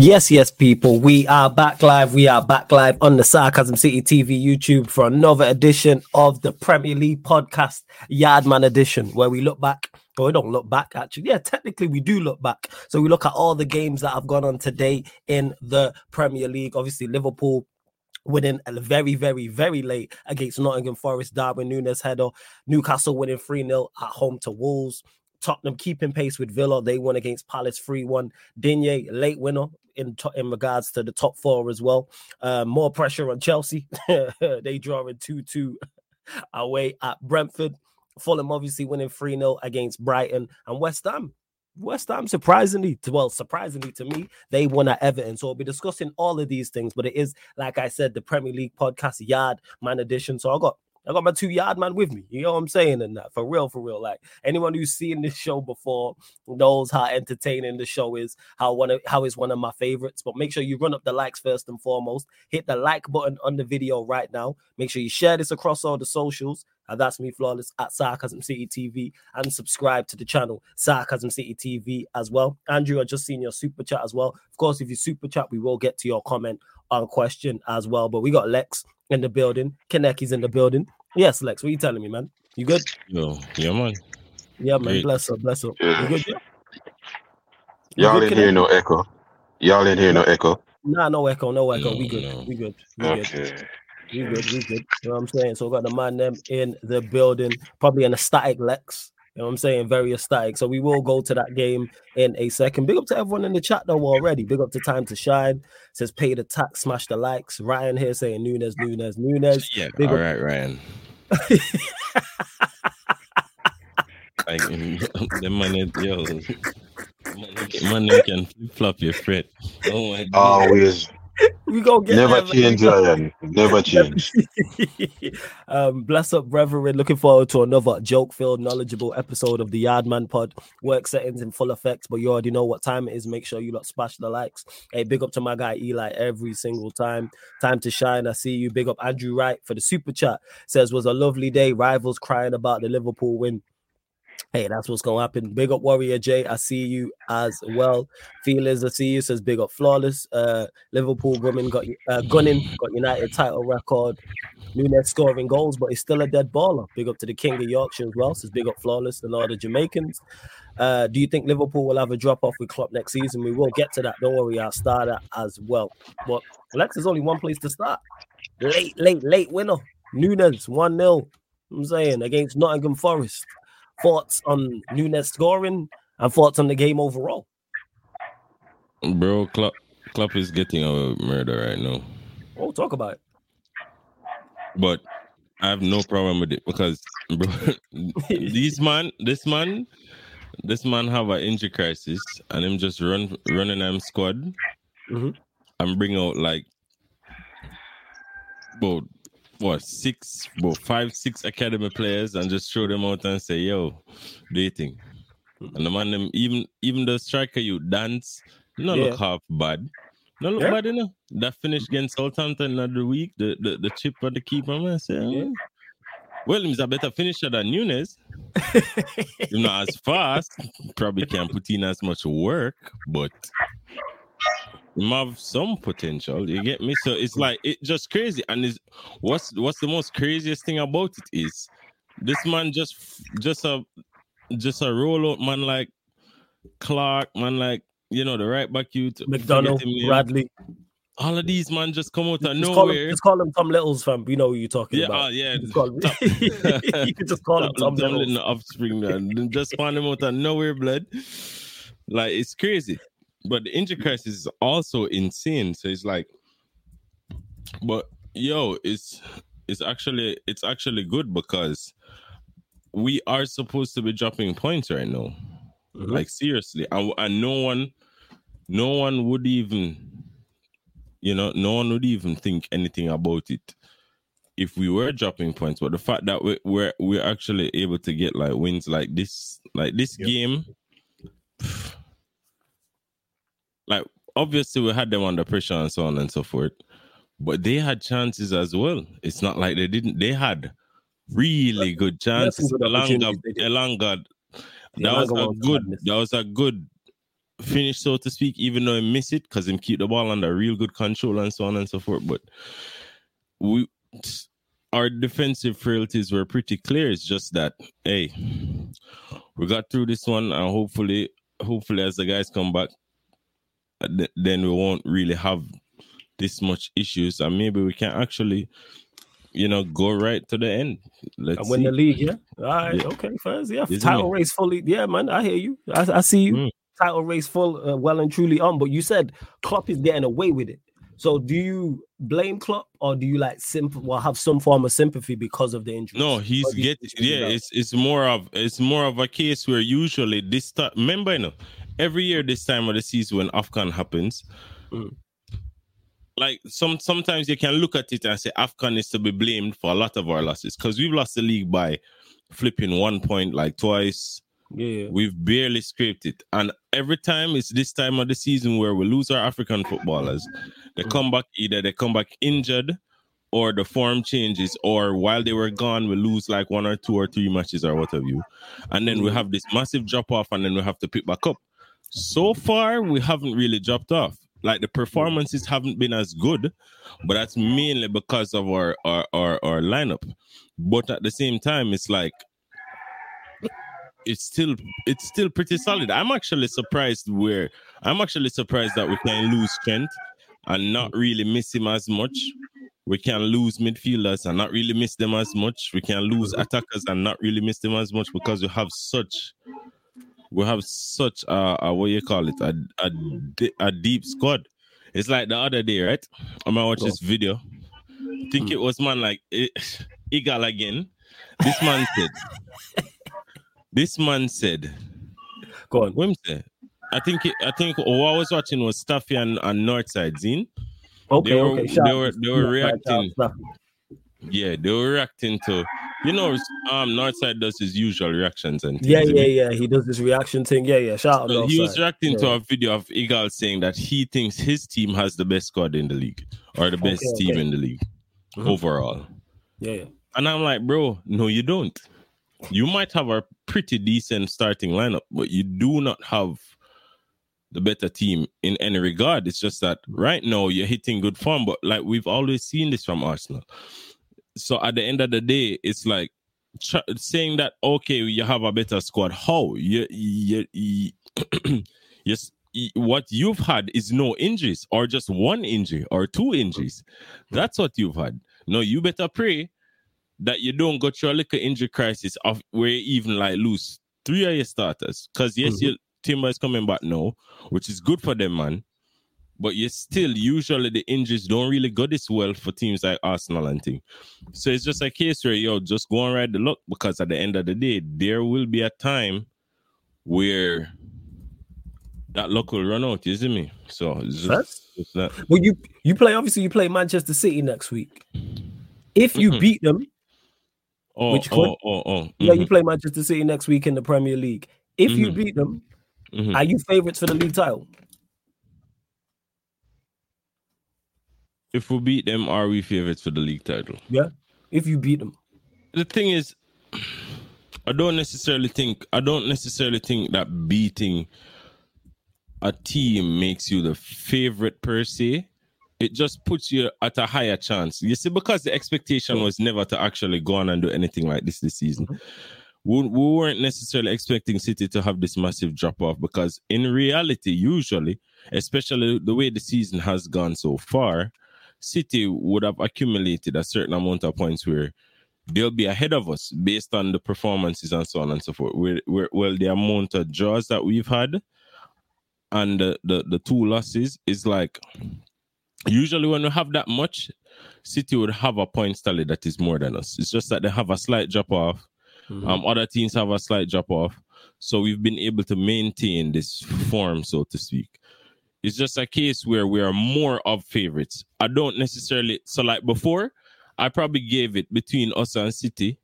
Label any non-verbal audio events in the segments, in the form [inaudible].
Yes, yes, people. We are back live. We are back live on the Sarcasm City TV YouTube for another edition of the Premier League podcast, Yardman edition, where we look back. Well, we don't look back, actually. Yeah, technically, we do look back. So we look at all the games that have gone on today in the Premier League. Obviously, Liverpool winning very, very, very late against Nottingham Forest, Darwin Núñez header, Newcastle winning 3 0 at home to Wolves. Tottenham keeping pace with Villa. They won against Palace 3 1. Digne, late winner in, in regards to the top four as well. Uh, more pressure on Chelsea. [laughs] they drawing 2 2 [laughs] away at Brentford. Fulham obviously winning 3 0 against Brighton and West Ham. West Ham, surprisingly, well, surprisingly to me, they won at Everton. So we'll be discussing all of these things, but it is, like I said, the Premier League podcast yard man edition. So I got I got my two yard man with me. You know what I'm saying? And that for real, for real. Like anyone who's seen this show before knows how entertaining the show is, how one of how is one of my favorites. But make sure you run up the likes first and foremost. Hit the like button on the video right now. Make sure you share this across all the socials. And that's me, flawless at Sarcasm City TV, and subscribe to the channel Sarcasm City TV as well. Andrew, I just seen your super chat as well. Of course, if you super chat, we will get to your comment on question as well. But we got Lex in the building. Kaneki's in the building. Yes, Lex, what are you telling me, man? You good? Yo, yeah, man. Yeah, man. Great. Bless up, bless up. You good? Yeah? Y'all in here no echo. Y'all in here no echo. Nah, no echo, no echo. No, we good. No. We good. We okay. good. We good. We good. You know what I'm saying? So we got the man them in the building, probably an ecstatic Lex. You know what I'm saying? Very ecstatic. So we will go to that game in a second. Big up to everyone in the chat though already. Big up to Time to Shine. Says pay the tax, smash the likes. Ryan here saying Núñez, Núñez, Núñez. Yeah, Big all up- right, Ryan. [laughs] like [laughs] the money, yo, money can flip flop your fret. Oh my god. Always [laughs] we go get never change, Ryan. Never change. [laughs] um, bless up, brethren. Looking forward to another joke-filled, knowledgeable episode of the Yardman Pod. Work settings in full effect, but you already know what time it is. Make sure you lot smash the likes. Hey, big up to my guy Eli every single time. Time to shine. I see you. Big up Andrew Wright for the super chat. Says was a lovely day. Rivals crying about the Liverpool win. Hey, that's what's gonna happen. Big up Warrior J. I see you as well. Feelers, I see you. Says big up Flawless. Uh, Liverpool women got uh, gunning, got United title record. Núñez scoring goals, but he's still a dead baller. Big up to the King of Yorkshire as well. Says big up Flawless and all the Jamaicans. Uh, do you think Liverpool will have a drop off with Klopp next season? We will get to that. Don't worry, I'll start that as well. But Lex, there's only one place to start. Late, late, late winner. Núñez 1 0. I'm saying against Nottingham Forest thoughts on Núñez scoring and thoughts on the game overall. Bro, Klopp, Klopp is getting a murder right now. Oh, talk about it. But I have no problem with it because, bro, [laughs] this man, this man, this man have an injury crisis, and him just run running them squad mm-hmm. and bring out like, about what six, well, five, six academy players and just throw them out and say, "Yo, dating." And the man, them even even the striker you dance, not yeah. look half bad. No look yeah. bad, know. That finish against Southampton another week, the the, the chip for the keeper, man. Say, oh. yeah. Well, he's a better finisher than he's [laughs] not as fast. Probably can't put in as much work, but have some potential. You get me? So it's like it's just crazy. And is what's what's the most craziest thing about it is this man just just a just a rollout man like Clark, man like you know the right back you McDonald, Bradley. All of these man just come out of just nowhere. Call him, just call him Tom Little's fam. You know who you're talking yeah, about. Uh, yeah, you, you can just call him [laughs] [laughs] Tom, Tom Little's. offspring, man. just find him out of nowhere, blood. Like it's crazy but the injury crisis is also insane. So it's like, but yo, it's it's actually it's actually good because we are supposed to be dropping points right now. Mm-hmm. Like seriously, and, and no one, no one would even, you know, no one would even think anything about it if we were dropping points. But the fact that we, we're we're actually able to get like wins like this, like this yep. game. Like obviously we had them under pressure and so on and so forth, but they had chances as well. It's not like they didn't. They had really good chances. Elanga, Elanga, that was a good. That was a good finish, so to speak, even though he miss it, because him keep the ball under real good control and so on and so forth. But we our defensive frailties were pretty clear. It's just that, hey, we got through this one, and hopefully, hopefully, as the guys come back, then we won't really have this much issues, and maybe we can actually, you know, go right to the end. Let's win see. the league. Yeah. All right. Yeah. Okay. First, yeah. Isn't Title it? race fully. Yeah, man. I hear you. I, I see you. Mm. Title race full, uh, well and truly on. But you said Klopp is getting away with it. So do you blame Klopp or do you like simple well have some form of sympathy because of the injury? No, he's getting yeah, it's it's more of it's more of a case where usually this time remember you know, every year this time of the season when AFCON happens, mm. like some sometimes you can look at it and say AFCON is to be blamed for a lot of our losses because we've lost the league by flipping one point like twice yeah, We've barely scraped it. And every time it's this time of the season where we lose our African footballers, they mm. come back either they come back injured or the form changes, or while they were gone, we lose like one or two or three matches or what have you. And then we mm. have this massive drop off, and then we have to pick back up. So far, we haven't really dropped off. Like the performances haven't been as good, but that's mainly because of our our, our, our lineup. But at the same time, it's like it's still it's still pretty solid. I'm actually surprised where I'm actually surprised that we can lose strength and not really miss him as much. We can lose midfielders and not really miss them as much. We can lose attackers and not really miss them as much because we have such we have such a, a what you call it a, a a deep squad. It's like the other day, right? I'm gonna watch this video. I think hmm. it was man like it, [laughs] Igal again. This man said [laughs] this man said, "Go on." What say? I think it, I think what I was watching was Staffy and, and Northside Zine. Okay, they were, okay. They were they were reacting. Yeah, they were reacting to you know um Northside does his usual reactions and yeah yeah yeah he does this reaction thing yeah yeah shout so out he was reacting yeah. to a video of Igal saying that he thinks his team has the best squad in the league or the best okay, team okay. in the league mm-hmm. overall. Yeah, yeah, and I'm like, bro, no, you don't you might have a pretty decent starting lineup, but you do not have the better team in any regard. It's just that right now you're hitting good form, but like we've always seen this from Arsenal. So at the end of the day, it's like saying that okay, you have a better squad. How you you, you [clears throat] yes. What you've had is no injuries, or just one injury, or two injuries. That's what you've had. No, you better pray that you don't go through a little injury crisis of where you even like lose three of your starters. Because yes, mm-hmm. your Timber is coming back now, which is good for them, man. But you still usually the injuries don't really go this well for teams like Arsenal and thing. So it's just a case where yo just go and ride the luck because at the end of the day, there will be a time where that luck will run out, you see me? So it's just, just that. Well, you you play obviously you play Manchester City next week. If you mm-hmm. beat them, Oh, which could, oh, oh, oh. Mm-hmm. yeah, you play Manchester City next week in the Premier League. If mm-hmm. you beat them, mm-hmm. are you favourites for the league title? If we beat them, are we favourites for the league title? Yeah, if you beat them. The thing is, I don't necessarily think I don't necessarily think that beating a team makes you the favorite per se it just puts you at a higher chance. You see, because the expectation was never to actually go on and do anything like this this season. We, we weren't necessarily expecting City to have this massive drop off because, in reality, usually, especially the way the season has gone so far, City would have accumulated a certain amount of points where they'll be ahead of us based on the performances and so on and so forth. We're, we're, well, the amount of draws that we've had and the, the, the two losses is like usually when we have that much, City would have a point tally that is more than us. It's just that they have a slight drop off. Mm-hmm. Um, other teams have a slight drop off. So we've been able to maintain this form, so to speak. It's just a case where we are more of favorites. I don't necessarily so like before, I probably gave it between us and City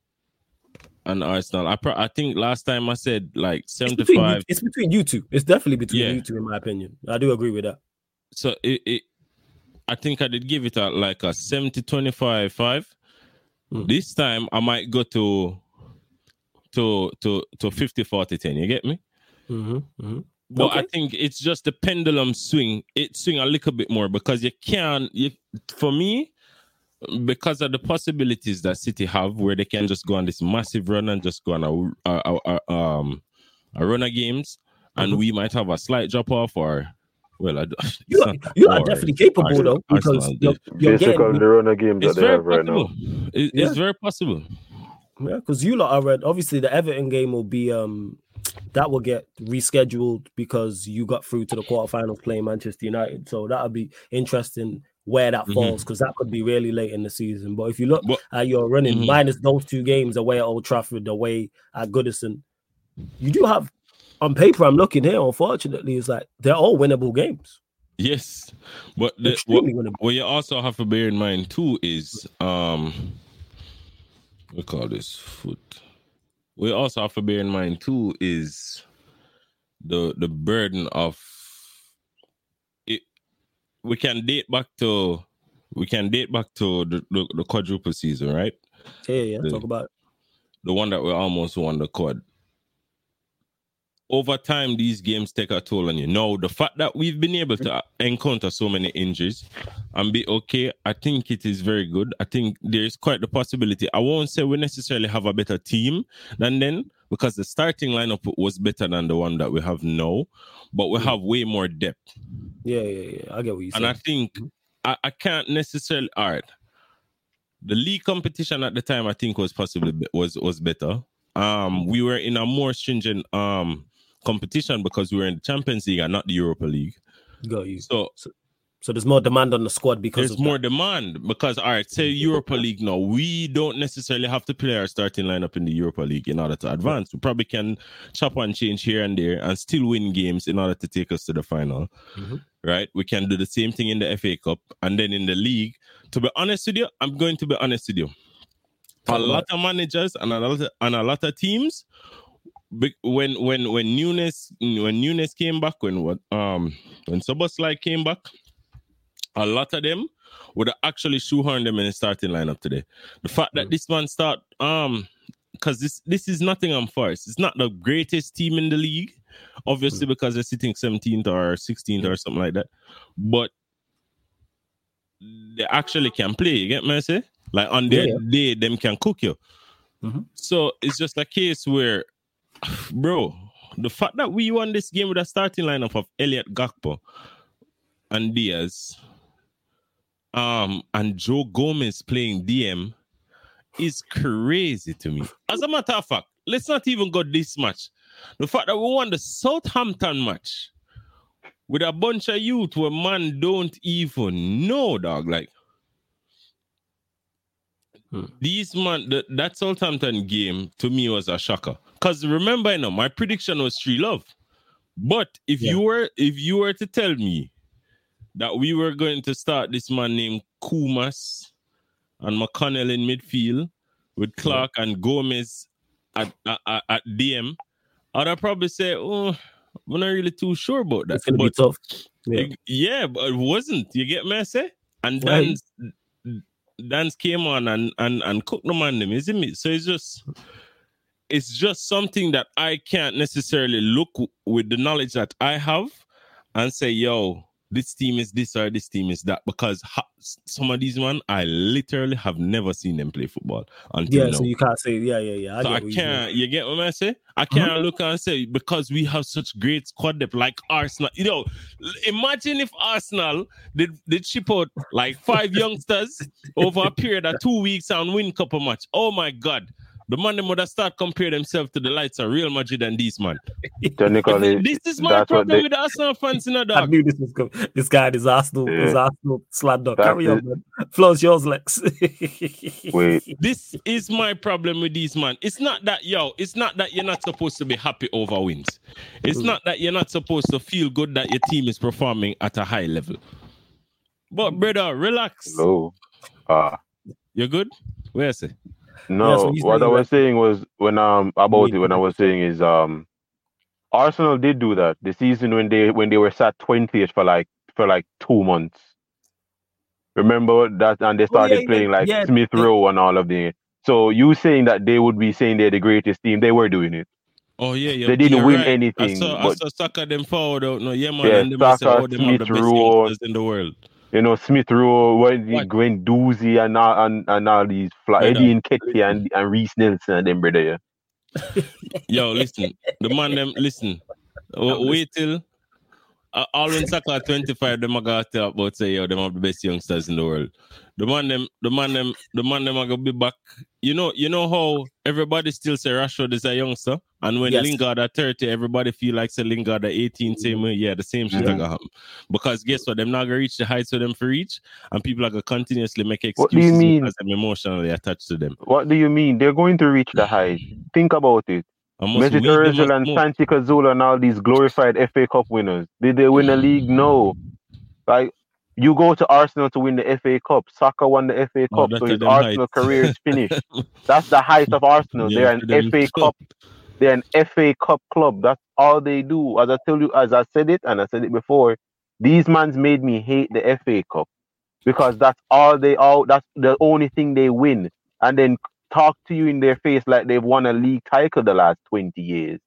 and Arsenal. I pro- I think last time I said like seventy five. It's, it's, between you two. It's definitely between yeah. you two, in my opinion. I do agree with that. So it, it I think I did give it a like a 70 25 5. Mm. This time I might go to to to to 50 40 10. You get me? Mm-hmm, mm-hmm. But okay. I think it's just the pendulum swing. It swing a little bit more because you can. You, for me, because of the possibilities that City have, where they can just go on this massive run and just go on a, a, a, a um a run of games, and mm-hmm. we might have a slight drop off or. Well, I, [laughs] you are, you are definitely capable Arsenal, though because Arsenal, you're, you're getting the run of games that they have right now. It, yeah. It's very possible. Yeah, because you lot are red. obviously the Everton game will be um that will get rescheduled because you got through to the quarterfinals playing Manchester United. So that'll be interesting where that mm-hmm. falls because that could be really late in the season. But if you look but, at your running, mm-hmm. minus those two games away at Old Trafford, away at Goodison, you do have on paper. I'm looking here. Unfortunately, it's like they're all winnable games. Yes, but the, what, what you also have to bear in mind too is um, we call this foot we also have to bear in mind too is the the burden of it. We can date back to we can date back to the, the, the quadruple season, right? Yeah, yeah. The, Talk about it. the one that we almost won the quad over time, these games take a toll on you. Now, the fact that we've been able to encounter so many injuries and be okay, I think it is very good. I think there's quite the possibility. I won't say we necessarily have a better team than then because the starting lineup was better than the one that we have now, but we have way more depth. Yeah, yeah, yeah. I get what you And I think I, I can't necessarily. All right, the league competition at the time I think was possibly was was better. Um, we were in a more stringent um competition because we were in the Champions League and not the Europa League. Got you. So, so, so there's more demand on the squad because there's more demand because all right, say Europa League now, we don't necessarily have to play our starting lineup in the Europa League in order to advance. We probably can chop and change here and there and still win games in order to take us to the final. Mm-hmm. Right? We can do the same thing in the FA Cup and then in the league. To be honest with you, I'm going to be honest with you. A lot of managers and a lot of, and a lot of teams when when when Nunez when Nunez came back when what um when Szoboszlai came back, a lot of them would have actually shoehorned them in the starting lineup today. The fact that mm. this one start um because this this is Nottingham Forest. It's not the greatest team in the league, obviously mm. because they're sitting 17th or 16th or something like that. But they actually can play. You get me? I say like on their yeah. day, them can cook you. Mm-hmm. So it's just a case where bro, the fact that we won this game with a starting lineup of Elliot Gakpo and Diaz, um, and Joe Gomez playing DM is crazy to me. As a matter of fact, let's not even go this much. The fact that we won the Southampton match with a bunch of youth where man don't even know, dog. Like hmm. these man, the, that Southampton game to me was a shocker. Because remember, you know, my prediction was three love. But if yeah. you were if you were to tell me that we were going to start this man named Koumas and McConnell in midfield with Clark yeah. and Gomez at, at, at DM, I'd probably say, oh, we're not really too sure about that. It's gonna but, be tough. Yeah. yeah, but it wasn't. You get me? I say? And then Danns came on and and and cooked the man them, isn't it? So it's just it's just something that I can't necessarily look with the knowledge that I have and say, yo, this team is this or this team is that because ha- some of these man I literally have never seen them play football until yeah. Now. So you can't say yeah, yeah, yeah. I so I can't. You, you, get what I say? I uh-huh. can't look and say because we have such great squad depth like Arsenal. You know, imagine if Arsenal did did ship out like five [laughs] youngsters over a period of two weeks and win couple match. Oh my god the man them would have start compare themselves to the lights of Real Madrid and these man. Technically, this is my problem they, with Arsenal fans in a dog. I knew this was coming. This guy is Arsenal, yeah. is Arsenal slander. Carry on, man. Flows yours, Lex. [laughs] Wait. This is my problem with these man. It's not that yo, it's not that you're not supposed to be happy over wins. It's mm. not that you're not supposed to feel good that your team is performing at a high level. But brother, relax. Hello. Ah. Uh, You're good? Where is it? No, yeah, so what I was saying was when um about it when I was saying is um Arsenal did do that the season when they when they were sat twentieth for like for like two months. Remember that and they started oh, yeah, playing yeah, like Smith Rowe and all of the so you saying that they would be saying they're the greatest team, they were doing it. Oh yeah, yeah. They didn't win right. anything. I saw, but, I saw Saka them forward out. No, yeah, man. Yeah, and them say, oh, them have the Smith best Rowe. youngsters in the world. You know, Smith Rowe, What? Guendouzi and all and, and all these fly. Eddie Nketiah and, and Reiss Nelson and them brother. Yeah. [laughs] Yo, listen, the man them listen. [laughs] Wait till uh, all when Saka 25, them are gonna tell about say yo, them have the best youngsters in the world. The man them, the man them, the man them are gonna be back. You know, you know how everybody still say Rashford is a youngster, and when Yes. Lingard at 30, everybody feel like say Lingard at 18, same way. Yeah, the same shit Yeah. gonna happen. Because guess what? Them not gonna reach the heights for them for reach, and people are gonna continuously make excuses What do you mean? because I'm emotionally attached to them. What do you mean? They're going to reach the height. Think about it. I must Mesut weed them Ozil up and. Santi and all these glorified FA Cup winners. Did they win a league? No. Like you go to Arsenal to win the FA Cup. Saka won the FA Oh, Cup, that's so his Arsenal heights. career is [laughs] finished. That's the height of Arsenal. Yeah, They're an FA. Cup. They're an FA Cup club. That's all they do. As I tell you, as I said it, and I said it before, these mans made me hate the FA Cup because that's all they all. That's the only thing they win, and then talk to you in their face like they've won a league title the last twenty years.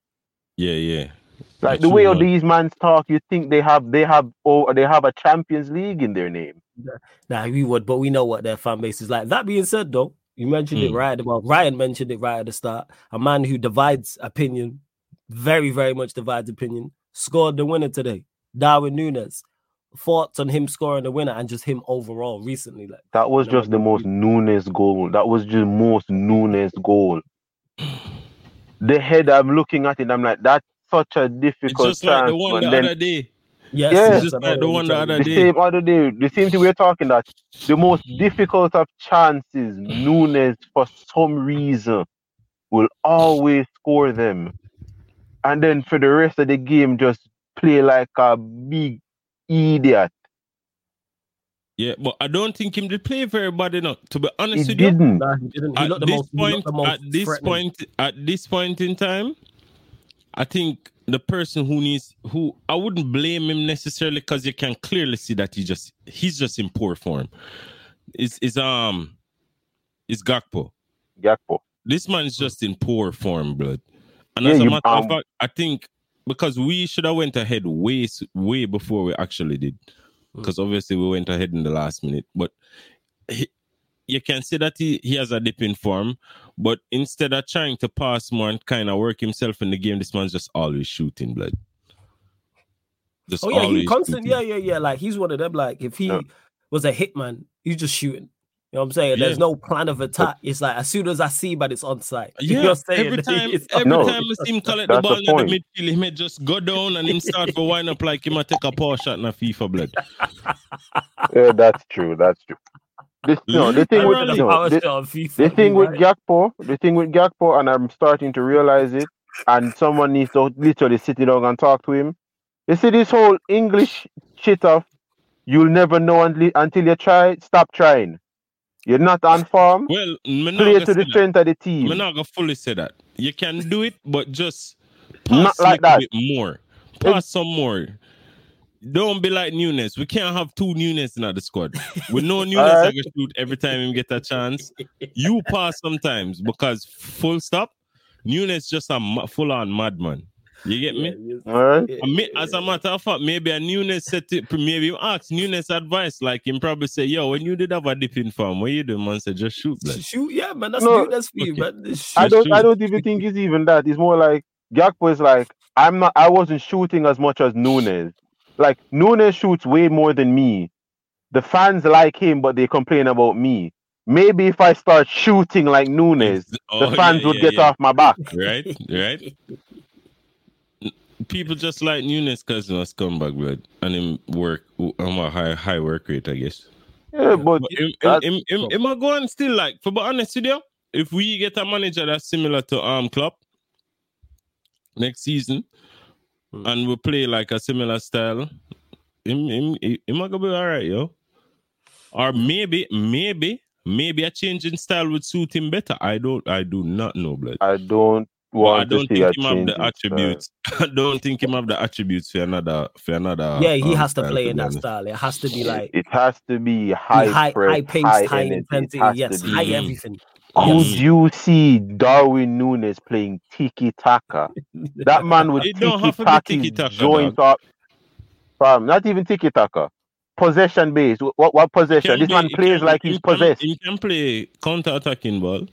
Yeah, yeah. Like That's the way all these mans talk, you think they have they have oh they have a Champions League in their name. Nah, we would, but we know what their fan base is like. That being said, though, you mentioned it Mm. right. Well, Ryan mentioned it right at the start. A man who divides opinion, very, very much divides opinion, scored the winner today. Darwin Nunez. Thoughts on him scoring the winner and just him overall recently, like That was No, just the no, most Nunez goal. That was just most Nunez goal. The head I'm looking at it, I'm like, that's such a It's difficult just like the one the Then other day. yes, Yeah. yes, Just like the one the other me. the day. same other day, the same thing we're talking that the most difficult of chances, Nunez for some reason will always score them. And then for the rest of the game, just play like a big idiot. Yeah, but I don't think him did play very bad enough. To be He honest with you, didn't. Nah, he didn't. He at this most, point, the at this point, at this point in time, I think the person who needs who I wouldn't blame him necessarily because you can clearly see that he just he's just in poor form. Is is um is Gakpo. Gakpo. This man is just in poor form, blood. And Yeah, as a you- matter of fact, I think because we should have went ahead way way before we actually did, Mm. because obviously we went ahead in the last minute. But he, you can see that he, he has a dip in form. But instead of trying to pass more and kind of work himself in the game, this man's just always shooting blood. Just Oh yeah, he constant. shooting. Yeah, yeah, yeah. Like he's one of them. Like if he Yeah. was a hitman, he's just shooting. You know what I'm saying? There's no plan of attack. It's like as soon as I see, but it's on site. [laughs] You know Yeah, what I'm saying? every [laughs] time, It's- every No, time I see him collect the that's the ball in the midfield, he may just go down and him start for wind up like he might take a power shot in a FIFA blood. [laughs] Yeah, that's true. That's true. This, no, the thing with Literally. no, the, FIFA, the thing you're with right. Gakpo, the thing with Gakpo, and I'm starting to realize it, and someone needs to literally sit down and talk to him. You see this whole English shit of you'll never know until, until you try. Stop trying. You're not on form. Well, not Play to the that. of the team. not gonna fully say that. You can do it, but just Not pass like like a that. bit more. Pass some more. Don't be like Nunez. We can't have two Nunez in the squad. We know [laughs] Nunez Alright. are gonna shoot every time him get a chance. You pass sometimes because full stop. Nunez just a full on madman. You get me? Yeah, yes. All right. Yeah, I mean, yeah, as a matter of fact, maybe a Nunez set it, maybe you ask Nunez advice, like him probably say, Yo, when you did have a dip in form, what you do, man? Say, just shoot, blood. Shoot, yeah, man. That's No, no, that's for you, okay. man. Just I don't. I don't even think it's even that. It's more like Gakpo is like I'm not. I wasn't shooting as much as Nunez. Like Nunez shoots way more than me. The fans like him, but they complain about me. Maybe if I start shooting like Nunez, Oh, the fans yeah, would get yeah. off my back. Right, right. [laughs] People just like Nunez because he was comeback blood and him work on a high high work rate, I guess. Yeah, but But him, him, That- him, him, him a go on still like for be honest with you, if we get a manager that's similar to um Klopp next season Hmm. and we play like a similar style, him him him, him a go be alright, yo. Or maybe, maybe, maybe a change in style would suit him better. I don't I do not know, blood. I don't But want I don't to see a think him have the attributes. [laughs] I don't think him have the attributes for another for another. yeah, he um, has to play in that style. It has to be like It has to be be high, high, press, high pace, high, high intensity. Yes, high everything. Could yes. you see Darwin Nunez playing tiki taka? [laughs] That man would tiki taka joint up. Fam, not even tiki taka. Possession based. What what possession? This man plays can, like he's possessed. He can play counter attacking ball.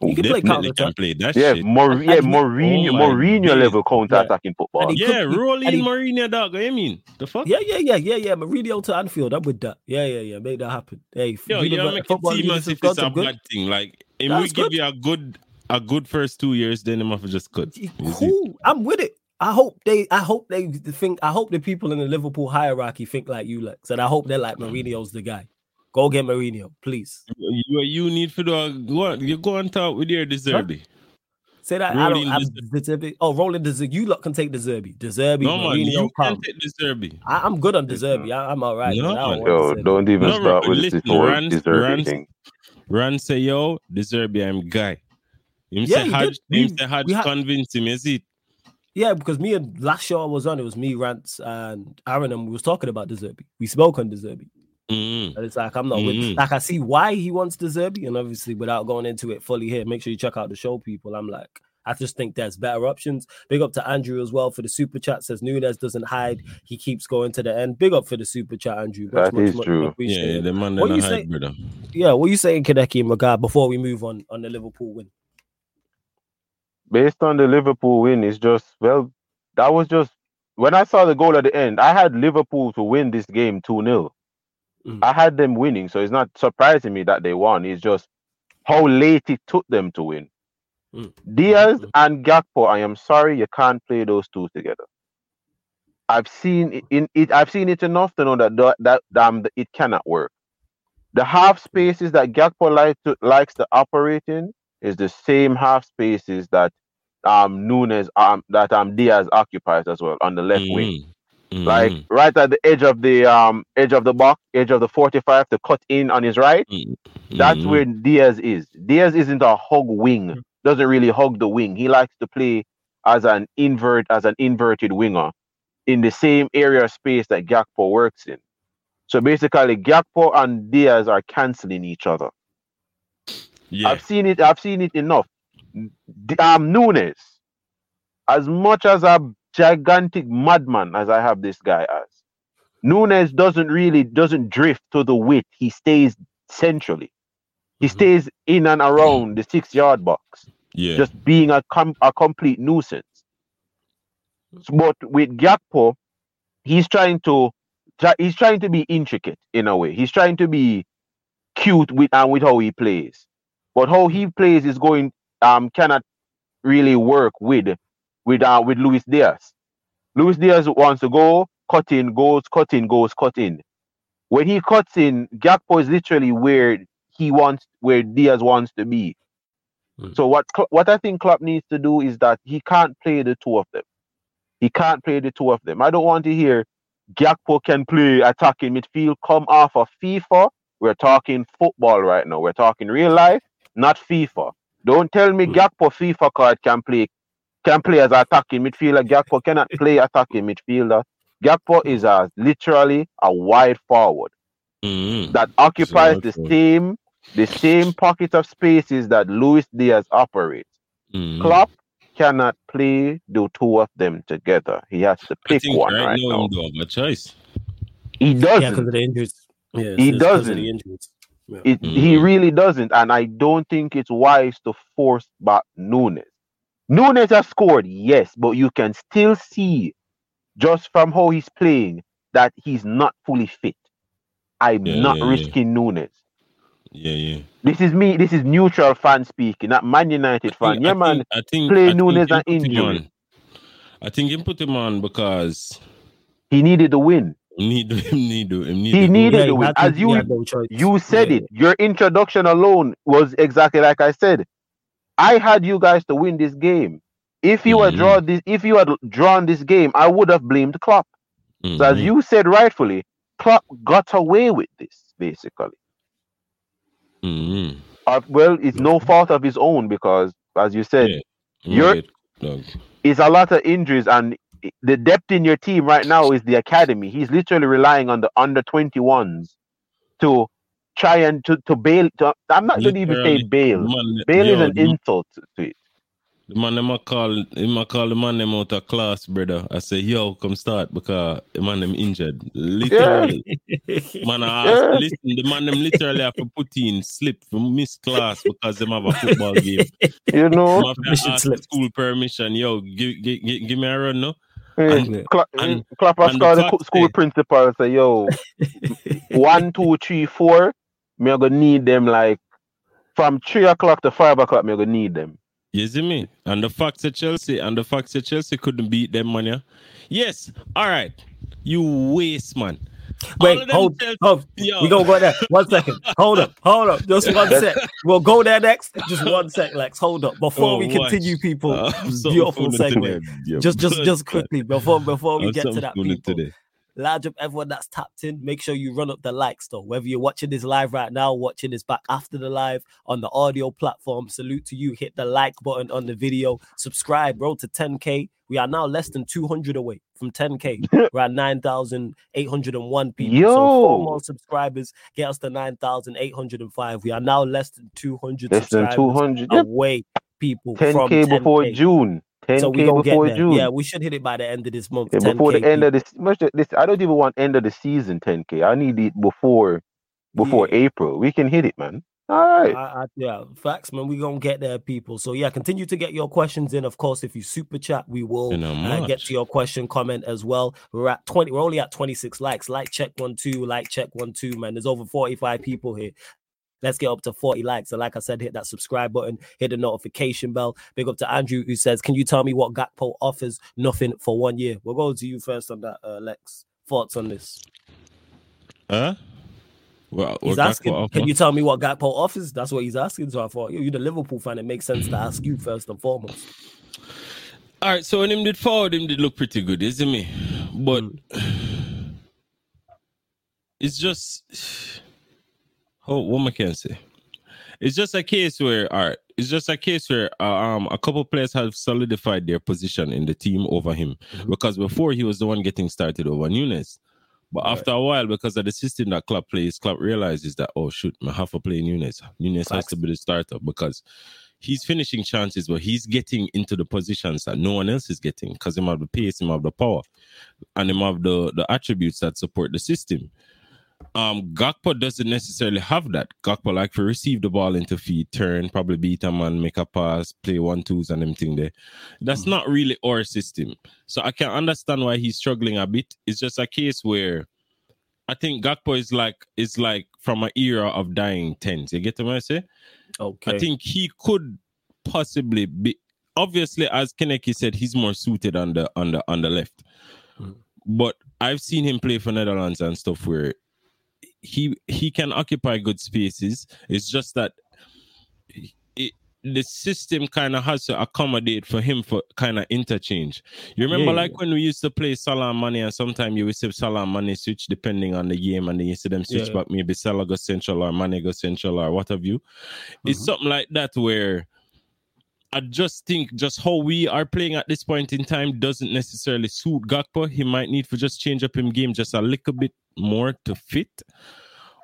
He can play counter can play that yeah, shit. More, yeah, Mourinho, oh Mourinho level counter attacking football. Yeah, rolling Mourinho dog. What you mean? The fuck? Yeah, yeah, yeah, yeah, yeah. Mourinho to Anfield. I'm with that. Yeah, yeah, yeah. Make that happen. Hey, yo, you make it seem as if it's a bad thing. Like, if we give you a good, a good first two years, then him have just good. Cool. I'm with it. I hope they, I hope they think, I hope the people in the Liverpool hierarchy think like you, Lex, and I hope they're like mm. Mourinho's the guy. Go get Mourinho, please. You, you need for the uh, go you go and talk with your De Zerbi. Huh? Say that rolling I don't De Zerbi. Oh, rolling De Zerbi. You lot can take De Zerbi. De Zerbi. No man, you can take De Zerbi. I, am good on De Zerbi. I, am all right. No, man. Yo, don't even no, start with listen, this Ran, De Zerbi Ran, thing. Ran say, yo, De Zerbi, I'm guy. Him yeah, say, Hodge, him say, Hodge convince him, is it? Yeah, because me and last show I was on, it was me, Rance, and Aaron, and we was talking about De Zerbi. We spoke on De Zerbi. Mm. And it's like I'm not mm. with like I see why he wants De Zerbi, and obviously without going into it fully here, make sure you check out the show, people. I'm like, I just think there's better options. Big up to Andrew as well for the super chat. Says Nunez doesn't hide; he keeps going to the end. Big up for the super chat, Andrew. Much, that much, is much, true. Yeah, yeah, the man what you hide, say, brother. Yeah, what are you saying, Kaneki and regard before we move on on the Liverpool win? Based on the Liverpool win, it's just well, that was just when I saw the goal at the end. I had Liverpool to win this game two 0 Mm. I had them winning, so it's not surprising me that they won. It's just how late it took them to win. Mm. Diaz mm. and Gakpo, I am sorry, you can't play those two together. I've seen in it. I've seen it enough to know that that um, it cannot work. The half spaces that Gakpo likes to likes to operate in is the same half spaces that um Nunez um that um Diaz occupies as well on the left mm. wing. Mm. Like right at the edge of the um edge of the box, edge of the 45 to cut in on his right. Mm. That's where Diaz is. Diaz isn't a hug wing, mm. doesn't really hug the wing. He likes to play as an invert, as an inverted winger in the same area of space that Gakpo works in. So basically Gakpo and Diaz are canceling each other. Yeah. I've seen it, I've seen it enough. Um Nunez, as much as I gigantic madman as I have this guy as. Nunez doesn't really doesn't drift to the width. He stays centrally. He mm-hmm. stays in and around the six yard box. Yeah. Just being a com- a complete nuisance. But with Gakpo, he's trying to he's trying to be intricate in a way. He's trying to be cute with and with how he plays. But how he plays is going um cannot really work with with uh, with Luis Diaz. Luis Diaz wants to go, cut in, goes, cut in, goes, cut in. When he cuts in, Gakpo is literally where he wants, where Diaz wants to be. Mm. So what what I think Klopp needs to do is that he can't play the two of them. He can't play the two of them. I don't want to hear Gakpo can play attacking midfield, come off of FIFA. We're talking football right now. We're talking real life, not FIFA. Don't tell me mm. Gakpo FIFA card can play can play as attacking midfielder. Gakpo cannot play attacking midfielder. Gakpo is a, literally a wide forward mm-hmm. that occupies the same the same pocket of spaces that Luis Diaz operates. Mm-hmm. Klopp cannot play the two of them together. He has to pick one right, right now. now. Have a choice. He doesn't. Yeah, because of the injuries. Yeah, he doesn't. The injuries. Yeah. It, mm-hmm. He really doesn't, and I don't think it's wise to force back Nunez. Nunez has scored, yes, but you can still see just from how he's playing that he's not fully fit. I'm yeah, not yeah, risking yeah. Nunez. Yeah, yeah. This is me. This is neutral fan speaking, not Man United fan. Think, yeah, I man. Think, I think play I Nunez and injury. I think he put him on because he needed the win. Need [laughs] him need him need he needed the win. As you you said it. Your introduction alone was exactly like I said. I had you guys to win this game. If you mm-hmm. had drawn this, if you had drawn this game, I would have blamed Klopp. Mm-hmm. So as mm-hmm. you said rightfully, Klopp got away with this basically. Mm-hmm. Uh, well, it's no fault of his own because, as you said, yeah. you're is a lot of injuries and the depth in your team right now is the academy. He's literally relying on the under 21s to try and to, to bail. To, I'm not going to even say bail. Man, bail yo, is an insult to it. The man them call him I call the man them out of class, brother. I say, yo, come start because the man them injured. Literally. Yeah. man, I ask, yeah. listen, the man them literally have to put in slip for miss class because them have a football game. You know, school permission. Yo, give, give, give, give me a run, no? And, Cla- and, Klopp and the school principal and say, yo, [laughs] one, two, three, four, me gonna need them like from three o'clock to five o'clock, me gonna need them. You see me? And the fact that Chelsea and the fact that Chelsea couldn't beat them, man. Yeah? Yes. All right. You waste, man. Wait, hold, hold. We gonna go there. One second. [laughs] Hold up, hold up. Just one sec. [laughs] We'll go there next. Just one sec, Lex. Hold up. Before oh, we continue, watch. people, uh, beautiful segment. Just, just, just quickly before before we get to that, people. Today large up everyone that's tapped in. Make sure you run up the likes though. Whether you're watching this live right now, watching this back after the live on the audio platform, salute to you. Hit the like button on the video. Subscribe, bro, to 10k. We are now less than 200 away from 10k. [laughs] We're at 9,801 people. Yo. So four more subscribers get us to 9,805. We are now less than 200 less than 200 away. People 10k from 10K before June. 10K so we gonna get there. June. Yeah, we should hit it by the end of this month. Yeah, before the end of this, this, I don't even want end of the season 10K. I need it before before yeah. April. We can hit it, man. All right. I, I, yeah, facts, man. We're gonna get there, people. So yeah, continue to get your questions in. Of course, if you super chat, we will uh, get to your question, comment as well. We're at twenty. We're only at twenty six likes. Like check one two. Like check one two. Man, there's over forty five people here. Let's get up to 40 likes. And like I said, hit that subscribe button, hit the notification bell. Big up to Andrew who says, Can you tell me what Gakpo offers? Nothing for one year. We'll go to you first on that, uh, Lex. Thoughts on this? Huh? Well, he's asking, can you tell me what Gakpo offers? That's what he's asking. So I thought, you're the Liverpool fan. It makes sense to ask you first and foremost. All right, so when him did forward, him did look pretty good, isn't me? But mm. it's just Oh, what say? It's just a case where, all right, it's just a case where uh, um a couple players have solidified their position in the team over him mm-hmm. because before he was the one getting started over Nunez. But right. after a while, because of the system that Klopp plays, Klopp realizes that oh shoot, I have to play Nunez. Nunez has to be the starter because he's finishing chances, but he's getting into the positions that no one else is getting because him have the pace, him have the power, and him have the the attributes that support the system um Gakpo doesn't necessarily have that. Gakpo like to receive the ball into feet, turn, probably beat a man, make a pass, play one twos and everything there. That's mm not really our system. So I can understand why he's struggling a bit. It's just a case where I think Gakpo is like is like from an era of dying tens. You get what I say? Okay. I think he could possibly be obviously as Kaneki said, he's more suited on the on the on the left. mm But I've seen him play for Netherlands and stuff where he he can occupy good spaces. It's just that it, the system kind of has to accommodate for him for kind of interchange. You remember, yeah. like when we used to play Salah Mané, and sometimes you receive Salah Mané switch depending on the game, and then you see them switch yeah. back maybe Salah go central or Mané go central or what have you. Mm-hmm. It's something like that where I just think just how we are playing at this point in time doesn't necessarily suit Gakpo. He might need to just change up him game just a little bit more to fit.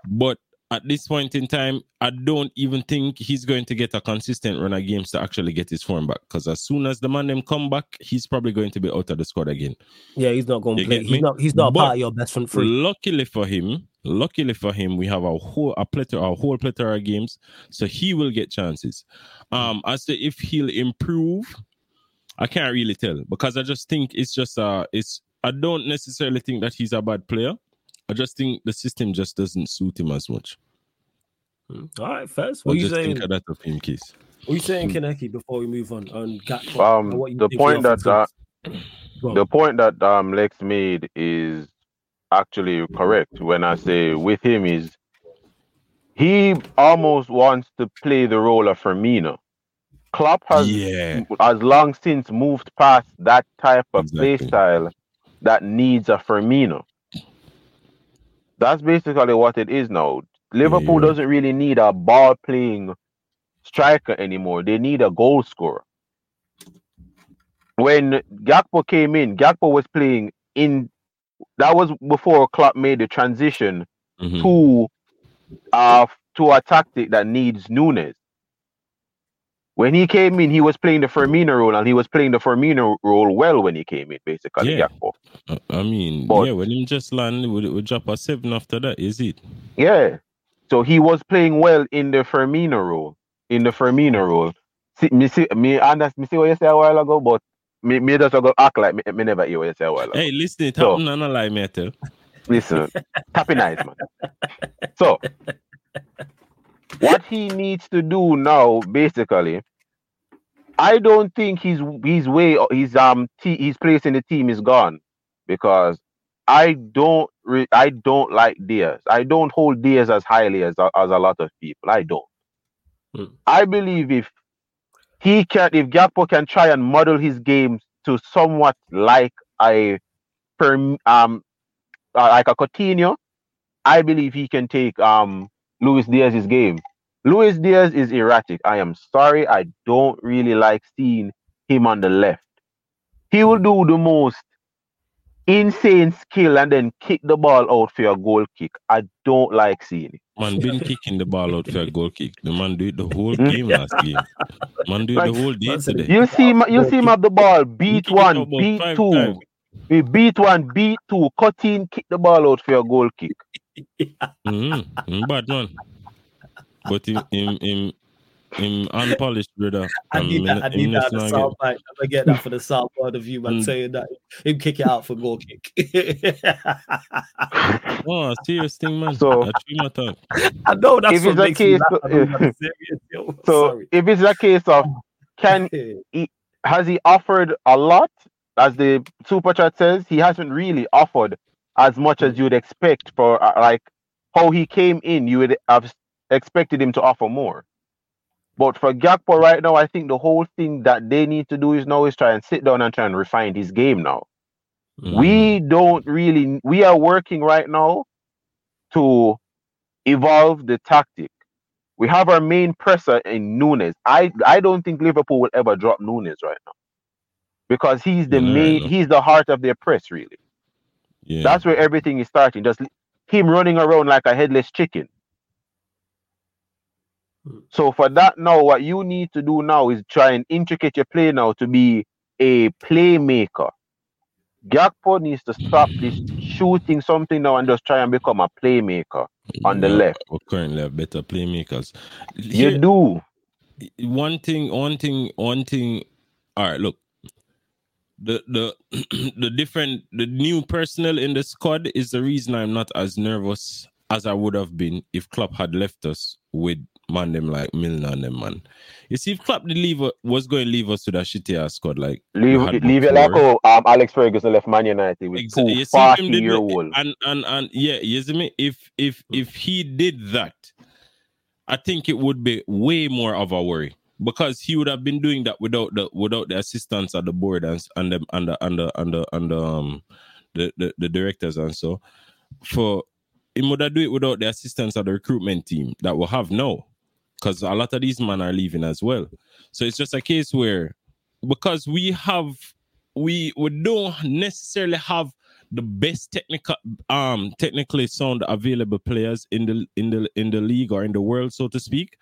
But at this point in time, I don't even think he's going to get a consistent run of games to actually get his form back. Because as soon as the man them come back, he's probably going to be out of the squad again. Yeah, he's not going to play. He's not. He's not but part of your best front three. Luckily for him, luckily for him, we have a whole a plethora, a whole plethora of games, so he will get chances. Um, as to if he'll improve, I can't really tell because I just think it's just uh, it's. I don't necessarily think that he's a bad player. I just think the system just doesn't suit him as much. Hmm. All right, first. What are you saying? Think that of him, case. What are you saying, Kaneki, before we move on? On Gakpo, um, the point that uh, the point that um Lex made is actually correct. When I say with him is he almost wants to play the role of Firmino. Klopp has yeah. has long since moved past that type of exactly. play style that needs a Firmino. That's basically what it is now. Liverpool yeah. doesn't really need a ball playing striker anymore. They need a goal scorer. When Gakpo came in, Gakpo was playing in that was before Klopp made the transition mm-hmm. to uh, to a tactic that needs Nunez. When he came in, he was playing the Firmino role, and he was playing the Firmino role well when he came in, basically. Yeah. I mean, but, yeah, when he just land, would it drop a seven after that? Is it? Yeah. So he was playing well in the Firmino role. In the Firmino role. See, me see, me understand, me see what you said a while ago, but me, me just go act like me, me never hear what you say a while ago. Hey, listen, it so, happened, not lie, me tell. Listen, happy nice, man. So, [laughs] what he needs to do now, basically, I don't think his his way his um t- his place in the team is gone because I don't re- I don't like Diaz. I don't hold Diaz as highly as as a lot of people. I don't. Hmm. I believe if he can, if Gakpo can try and model his game to somewhat like a um uh, like a Coutinho, I believe he can take um Luis Diaz's game. Luis Diaz is erratic. I am sorry. I don't really like seeing him on the left. He will do the most insane skill and then kick the ball out for a goal kick. I don't like seeing it. Man, [laughs] been kicking the ball out for a goal kick. The man do it the whole hmm? game last game. Man do it the whole day today. You see, you see him have the ball, beat one, beat two. We beat one, beat two, cut in, kick the ball out for a goal kick. Mm-hmm. Bad man. But him, him, him, him unpolished, brother. I need that. I need that the sound bite. I'm gonna get that for the sound part of you, man. Mm. Saying that him kick it out for goal kick. [laughs] oh, serious thing, man. So I know that's if what makes case, serious, So Sorry. if it's a case of can [laughs] he has he offered a lot, as the super chat says, he hasn't really offered as much as you'd expect for uh, like how he came in. You would have expected him to offer more. But for Gakpo right now, I think the whole thing that they need to do is now is try and sit down and try and refine his game now. Mm. We don't really we are working right now to evolve the tactic. We have our main presser in Nunez. I I don't think Liverpool will ever drop Nunez right now. Because he's the main he's the heart of their press, really. Yeah. That's where everything is starting. Just him running around like a headless chicken. So for that now, what you need to do now is try and intricate your play now to be a playmaker. Gakpo needs to stop this shooting something now and just try and become a playmaker on the left. We currently have better playmakers. You do. One thing, one thing, one thing. All right, look. The the [clears throat] the different the new personnel in the squad is the reason I'm not as nervous as I would have been if Klopp had left us with man them like Milner and them man. You see, if Klopp the leave was going to leave us with a shitty ass squad, like leave leave it like oh, um, Alex Ferguson left Man United with exactly. two forty year old. And and and yeah, you see me. If if if he did that, I think it would be way more of a worry because he would have been doing that without the without the assistance of the board and and the and the and the and the, and the um the, the, the directors and so for he would have do it without the assistance of the recruitment team that we have now because a lot of these men are leaving as well. So it's just a case where because we have we we don't necessarily have the best technical um technically sound available players in the in the in the league or in the world so to speak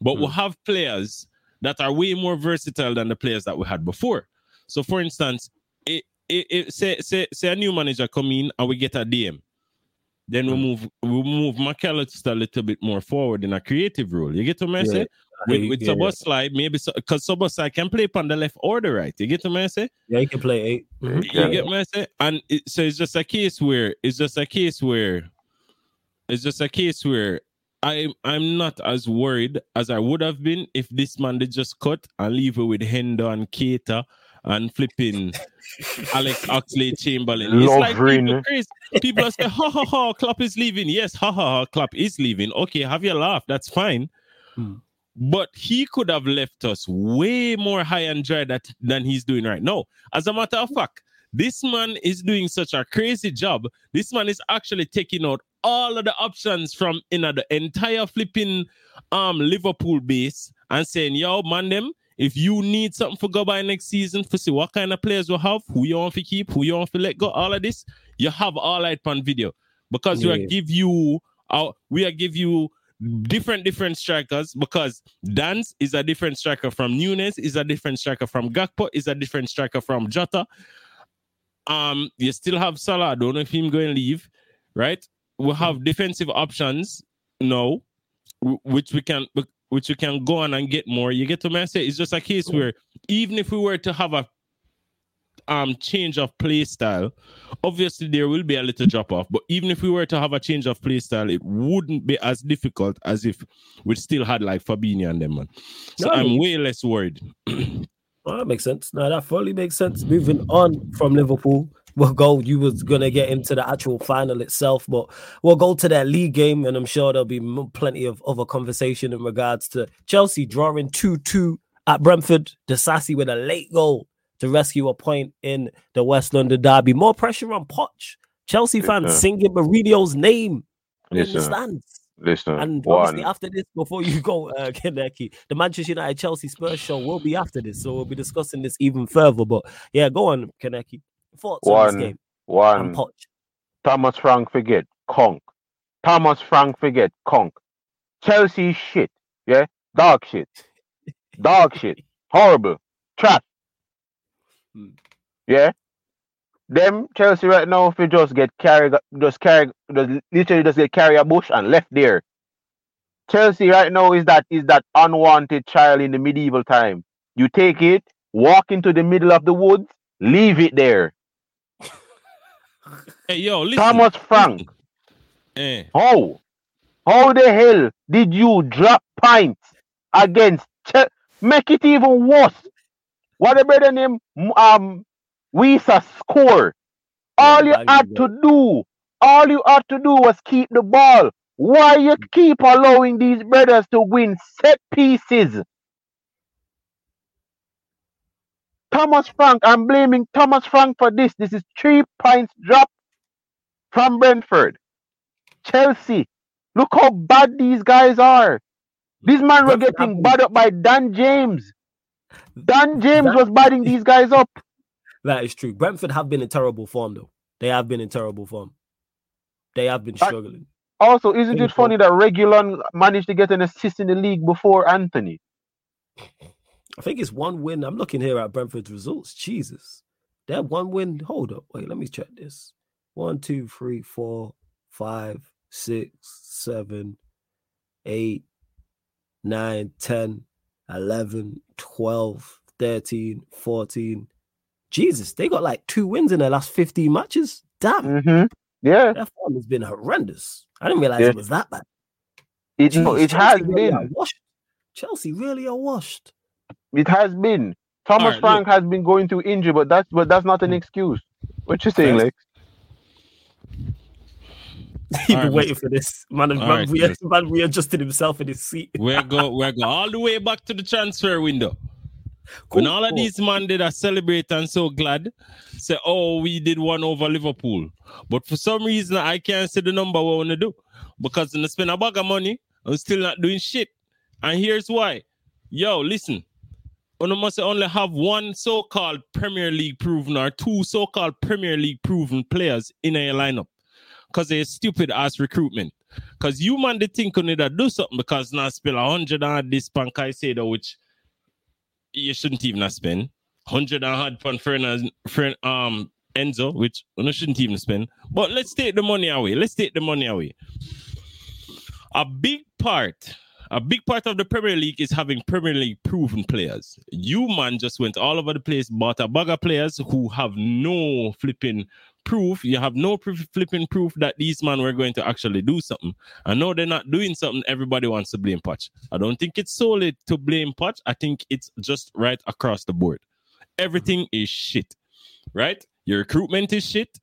but mm. we hmm. have players that are way more versatile than the players that we had before so for instance it, it, it say say say a new manager come in and we get a dm then we move we move Mac Allister a little bit more forward in a creative role. You get to me yeah. say? With, with yeah, Szoboszlai, maybe because so, Szoboszlai can play on the left or the right. You get to me say? Yeah, he can play 8 mm-hmm. You yeah. get me say? And it, so it's just a case where it's just a case where it's just a case where I I'm not as worried as I would have been if this man did just cut and leave it with Hendo and Keita and flipping [laughs] Alex Oxlade-Chamberlain. It's like people, crazy. people are saying, ha ha ha, Klopp is leaving. Yes, ha ha ha, Klopp is leaving. Okay, have your laugh. That's fine. Hmm. But he could have left us way more high and dry that, than he's doing right now. As a matter of fact, this man is doing such a crazy job. This man is actually taking out all of the options from in you know, the entire flipping um Liverpool base and saying, yo, man, them, if you need something for go by next season for see what kind of players we have, who you want to keep, who you want to let go, all of this, you have all that on video because yeah. we are give you our we are give you different different strikers because Danns is a different striker from Nunez, is a different striker from Gakpo, is a different striker from Jota. Um, you still have Salah. I don't know if him going to leave, right? We have defensive options now, which we can which you can go on and get more. You get to my say it's just a case where even if we were to have a um change of play style, obviously there will be a little drop off. But even if we were to have a change of play style, it wouldn't be as difficult as if we still had like Fabinho and them man. So no, I'm way less worried. [clears throat] well, that makes sense. No, that fully makes sense. Moving on from Liverpool, we'll go. You was gonna get into the actual final itself, but we'll go to that league game, and I'm sure there'll be plenty of other conversation in regards to Chelsea drawing two two at Brentford. Disasi with a late goal to rescue a point in the West London derby. More pressure on Poch. Chelsea fans singing Mourinho's name in the stands. Listen, and obviously one. after this, before you [laughs] go, uh, Kaneki, the Manchester United Chelsea Spurs show will be after this, so we'll be discussing this even further. But yeah, go on, Kaneki. Thoughts one, on this game? One. Poch. Thomas Frank forget conk. Thomas Frank forget conk. Chelsea shit. Yeah, dog shit. Dog shit. [laughs] Horrible. Trash. Hmm. Yeah. Them Chelsea right now, if you just get carried, just carry, just literally just get carry a bush and left there. Chelsea right now is that is that unwanted child in the medieval time. You take it, walk into the middle of the woods, leave it there. [laughs] Hey yo, listen. Thomas Frank. [laughs] Eh. How? How the hell did you drop points against Chelsea? Make it even worse. What about the name? Um, Wissa score. All you had to do, all you had to do was keep the ball. Why you keep allowing these brothers to win set pieces? Thomas Frank, I'm blaming Thomas Frank for this. This is three points drop from Brentford. Chelsea, look how bad these guys are. These men were getting bad up by Dan James. Dan James was biting these guys up. That is true. Brentford have been in terrible form, though. They have been in terrible form. They have been struggling. Also, isn't it funny that Reguilon managed to get an assist in the league before Antony? I think it's one win. I'm looking here at Brentford's results. Jesus. That one win. Hold up. Wait, let me check this. One, two, three, four, five, six, seven, eight, nine, ten, eleven, twelve, thirteen, fourteen. Jesus, they got like two wins in their last 15 matches. Damn. Mm-hmm. Yeah. That form has been horrendous. I didn't realize yeah. it was that bad. It, Jeez, it has really been. Washed. Chelsea really are washed. It has been. Thomas right, Frank look. has been going through injury, but that's but that's not an hmm. excuse. What you saying, Lex? [laughs] You've been waiting for this. Man, man, right, re- man readjusted himself in his seat. we're go we're go all the way back to the transfer window. Cool, when all of these men did a celebrate and so glad, say, oh, we did one over Liverpool. But for some reason, I can't say the number we want to do because when I spend a bag of money, I'm still not doing shit. And here's why. Yo, listen. You must only have one so-called Premier League proven or two so-called Premier League proven players in a lineup. Because they're stupid ass recruitment. Because you man they think you need to do something because now spill a hundred on this pan Caicedo, which you shouldn't even have spent. 100 and had fun for um Enzo, which you shouldn't even spend. But let's take the money away. Let's take the money away. A big part, a big part of the Premier League is having Premier League proven players. You man just went all over the place, bought a bag of players who have no flipping proof, you have no flipping proof that these men were going to actually do something. I know they're not doing something. Everybody wants to blame Poch. I don't think it's solely to blame Poch. I think it's just right across the board. Everything mm-hmm. is shit, right? Your recruitment is shit.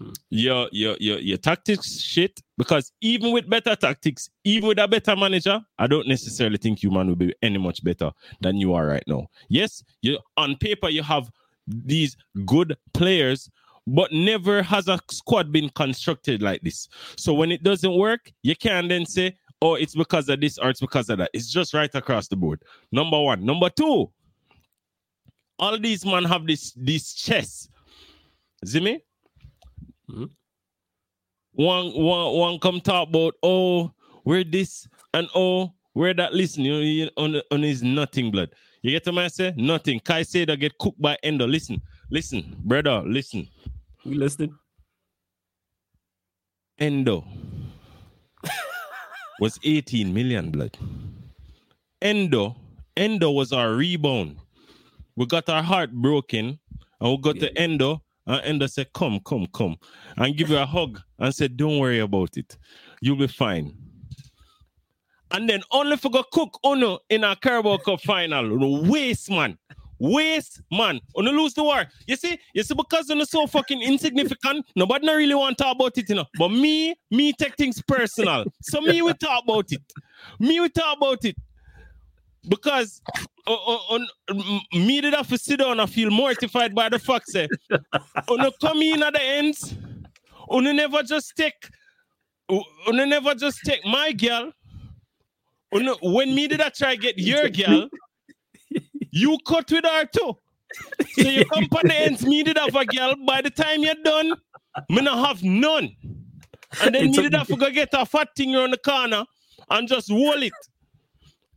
Mm-hmm. Your, your your your tactics shit because even with better tactics, even with a better manager, I don't necessarily think you man will be any much better than you are right now. Yes, you on paper you have these good players, but never has a squad been constructed like this. So when it doesn't work, you can then say, oh, it's because of this or it's because of that. It's just right across the board. Number one. Number two, all these men have this this chess. See me? Mm-hmm. One, one, one come talk about, oh, we're this and oh, where that listen, you know, on, on his nothing blood. You get to I say? Nothing. Caicedo get cooked by Endo. Listen, listen, brother, listen. We listening? Endo was 18 million blood. Endo, Endo was our rebound. We got our heart broken and we got yeah. to Endo and Endo said, Come, come, come. And give you a hug and said, Don't worry about it. You'll be fine. And then only for go cook Uno in a Carabao Cup final. Waste man. Waste man. Uno lose the war. You see? You see, because you're so fucking insignificant, [laughs] nobody really want to talk about it, you know. But me, me take things personal. So me we talk about it. Me we talk about it. Because uh, uh, on, me did have to sit down and feel mortified by the fact say, uno come in at the ends, uno never just take, uno never just take my girl. When me did I try get your girl, you cut with her too. So your [laughs] the ends, me did have a girl. By the time you're done, me not have none. And then me did have to go get a fat thing around the corner and just hold it.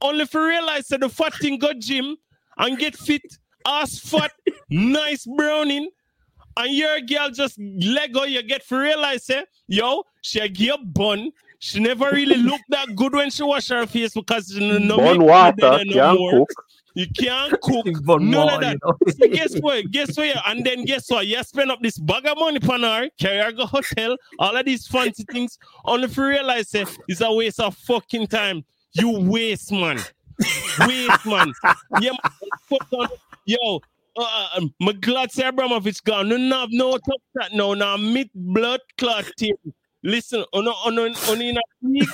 Only for realize that the fat thing got gym and get fit, ass fat, [laughs] nice browning, and your girl just Lego, you get for realize, eh, yo, she give bun. She never really looked that good when she wash her face because no, no bun water, no more. Cook. You can't [laughs] cook none more, of that. You know? [laughs] so guess what? Guess what? And then guess what? You spend up this bag of money on her, carry her go hotel, all of these fancy things, only for realize eh, it's a waste of fucking time. You waste, man. waste, man. [laughs] Yeah, man. Yo, uh, my glad say Abramovich gone. No have no top that now. Now meet blood clot team. Listen, on on on in a week,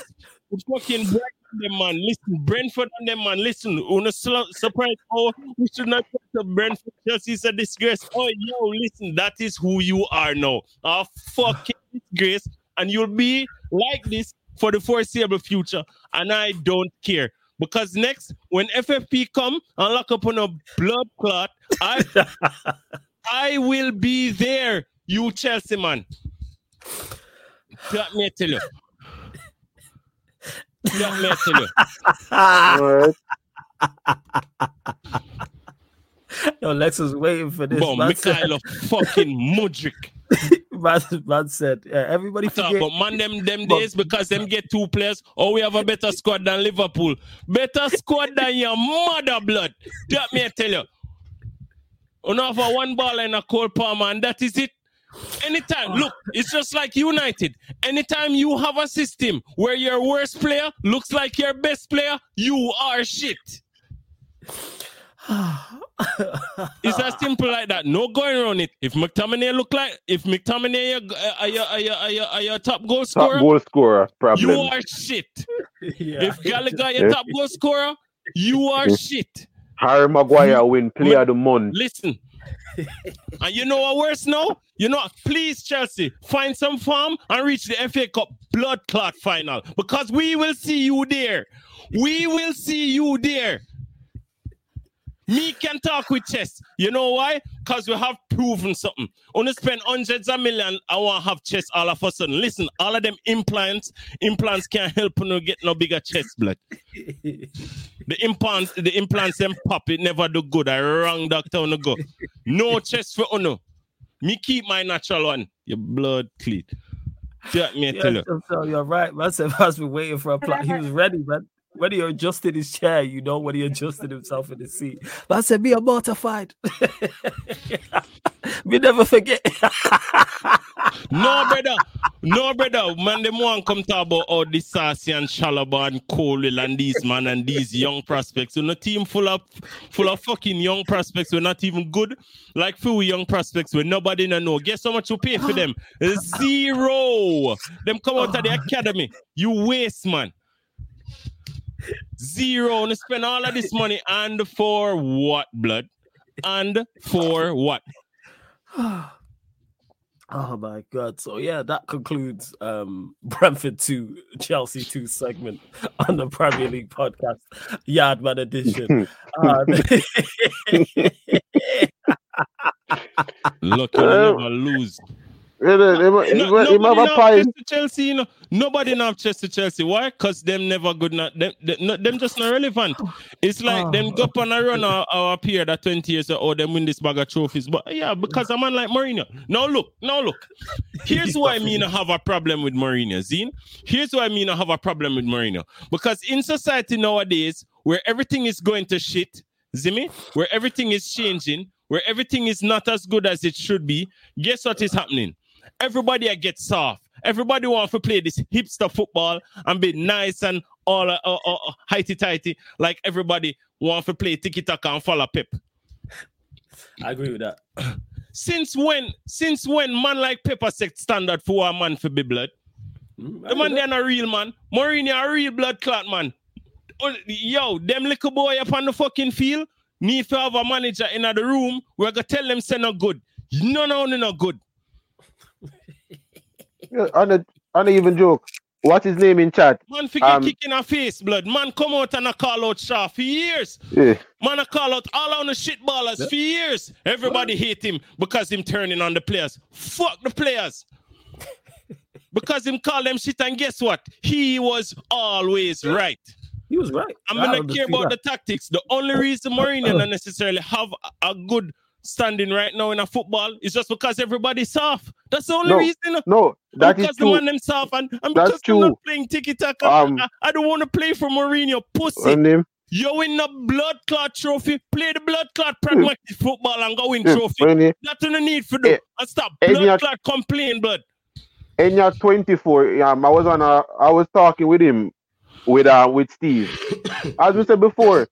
fucking break them man. Listen, Brentford and them man. Listen, on a surprise. Oh, we should not talk to Brentford. Chelsea is a disgrace. Oh, yo, listen, that is who you are now. A fucking [sighs] disgrace, and you'll be like this for the foreseeable future, and I don't care. Because next, when FFP come and lock up on a blood clot, I [laughs] I will be there, you Chelsea man. Let me tell you. Let me tell you. Yo, Lex is waiting for this. Bro, Mikhailo fucking Mudryk [laughs] man, man said, yeah, everybody forget. But man, them them days because them get two players. Oh, we have a better squad than Liverpool. Better squad than your mother blood. Let me tell you. On for one ball and a cold palm, and that is it. Anytime, look, it's just like United. Anytime you have a system where your worst player looks like your best player, you are shit [sighs] it's as simple like that. No going around it. If McTominay look like, if McTominay are your, are your, are your, are your top goal scorer, top goal scorer, problem. you are shit. yeah. If Gallagher your top goal [laughs] scorer, you are shit. Harry Maguire win player of the month. Listen, and you know what worse now? You know, please, Chelsea, find some form and reach the FA Cup blood clot final because we will see you there. We will see you there. Me can talk with chess. You know why? Because we have proven something. Only spend hundreds of million, I want to have chess all of a sudden. Listen, all of them implants, implants can't help you get no bigger chest blood. the implants, the implants them pop, it never do good. I wrong doctor on go. No chest for uno. Me keep my natural one. Your blood clean. Yeah, me yeah, tell you. So you're right. Man said [laughs] has been waiting for a plot. He was ready, man when he adjusted his chair, you know, when he adjusted himself in the seat. But I said, me, I'm mortified. [laughs] we never forget. [laughs] no, brother. No, brother. Man, them want come talk about all this Sassy and Chalobah and Colwill and these man and these young prospects. We're not team full of full of fucking young prospects. We're not even good. Like few young prospects where nobody know. Guess how much you pay for them? [laughs] Zero. Them come out of the academy. You waste, man. Zero. And spend all of this money and for what, blood? And for what? [sighs] Oh my god! So yeah, that concludes um [laughs] Brentford two, Chelsea two segment on the Premier League podcast, Yardman edition. uh, Look, you never lose. Nobody have Chelsea, you know. Nobody have chest to Chelsea. Why? Because them never good. Not them, them, them just not relevant. It's like oh. them go up on a run or, or appear that 20 years or them win this bag of trophies. But yeah, because a man like Mourinho. Now look, now look. Here's [laughs] why I mean I have a problem with Mourinho, Zine. Here's why I mean I have a problem with Mourinho. Because in society nowadays, where everything is going to shit, Zimmy, where everything is changing, where everything is not as good as it should be, guess what is happening? Everybody gets soft. Everybody wants to play this hipster football and be nice and all uh, uh, uh, heighty tighty, like everybody wants to play tiki taka and follow Pep. I agree with that. [clears throat] Since when? Since when man like Pepper set standard for a man for be blood? Mm, the man they're a real man. Mourinho a real blood clot man. Oh, yo, them little boy up on the fucking field need to have a manager in the room. We're gonna tell them say no good. No, no, no, no good. Yeah, I don't, I don't even joke. What's his name in chat? Man, forget um, kicking a face, blood. Man, come out and I call out Shaw for years. Yeah. Man, I call out all on the shit ballers yeah. for years. Everybody hate him because him turning on the players. Fuck the players. because him call them shit, and guess what? He was always right. He was right. I'm gonna care about that. the tactics. The only reason Mourinho not necessarily have a good standing right now in a football is just because everybody's soft. That's the only no, reason. No, that because is true. the man them soft and, and because That's they're not playing tiki taka. Um, I, I, don't want to play for Mourinho. Pussy. You win the blood clot trophy. Play the blood clot pragmatic football and go win trophy. That's what you need for do. Eh, and stop blood clot complain, blood. In your 24, um, I was on a, I was talking with him with uh with Steve. As we said before,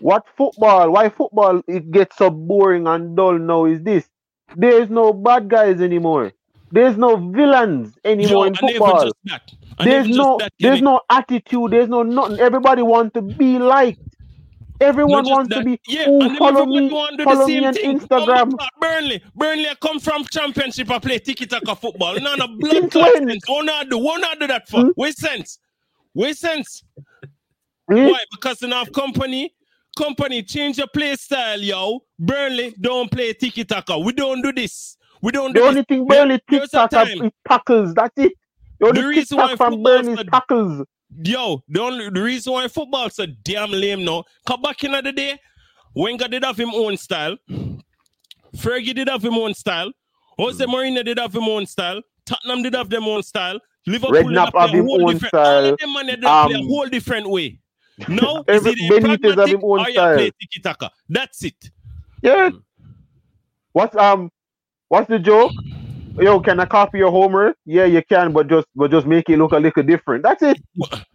what football? Why football it gets so boring and dull now is this. There's no bad guys anymore. There's no villains anymore Yo, in football. There's no that, there's no attitude, there's no nothing. Everybody wants to be liked. Everyone wants that. to be yeah, Ooh, follow me, follow me on thing. Instagram. Burnley, Burnley, I come from championship. I play tiki taka football. None of [laughs] blood sense. Not do? Not do that for? Hmm? What sense? What sense? Hmm? Why? Because enough company company, change your play style, yo. Burnley don't play tiki taka. We don't do this. We don't do the only thing Burnley tiki taka is tackles. That's it. The only the reason why from Burnley is tackles. Yo, the only the reason why football's so damn lame now. Come back in the day, Wenger did have him own style. Fergie did have him own style. Jose Mourinho did have him own style. Tottenham did have them own style. Liverpool Redknapp have him own style. All of them man, they um, play a whole different way. No, Every, [laughs] is it Benitez have his own style. tiki taka? That's it. Yeah. What's um, what's the joke? Yo, can I copy your homework? Yeah, you can, but just but just make it look a little different. That's it.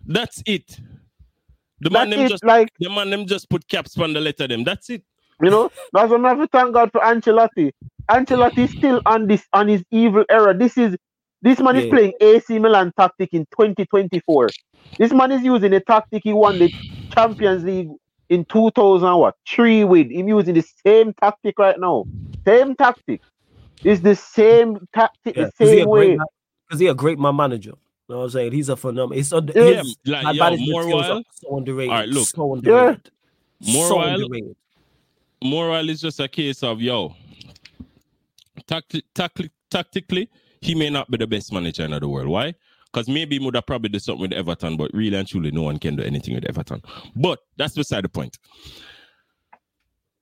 That's it. The man them just like the man them just put caps on the letter them. That's it. You know, that's what I have to thank God for Ancelotti. Ancelotti still on this on his evil era. This is this man yeah. is playing AC Milan tactic in 2024. This man is using a tactic he won the Champions League in 2000 what three with. He's using the same tactic right now. Same tactic. It's the same tactic, yeah, the same way. Because he a great man manager. You know what I'm saying? He's a phenomenal. He's under, yeah, like, yo, more while, so underrated. All right, look. So underrated. Yeah. More so while, underrated. More while is just a case of yo. Tacti- tacti- tactically, he may not be the best manager in the world. Why? Because maybe he would have probably did something with Everton, but really and truly, no one can do anything with Everton. But that's beside the point.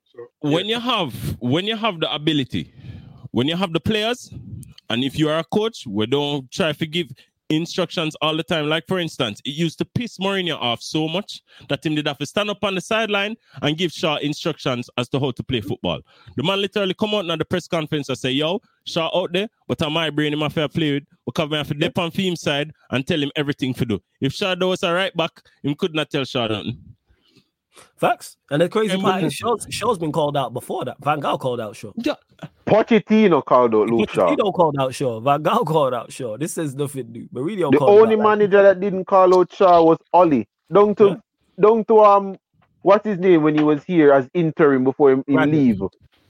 So, when you have when you have the ability, when you have the players, and if you are a coach, we don't try to give instructions all the time. Like for instance, it used to piss Mourinho off so much that him did have to stand up on the sideline and give Shaw instructions as to how to play football. The man literally come out in the press conference and say, "Yo, Shaw out there, but on my brain him have to play with because I have to dip on theme side and tell him everything to do. If Shaw was a right back, him could not tell Shaw nothing." Facts. And the crazy yeah, part is Shaw's, Shaw's been called out before that. Van Gaal called out Shaw. Yeah. Pochettino called out Luke Shaw. Pochettino called out Shaw. Van Gaal called out Shaw. This is nothing new. Mourinho the only manager that didn't call out Shaw was Ole. Down to yeah. down to um what's his name when he was here as interim before him, him leave.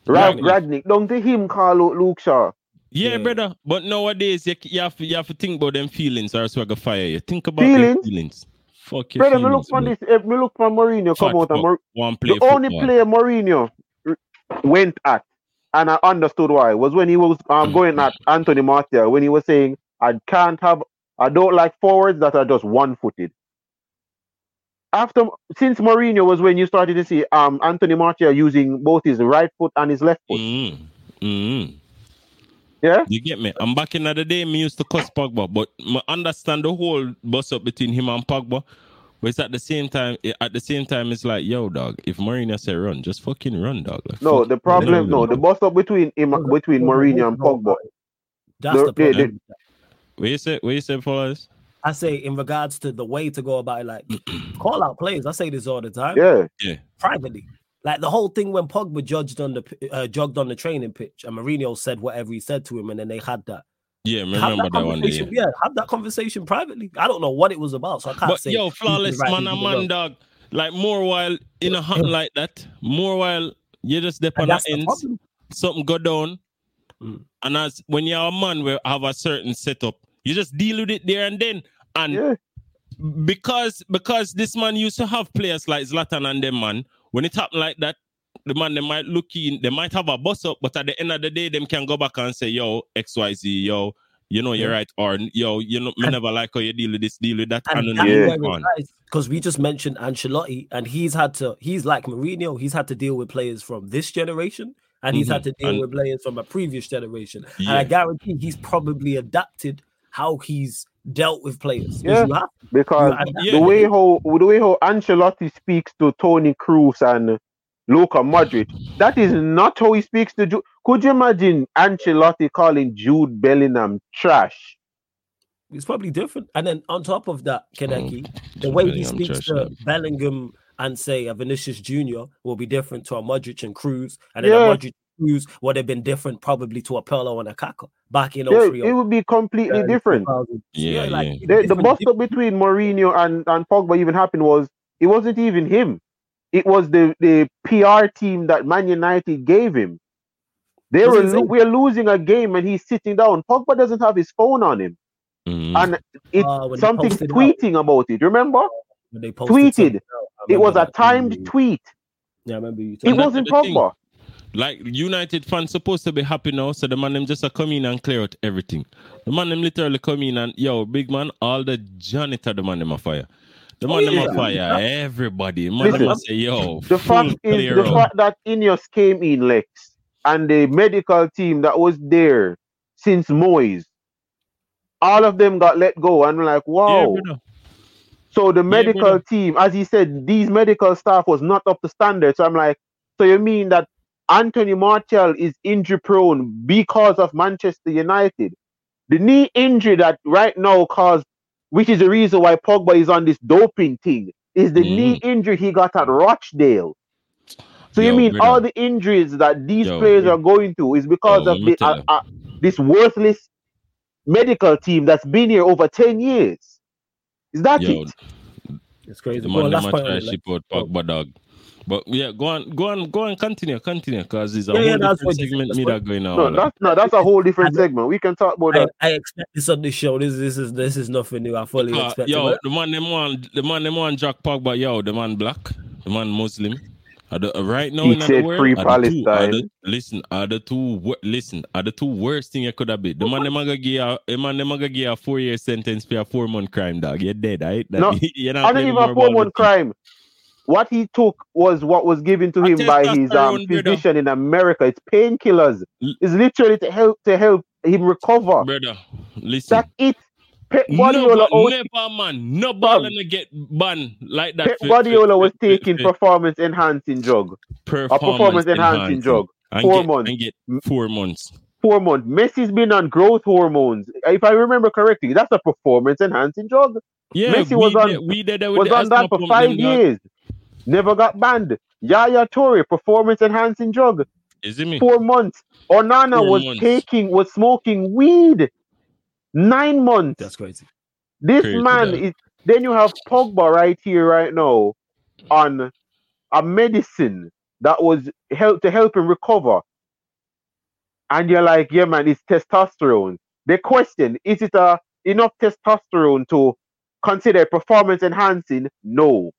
Rag, Don't to him call out Luke Shaw. Yeah, yeah, brother. But nowadays you, you, have to, you have to think about them feelings or else we're gonna fire you. Think about feelings? feelings. Fuck Brother, me look for this. Eh, me look for Mourinho come out and Mor- one play the only player Mourinho went at and I understood why, was when he was um, going at Anthony Martial, when he was saying, I can't have, I don't like forwards that are just one footed. After, since Mourinho was when you started to see um Anthony Martial using both his right foot and his left foot. Mm-hmm. Mm-hmm. Yeah. You get me? I'm back in the day, me used to cuss Pogba, but I understand the whole bust up between him and Pogba. But it's at the same time, at the same time, it's like, yo, dog, if Mourinho say run, just fucking run, dog. Like, no, the problem, no, the bust up between him, between Mourinho and Pogba. That's the, the problem. What you say? What you say, Flores? I say in regards to the way to go about it, like [clears throat] call out players. I say this all the time. Yeah, yeah. Privately, like the whole thing when Pogba judged on the uh, jogged on the training pitch, and Mourinho said whatever he said to him, and then they had that. Yeah, remember that, that one. Yeah. yeah, have that conversation privately. I don't know what it was about, so I can't but, say. Yo, flawless right man, and man, dog. Like more while in a hunt like that, more while you just dip on the ends, something go down, mm. and as when you're a man, we have a certain setup, you just deal with it there and then, and. Yeah. Because because this man used to have players like Zlatan and them man, when it happened like that, the man they might look in, they might have a bus up, but at the end of the day, them can go back and say, yo, XYZ, yo, you know, you're right, or yo, you know, me and, never like how you deal with this, deal with that. And, and because we just mentioned Ancelotti, and he's had to, he's like Mourinho, he's had to deal with players from this generation, and he's mm-hmm. had to deal and, with players from a previous generation. Yeah. And I guarantee he's probably adapted how he's dealt with players. Yeah, because the way how the way how Ancelotti speaks to Toni Kroos and Luka Modric, that is not how he speaks to. Ju- Could you imagine Ancelotti calling Jude Bellingham trash? It's probably different. And then on top of that, Kaneki, mm, the way Bellingham he speaks to. Bellingham and say a Vinicius Junior will be different to a Modric and Cruz, and then yeah. a Modric Kroos would have been different probably to a Pirlo and a Kaka back in yeah, 03. It would be completely uh, different. Yeah, yeah, like, yeah. The, the bust up between Mourinho and, and Pogba even happened was it wasn't even him. It was the, the PR team that Man United gave him. They were we're losing a game and he's sitting down. Pogba doesn't have his phone on him. Mm. And it's uh, something tweeting out. about it. Remember? When they tweeted. It was a timed tweet. Yeah, I remember you. It wasn't Pogba. Like United fans supposed to be happy now, so the man them just a come in and clear out everything. The man them literally come in and yo, big man, all the janitor the man them a fire. The man oh, yeah. them a fire yeah. everybody. The man Listen, them say yo. The fact is the fact that Ineos came in Lex and the medical team that was there since Moyes, all of them got let go. And I'm like, wow. Yeah, so the medical team, as he said, these medical staff was not up to standard. So I'm like, so you mean that Anthony Martial is injury prone because of Manchester United. The knee injury that right now caused, which is the reason why Pogba is on this doping thing, is the mm. knee injury he got at Rochdale. So Yo, you mean all the injuries that these Yo, players are going through is because Yo, of the, uh, uh, this worthless medical team that's been here over 10 years? Is that it? It's crazy. The man, well, the match ship out Pogba dog. But yeah, go on, go on, go on, continue, continue, because it's a yeah, whole yeah, different segment me that going on. No, that's no, that's a whole different segment. We can talk about I, that. I expect this on the show. This this is this is nothing new. I fully uh, expect. Yo, the man them one, the man them one Jack Pogba. Yo, the man black, the man Muslim. The, right now he in the world, free Palestine. Two, the, listen, are the two listen, are the two worst thing you could have been. The man them gonna give a, the man them gonna give a four year sentence for a four month crime, dog. You're dead, right? That, no, [laughs] you're not I don't even a four month crime what he took was what was given to him by his um, physician in America. It's painkillers. It's literally to help to help him recover. Brother, listen. That it. Pep Guardiola no, never man, no ball gonna get banned like that. Pep Guardiola was taking performance enhancing drug. Performance, a performance enhancing drug. Four get, months. Four months. Four months. Messi's been on growth hormones. If I remember correctly, that's a performance enhancing drug. Yeah, Messi was on did, we did that was on that for five years. Never got banned. Yaya Toure, performance enhancing drug. Is it me? Four months. Onana Four was months. taking, was smoking weed. Nine months. That's crazy. This crazy man is. Then you have Pogba right here, right now, on a medicine that was help to help him recover. And you're like, yeah, man, it's testosterone. The question is it a enough testosterone to consider performance enhancing? No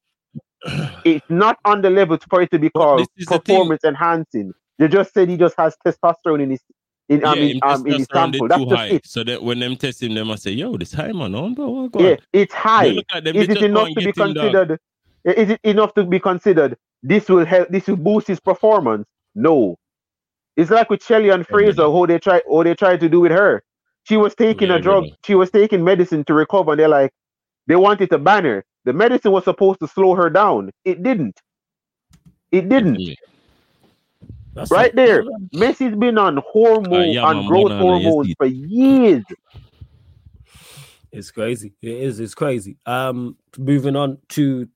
[clears throat] it's not on the level for it to be called performance enhancing. They just said he just has testosterone in his in, yeah, um, in, um, in his sample. That's high. It. So that when them test him, they must say, "Yo, this high man, on bro, Yeah, it's high. Is it enough to be considered? Is it enough to be considered? This will help. This will boost his performance. No, it's like with Shelly-Ann Fraser, mm-hmm. how they try, how they tried to do with her. She was taking yeah, a drug. She was taking medicine to recover. And they're like, they wanted to ban her. The medicine was supposed to slow her down. It didn't. It didn't. That's right there. Messi's been on hormone uh, yeah, on growth hormones for years. It's crazy. It is. It's crazy. Um, moving on to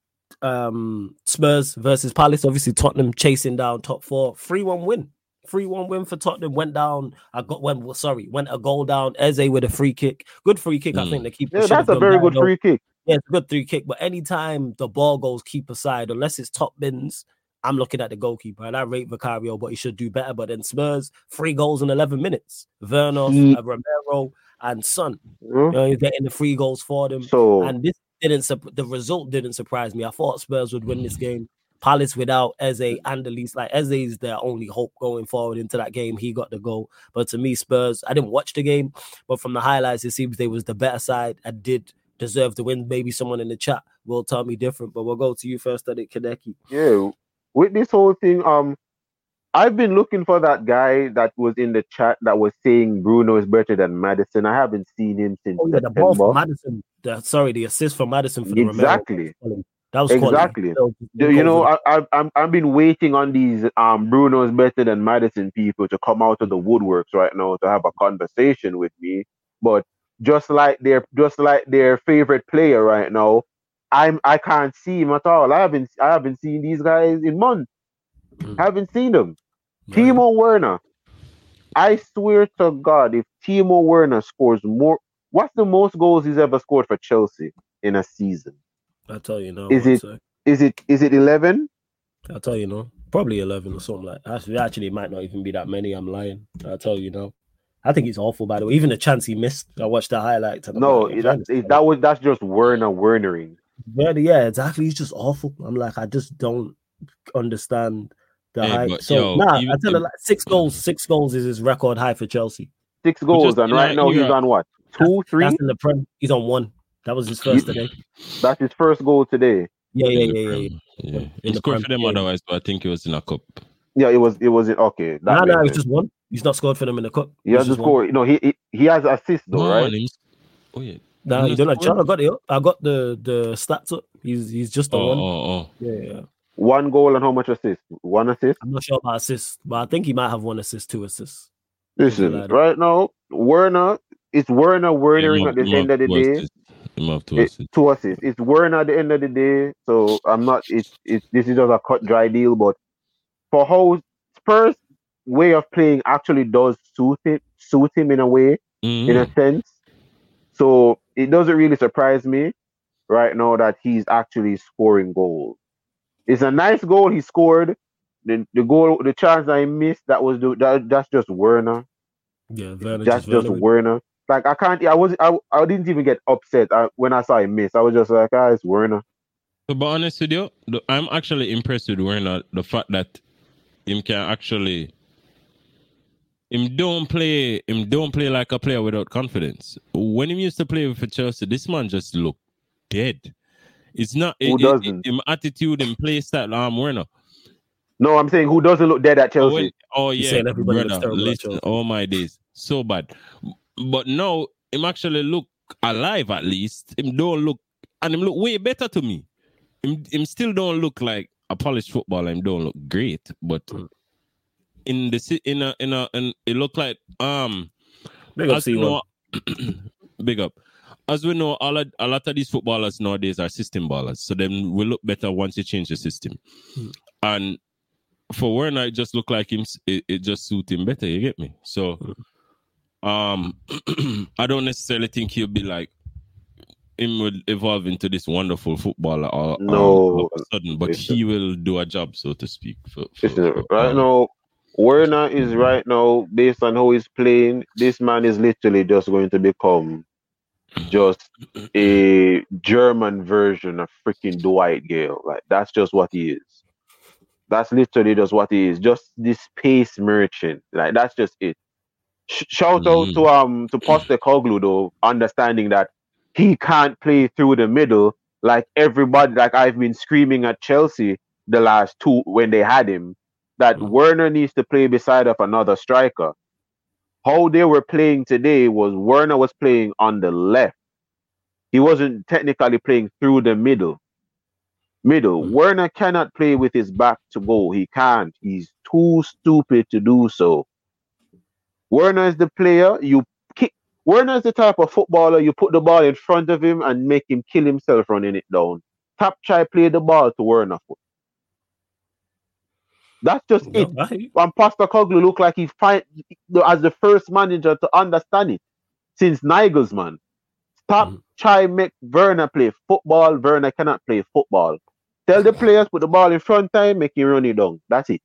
um Spurs versus Palace. Obviously, Tottenham chasing down top four. Three one win. Three one win for Tottenham. Went down. I got went. Sorry, went a goal down. Eze with a free kick. Good free kick. Mm. I think they keep. Yeah, that's a very good free kick. Yeah, it's a good free kick. But anytime the ball goes keeper side, unless it's top bins, I'm looking at the goalkeeper and I rate Vicario, but he should do better. But then Spurs, three goals in 11 minutes. Werner, mm. Romero, and Son. Mm. You know, he's getting the three goals for them. So, and this didn't, the result didn't surprise me. I thought Spurs would win this game. Palace without Eze and the least, like Eze is their only hope going forward into that game. He got the goal. But to me, Spurs, I didn't watch the game, but from the highlights, it seems they was the better side and did deserve to win. Maybe someone in the chat will tell me different, but we'll go to you first, Eddie Kadeki. Yeah, with this whole thing, um, I've been looking for that guy that was in the chat that was saying Bruno is better than Maddison. I haven't seen him since. Oh, yeah, the ball for Maddison. The, sorry, the assist from Maddison for the exactly. That was exactly. You know, I, I, I'm I've been waiting on these um Bruno's better than Maddison people to come out of the woodworks right now to have a conversation with me. But just like their just like their favorite player right now, I'm I can't see him at all. I haven't I haven't seen these guys in months. Mm. Haven't seen them. Timo Werner. I swear to God, if Timo Werner scores more, what's the most goals he's ever scored for Chelsea in a season? I'll tell you now. Is it is it is it eleven? I'll tell you now. Probably eleven or something like. Actually, actually, it might not even be that many. I'm lying. I'll tell you now. I think he's awful. By the way, even the chance he missed, I watched the highlights. No, that, that was that's just Werner Wernering. Yeah, yeah, exactly. He's just awful. I'm like, I just don't understand the hey, hype. So yo, nah, I tell you, like six goals, six goals is his record high for Chelsea. Six goals, just, and right now he's on what? Two, that's, three. That's in the prem. He's on one. That was his first today. That's his first goal today. Yeah, yeah, yeah, yeah. yeah. yeah. He scored for them otherwise, but I think it was in a cup. Yeah, it was. It was okay. No, no, it's just one. He's not scored for them in the cup. He has to score. You know, he, he he has assist though, no, right? Oh yeah. Nah, you don't know. I got it. Up. I got the the stats up. He's he's just the oh, one. Oh, oh. Yeah, yeah. One goal and how much assist? One assist. I'm not sure about assists, but I think he might have one assist, two assists. Listen, right now, Werner, it's Werner Wernering at the end of the day. Two assists. two assists. It's Werner at the end of the day. So I'm not. It's it's this is just a cut dry deal. But for how Spurs way of playing actually does suit it, suit him in a way, mm-hmm. in a sense. So it doesn't really surprise me right now that he's actually scoring goals. It's a nice goal he scored. The, the goal, the chance I missed, that was the, that, that's just Werner. Yeah, that's just, just Werner. Like I can't, I was, I, I didn't even get upset I, when I saw him miss. I was just like, ah, it's Werner. To be honest with you, I'm actually impressed with Werner. The fact that him can actually him don't play him don't play like a player without confidence. When he used to play for Chelsea, this man just looked dead. It's not who it, doesn't? It, him attitude and play style. I'm Werner. No, I'm saying who doesn't look dead at Chelsea. Oh, when, oh yeah, brother, listen, all my days, so bad. But now him actually look alive at least. Him don't look, and him look way better to me. Him, him still don't look like a polished footballer. Him don't look great, but mm in the in a in a and it looked like um big up, know, [clears throat] big up. As we know, a lot, a lot of these footballers nowadays are system ballers, so then we look better once you change the system. Hmm. And for Werner, it just look like him. It, it just suit him better. You get me? So, hmm. um, [clears throat] I don't necessarily think he'll be like him will evolve into this wonderful footballer all, no, all of a sudden, but he will do a job, so to speak. For, for, for right um, now, Werner is right now, based on how he's playing, this man is literally just going to become just a German version of freaking Dwight Gayle. Like that's just what he is. That's literally just what he is. Just this pace merchant. Like that's just it. Sh- shout mm. out to mm. um to Postecoglou though, understanding that he can't play through the middle like everybody. Like I've been screaming at Chelsea the last two when they had him that mm. Werner needs to play beside of another striker. How they were playing today was Werner was playing on the left. He wasn't technically playing through the middle. Middle. Mm. Werner cannot play with his back to goal. He can't. He's too stupid to do so. Werner is the player you kick. Werner is the type of footballer you put the ball in front of him and make him kill himself running it down. Tap try play the ball to Werner foot. That's just no, it. Right. And Postecoglou look like he find as the first manager to understand it since Nagelsmann. Stop mm. try make Werner play football. Werner cannot play football. Tell the [laughs] players put the ball in front time, make him run it down. That's it.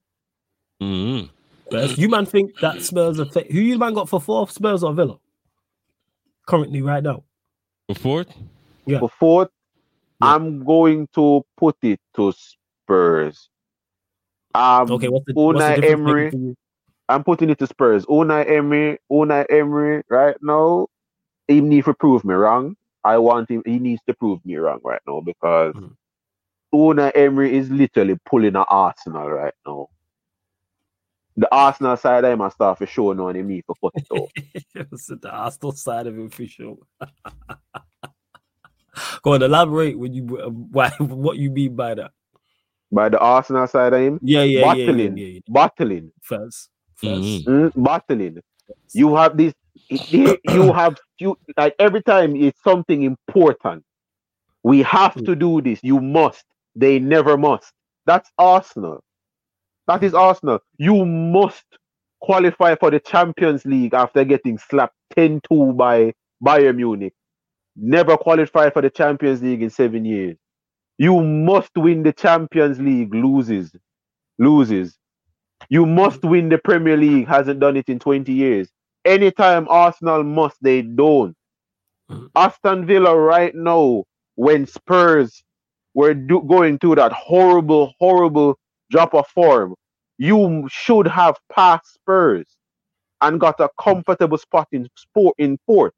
Mm. You man think that Spurs are who you man got for fourth Spurs or Villa? Currently, right now. For fourth? Yeah. For fourth, yeah. I'm going to put it to Spurs. Um, okay, what's the, Unai what's the Emery. I'm putting it to Spurs. Unai Emery, Unai Emery, right now, he needs to prove me wrong. I want him. He needs to prove me wrong right now because mm. Unai Emery is literally pulling an Arsenal right now. The Arsenal side of him and stuff for sure knowing me for cut it [laughs] the Arsenal side of him for sure. [laughs] Go on, elaborate when you why [laughs] what you mean by that by the Arsenal side of him. Yeah, yeah, battling, yeah, yeah, yeah. battling, first, first. Mm-hmm. Mm, battling. You have this. [clears throat] You have you like every time it's something important. We have to do this. You must. They never must. That's Arsenal. That is Arsenal. You must qualify for the Champions League after getting slapped 10-2 by Bayern Munich. Never qualified for the Champions League in seven years. You must win the Champions League, loses. Loses. You must win the Premier League, hasn't done it in 20 years. Anytime Arsenal must, they don't. Mm. Aston Villa right now, when Spurs were do- going through that horrible, horrible drop of form, you should have passed Spurs and got a comfortable spot in sport in fourth.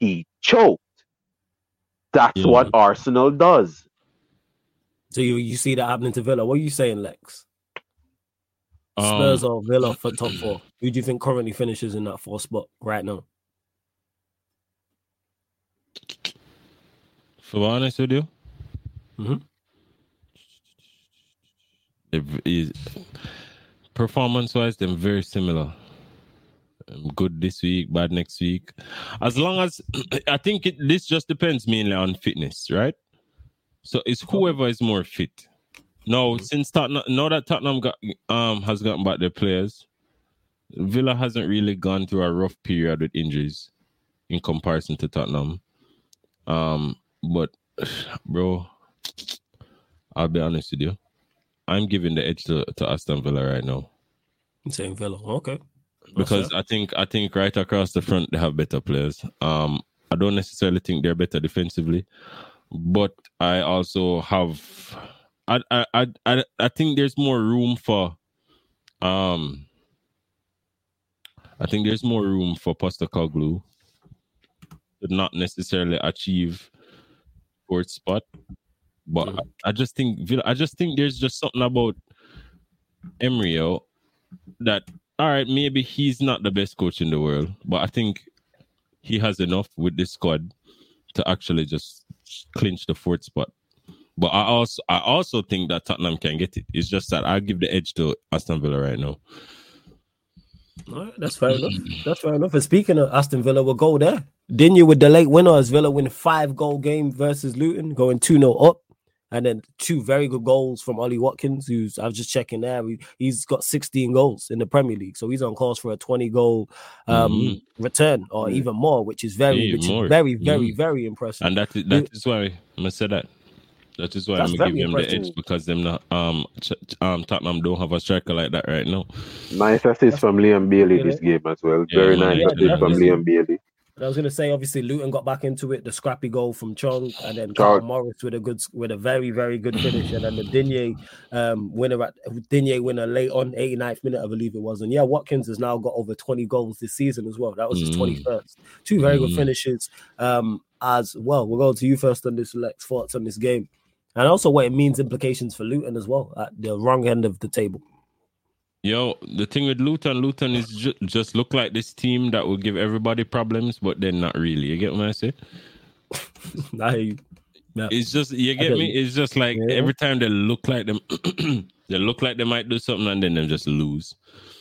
He choked. That's yeah. what Arsenal does. So you you see that happening to Villa. What are you saying, Lex? Spurs um, or Villa for top [clears throat] four? Who do you think currently finishes in that fourth spot right now? For be honest with you, mm-hmm. is performance wise, they're very similar. Um, good this week, bad next week. As long as [clears throat] I think it, this just depends mainly on fitness, right? So it's whoever is more fit. No, mm-hmm. since Tottenham, now that Tottenham got um has gotten back their players, Villa hasn't really gone through a rough period with injuries in comparison to Tottenham. Um, but [sighs] bro, I'll be honest with you, I'm giving the edge to, to Aston Villa right now. Saying Villa, okay. Because I think I think right across the front they have better players. Um, I don't necessarily think they're better defensively but I also have I I I I think there's more room for um I think there's more room for Postecoglou to not necessarily achieve fourth spot. But mm. I, I, just think I just think there's just something about Emery that all right, maybe he's not the best coach in the world, but I think he has enough with this squad to actually just clinch the fourth spot. But I also I also think that Tottenham can get it. It's just that I give the edge to Aston Villa right now. All right, that's fair enough. Mm. That's fair enough. And speaking of Aston Villa, we'll go there. Didn't you with the late winner as Villa win five goal game versus Luton, going 2 0 up and then two very good goals from Ollie Watkins, who's I was just checking there. He's got 16 goals in the Premier League, so he's on course for a 20 goal um, mm-hmm. return or yeah. even more, which is very, yeah, which is very, very, mm-hmm. very impressive. And that is, that is why I'm gonna say that. That is why That's I'm gonna give them the edge because them not um um Tottenham don't have a striker like that right now. Nice assist from Leon Bailey this game as well. Very nice assist from Leon Bailey. I was going to say, obviously, Luton got back into it. The scrappy goal from Chong, and then Carl Morris with a good, with a very, very good finish, and then the Digne um, winner at Digne winner late on 89th minute, I believe it was. And yeah, Watkins has now got over 20 goals this season as well. That was his mm. 21st. Two very mm. good finishes um, as well. We'll go to you first on this, Lex. Thoughts on this game, and also what it means implications for Luton as well at the wrong end of the table. Yo, the thing with Luton, Luton is ju- just look like this team that will give everybody problems, but then not really. You get what I say? I, yeah. It's just you get me. It's just like yeah. every time they look like them, [clears throat] they look like they might do something, and then they just lose.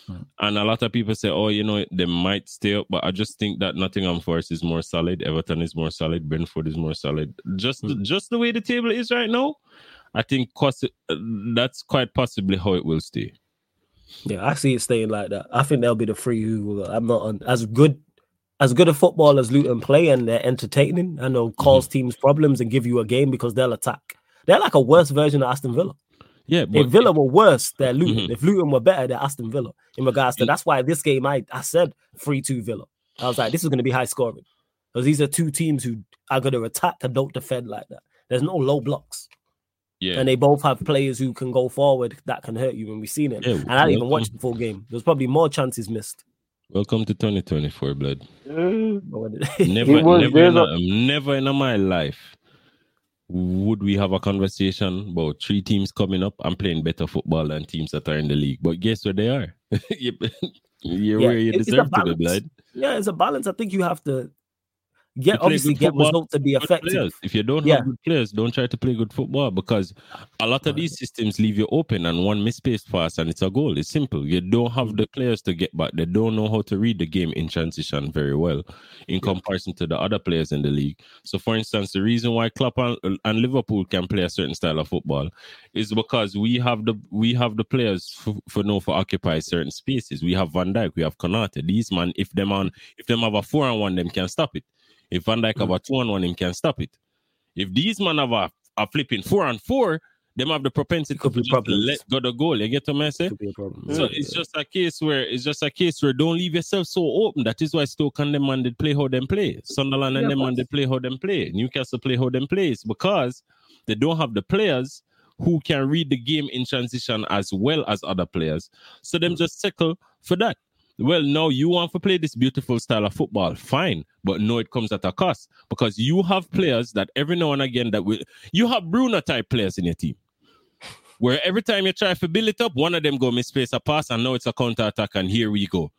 Hmm. And a lot of people say, "Oh, you know, they might stay up," but I just think that Nottingham Forest is more solid. Everton is more solid. Brentford is more solid. Just, mm. just the way the table is right now, I think that's quite possibly how it will stay. Yeah, I see it staying like that. I think they'll be the three who I'm not on as good as good a football as Luton play and they're entertaining and they'll cause mm-hmm. teams problems and give you a game because they'll attack. They're like a worse version of Aston Villa. Yeah, but if Villa were worse, they're Luton. Mm-hmm. If Luton were better, they're Aston Villa. In regards to that's why this game I I said three two Villa. I was like, this is going to be high scoring because these are two teams who are going to attack and don't defend like that. There's no low blocks. Yeah. And they both have players who can go forward that can hurt you when we've seen it. Yeah, and I didn't even watch the full game. There's probably more chances missed. Welcome to 2024, blood. [laughs] never, was, never, in a, a... never in my life would we have a conversation about three teams coming up and playing better football than teams that are in the league. But guess where they are? [laughs] You're yeah, where you deserve to be, blood. Yeah, it's a balance. I think you have to get obviously get results to be effective. Players. If you don't yeah. have good players, don't try to play good football because a lot of these systems leave you open and one misspaced pass and it's a goal. It's simple. You don't have mm. the players to get back. They don't know how to read the game in transition very well in comparison to the other players in the league. So, for instance, the reason why Klopp and, and Liverpool can play a certain style of football is because we have the we have the players for, for know for occupy certain spaces. We have Van Dijk, we have Konate. These man, if them on if them have a four and one, them can stop it. If Van Dijk mm. have a two on one, him can stop it. If these man have a, a flipping four and four, them have the propensity to let go the goal. You get what I say? So it's just a case where it's just a case where don't leave yourself so open. That is why Stoke and them man did play how them play. Sunderland and yeah, them man did play how them play. Newcastle play how them plays because they don't have the players who can read the game in transition as well as other players. So them mm. just settle for that well, now you want to play this beautiful style of football, fine, but no, it comes at a cost because you have players that every now and again that will you have Bruno type players in your team. Where every time you try to build it up, one of them go misplace a pass, and now it's a counter attack, and here we go.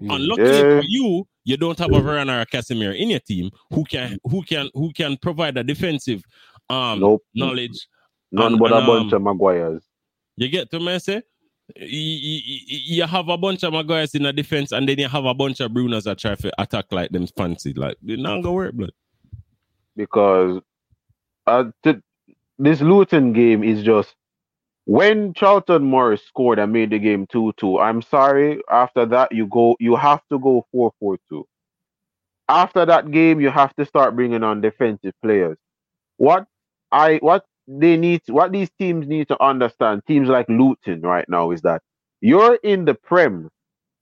Unluckily yeah. for you, you don't have a Varane or a Casemiro in your team who can who can who can provide a defensive um nope. knowledge. None and, but and, a bunch um, of Maguires. You get to me say? You, you, have a bunch of Maguires in the defense, and then you have a bunch of Brunos that try to attack like them fancy. Like, it not gonna work, blood. Because uh, th- this Luton game is just when Carlton Morris scored and made the game 2 2. I'm sorry, after that, you go, you have to go 4 4 2. After that game, you have to start bringing on defensive players. What I what they need to, what these teams need to understand, teams like Luton right now, is that you're in the Prem.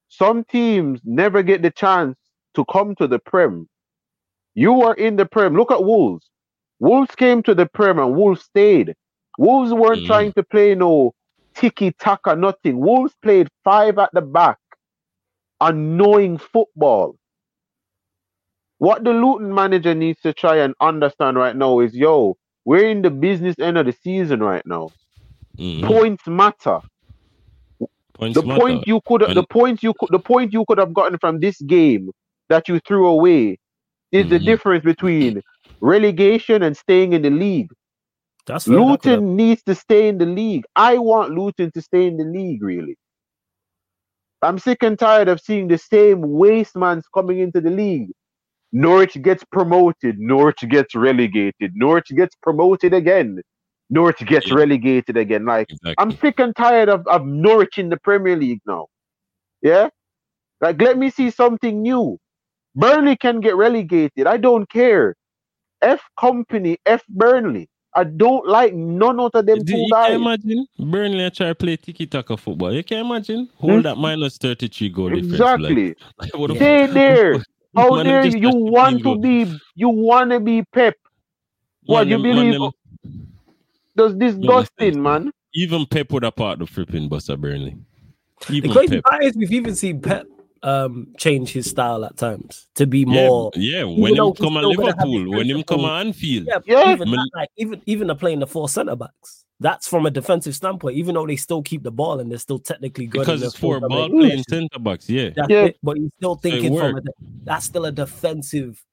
Some teams never get the chance to come to the Prem. You are in the Prem. Look at Wolves. Wolves came to the Prem and Wolves stayed. Wolves weren't mm. trying to play no tiki taka, nothing. Wolves played five at the back, annoying football. What the Luton manager needs to try and understand right now is yo, we're in the business end of the season right now. Mm-hmm. Points matter. Points the matter. point you could and... the point you could the point you could have gotten from this game that you threw away is mm-hmm. the difference between relegation and staying in the league. That's Luton needs to stay in the league. I want Luton to stay in the league, really. I'm sick and tired of seeing the same wastemans coming into the league. Norwich gets promoted, Norwich gets relegated, Norwich gets promoted again, Norwich gets yeah. relegated again. Like exactly. I'm sick and tired of, of Norwich in the Premier League now. Yeah? Like let me see something new. Burnley can get relegated. I don't care. F company, F Burnley. I don't like none of them two you guys. can imagine Burnley try to play tiki taka football. You can imagine hold hmm? that minus 33 goal exactly. Difference, like, [laughs] like, Stay there. [laughs] How dare you? You want to be? You want to be Pep? What you believe? Does this disgusting, man. Even Pep would have part the flipping bus at Burnley. Even the crazy part is we've even seen Pep um change his style at times to be more. Yeah, when him come on Liverpool, when him come on Anfield. Yeah, yeah. Even, that, like, even even the playing the four centre backs. That's from a defensive standpoint, even though they still keep the ball and they're still technically good. Because it's four ball playing centre backs, yeah. That's yeah. It, but you're still thinking from a, that's still a defensive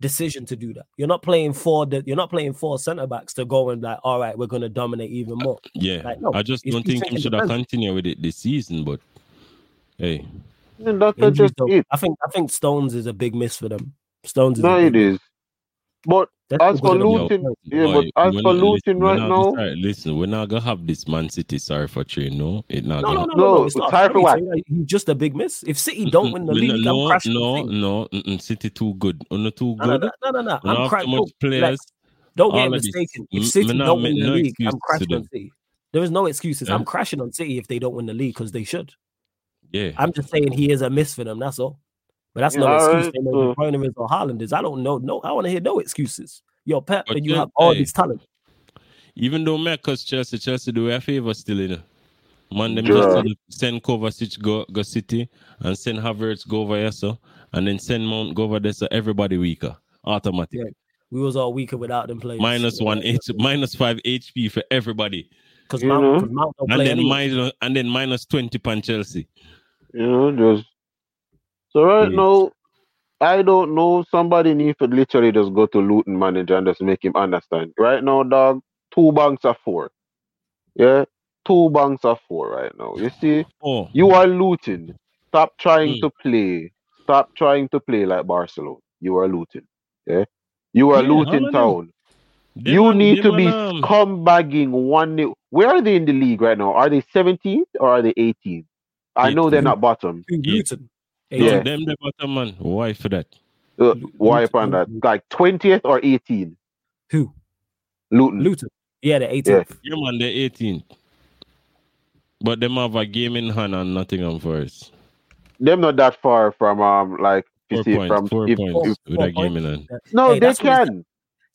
decision to do that. You're not playing four. You're not playing four centre backs to go and like, all right, we're going to dominate even more. Yeah, like, no, I just don't think he should have continued with it this season. But hey, just it. I think I think Stones is a big miss for them. Stones. no, it is. But that's as for Luton, yeah, but as for Luton right now, listen, we're not gonna have this Man City sorry for train. No, it not. No, gonna, no, no, no, It's not. Sorry for what? He's just a big miss. If City don't win the league, no, I'm crashing. No, no, no, City too good. On too good. No, no, no, no. I'm crashing. Players. don't get mistaken. If mm, City don't win the league, I'm crashing on City. There is no excuses. I'm crashing on City if they don't win the league because they should. Yeah. I'm just saying he is a miss for them. That's all. But that's no excuse. Right. They know uh, or Haaland is. I don't know. No, I want to hear no excuses. You're Pep, but and you have all hey, this talent. Even though Marcus Chelsea, Chelsea do a favor still in. Man, them yeah. just send Kovacic go go City and send Havertz go over here, so and then send Mount go over there, so everybody weaker automatic. Yeah. We was all weaker without them playing. Minus one H, minus five HP for everybody. Because Mount, Mount don't and play then anyway. minus and then minus twenty pan Chelsea. You know, just so right yeah. now I don't know. Somebody need to literally just go to Luton manager and just make him understand. Right now, dog, two banks are four. Yeah, two banks are four right now. You see, oh. you are Luton. Stop trying mm. to play. Stop trying to play like Barcelona. You are Luton. Yeah, you are yeah, Luton town. you need to be um... scumbagging one. New... Where are they in the league right now? Are they 17th or are they 18th? I know they're not bottom. Luton. Yeah, them the bottom man. Why for that? Uh, why upon that? Like twentieth or 18th? Who? Luton. Luton. Yeah, the 18th. Yeah, yeah man, the 18th. But them have a game in hand and Nottingham Forest. Them not that far from um like four see, points, from four if, points if, with four a game in hand. No, hey, they can.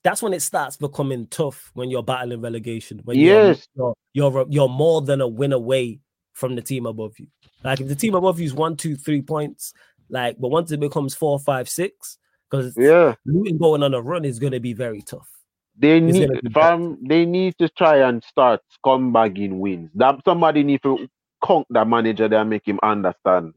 That's when it starts becoming tough when you're battling relegation. When yes, you're, you're, you're you're more than a win away from the team above you. Like if the team above you is one, two, three points, like but once it becomes four, five, six, because yeah, Luton going on a run is going to be very tough. They it's need from they need to try and start scumbagging wins. That somebody need to conk that manager there and make him understand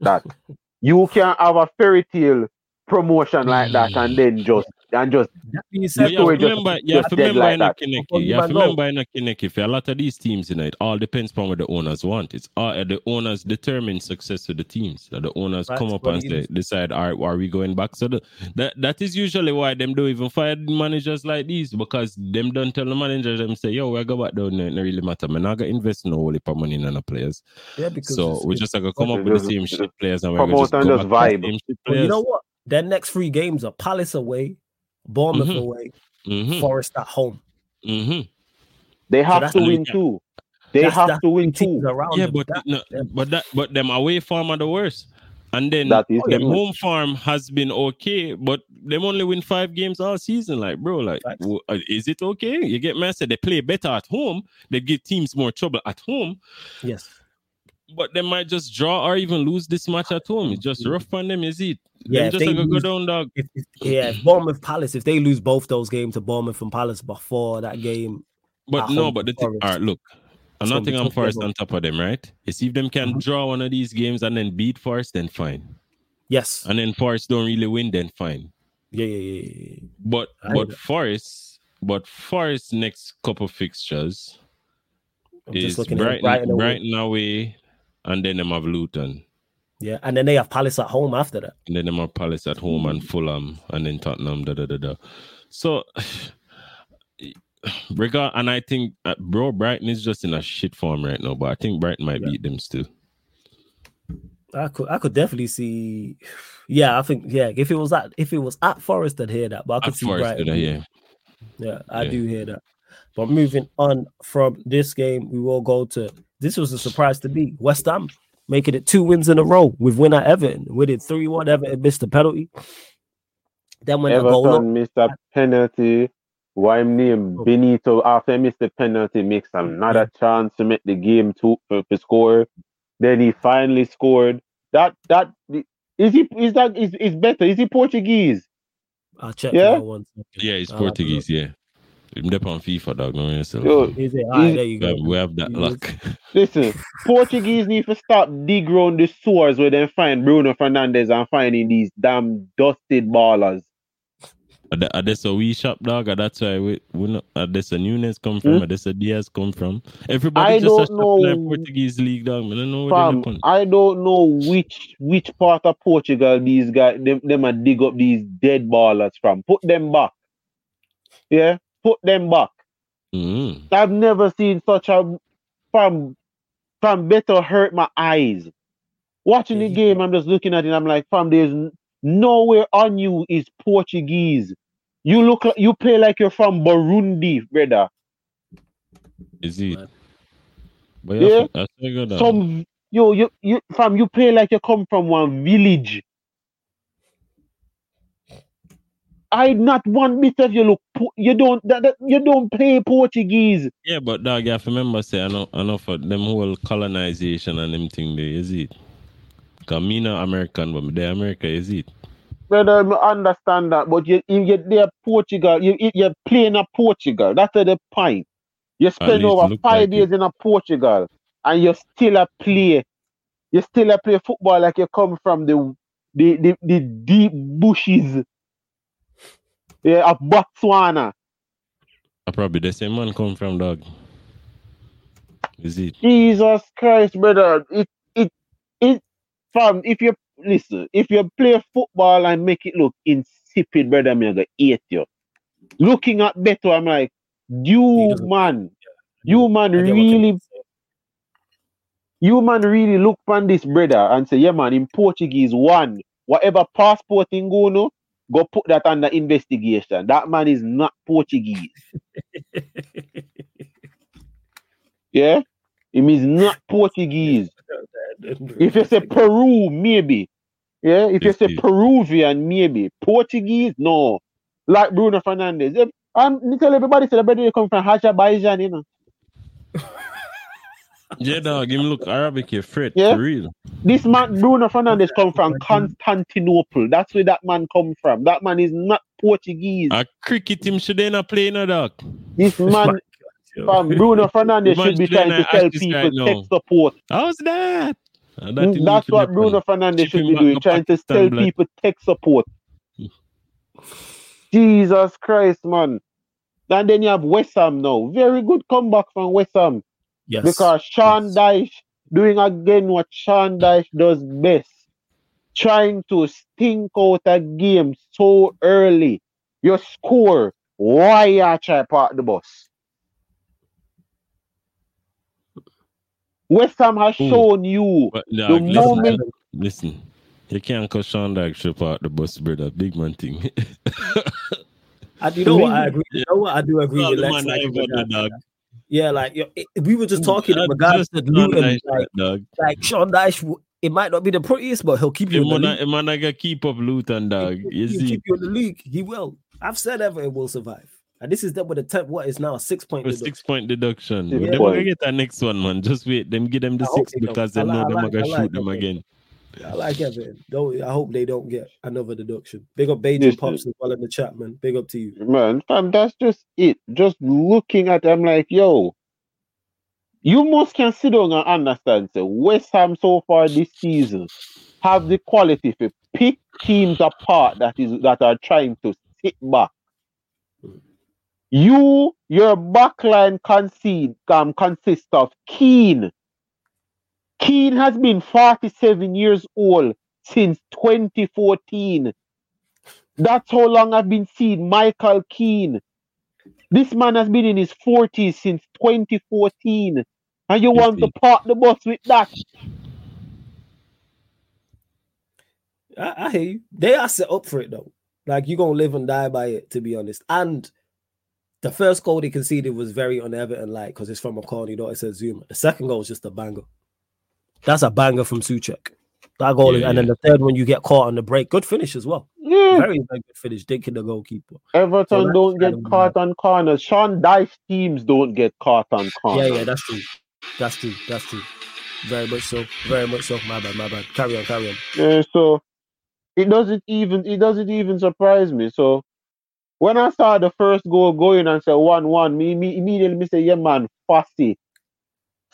that [laughs] you can't have a fairy tale promotion like that and then just and just you have to remember, you have to remember like in a Kaneki, you have to remember in a Kaneki, for a lot of these teams, you know, it all depends on what the owners want. It's all uh, the owners determine success of the teams. That the owners That's come up and say, decide, are, are we going back? So the, that that is usually why them don't even fire managers like these because them don't tell the managers them say, yo, we go back down there, it really matter. Man, I got invest no whole money in the players. Yeah, because so we just like come up with the same shit players and we're just, and just vibe. Well, you know what? Their next three games are Palace away, Bournemouth mm-hmm. away, mm-hmm. Forest at home. Mm-hmm. They have so to win too. They that's, have that's to win too. Yeah, but that, no, but that but them away farm are the worst. And then that is them home farm has been okay, but them only win five games all season. Like, bro, like, w- uh, is it okay? You get me? I said they play better at home. They give teams more trouble at home. Yes but they might just draw or even lose this match at home. It's just rough on them, is it? Yeah, just like a good own dog. If, if, yeah, Bournemouth Palace. If they lose both those games to Bournemouth and Palace before that game, but no, but the thing, all right, look, I'm not thinking I'm Forest on top of them, right? See if them can mm-hmm. draw one of these games and then beat Forest, then fine. Yes, and then Forest don't really win, then fine. Yeah, yeah, yeah. yeah. But I but Forest, but Forest next couple fixtures. I'm is Brighton, Brighton, Brighton away, and then them have Luton. Yeah, and then they have Palace at home after that. And then they have Palace at home and Fulham and then Tottenham. Da da da da. So, [sighs] regard, and I think uh, bro Brighton is just in a shit form right now, but I think Brighton might yeah. beat them still. I could, I could definitely see. [sighs] Yeah, I think yeah. If it was at, if it was at Forest, I'd hear that. But I could at see Forest, Brighton. Yeah, yeah, I yeah. do hear that. But moving on from this game, we will go to this was a surprise to me. West Ham making it two wins in a row with winner Everton. We did 3 1. Everton missed the penalty. Then when Everton the goal missed a penalty. Why name Oh. Benito after he missed the penalty makes another mm-hmm. chance to make the game two uh, for, for score. Then he finally scored. That that is he is that is is better? Is he Portuguese? I'll check Yeah? that one second. Yeah, he's I'll Portuguese. Yeah, him dep on FIFA, dog. No yourself. Yo, Is it? All right, there you we, have, go. we have that luck. [laughs] Listen, Portuguese need to stop dig round the sores where they find Bruno Fernandes and finding these damn dusted ballers. Are that- That's a wee shop dog. uh, That's why we we not. Uh, that's a Nunez come from. Hmm? Uh, that's a Diaz come from. Everybody I just a don't shop in. Portuguese league dog. Man, I don't know where Fam, they I don't know which which part of Portugal these guys them, them a dig up these dead ballers from. Put them back. Yeah, put them back. mm I've never seen such a from from better hurt my eyes. Watching the Yeah. game, I'm just looking at it. I'm like, fam, there's nowhere on you is Portuguese. You look like you play like you're from Burundi, brother. Is it? But Yeah. yeah, I figured that. Some yo, you you fam, you play like you come from one village. I not one bit of you look. You don't that, that you don't play Portuguese. Yeah, but dog, you have to remember say I know I know for them whole colonization and them thing there, is it? Cause me not American, but they America, is it? Brother, I understand that, but you you you there Portugal, you you- you're playing a Portugal. That's the point. You spend over five like years in a Portugal, and you still a play. You still a play football like you come from the the the, the deep bushes. Yeah, of Botswana. I probably the same man come from dog. Is it? Jesus Christ, brother. It it it fam, if you listen, if you play football and make it look insipid, brother, I'm gonna hate you. Looking at Beto, I'm like, you man, you man I get what really, you man really look on this brother and say, yeah man, in Portuguese, one, whatever passport in go no, go put that under investigation. That man is not Portuguese. [laughs] Yeah? Him is not Portuguese. If you say Peru, maybe. Yeah, if you say. Peruvian, maybe. Portuguese, no. Like Bruno Fernandes. I'm tell everybody, say the brother they come from Azerbaijan, you know. [laughs] Yeah, dog. Him look Arabic, you fret Yeah? for real. This man, Bruno Fernandes, come from Constantinople. That's where that man come from. That man is not Portuguese. A cricket team should not play [laughs] no dog. This man, from Bruno Fernandes, should be trying to tell people tech support. How's that? That mm, That's what Bruno. Fernandes should be doing, trying to tell people tech support. Jesus Christ, man. And then you have West Ham now. Very good comeback from West Ham. Yes. Because Sean Yes. Dyche doing again what Sean Dyche does best. Trying to stink out a game so early. You score. Why are you try park the bus? West Ham has Ooh. shown you But the listen, moment listen. You can't cause Sean Dyche trip out the bus, brother. Big man thing. And you know what? I [laughs] agree. You know what? I do agree Well, with the Lex. Like, I in got the regards to dog. that. Yeah, like yo, it- we were just talking in regards to Luton. Dyche, Like, dog. like Sean Dyche, it might not be the prettiest, but he'll keep you in Him the league. him man, I keep up Luton, dog. You He'll see, keep you in the league. He will. I've said Everton will survive. And this is them with a ten, what is now a six point a deduction. six point deduction. Them point. gonna get that next one, man. Just wait. Them give them the I six because they know I them are like- gonna shoot them again. I like Everton. Don't I hope they don't get another deduction. Big up Bajan Listen. Pops as well in the chat, man. Big up to you. man, fam, that's just it. Just looking at them like, yo, you must down and understand. So West Ham so far this season have the quality to pick teams apart that is that are trying to sit back. You, your backline concede um, consists of Keane. Keane has been 47 years old since 2014. That's how long I've been seeing Michael Keane. This man has been in his 40s since 2014. And you want to park the bus with that? I, I hear you. They are set up for it though. Like you're gonna live and die by it, to be honest. And the first goal they conceded was very un Everton like because it's from a corner, you know, it's a Zouma. The second goal was just a banger. That's a banger from Soucek. That goal, yeah, is, and yeah. then the third one you get caught on the break. Good finish as well. Yeah, very, very good finish. Dinking the goalkeeper. Everton so don't get caught on corners. Sean Dyche teams don't get caught on corners. Yeah, yeah, that's true. That's true. That's true. Very much so. Very much so. My bad. My bad. Carry on. Carry on. Yeah. So it doesn't even it doesn't even surprise me. So when I saw the first goal going and said one one, me, me immediately me say, yeah man, fussy.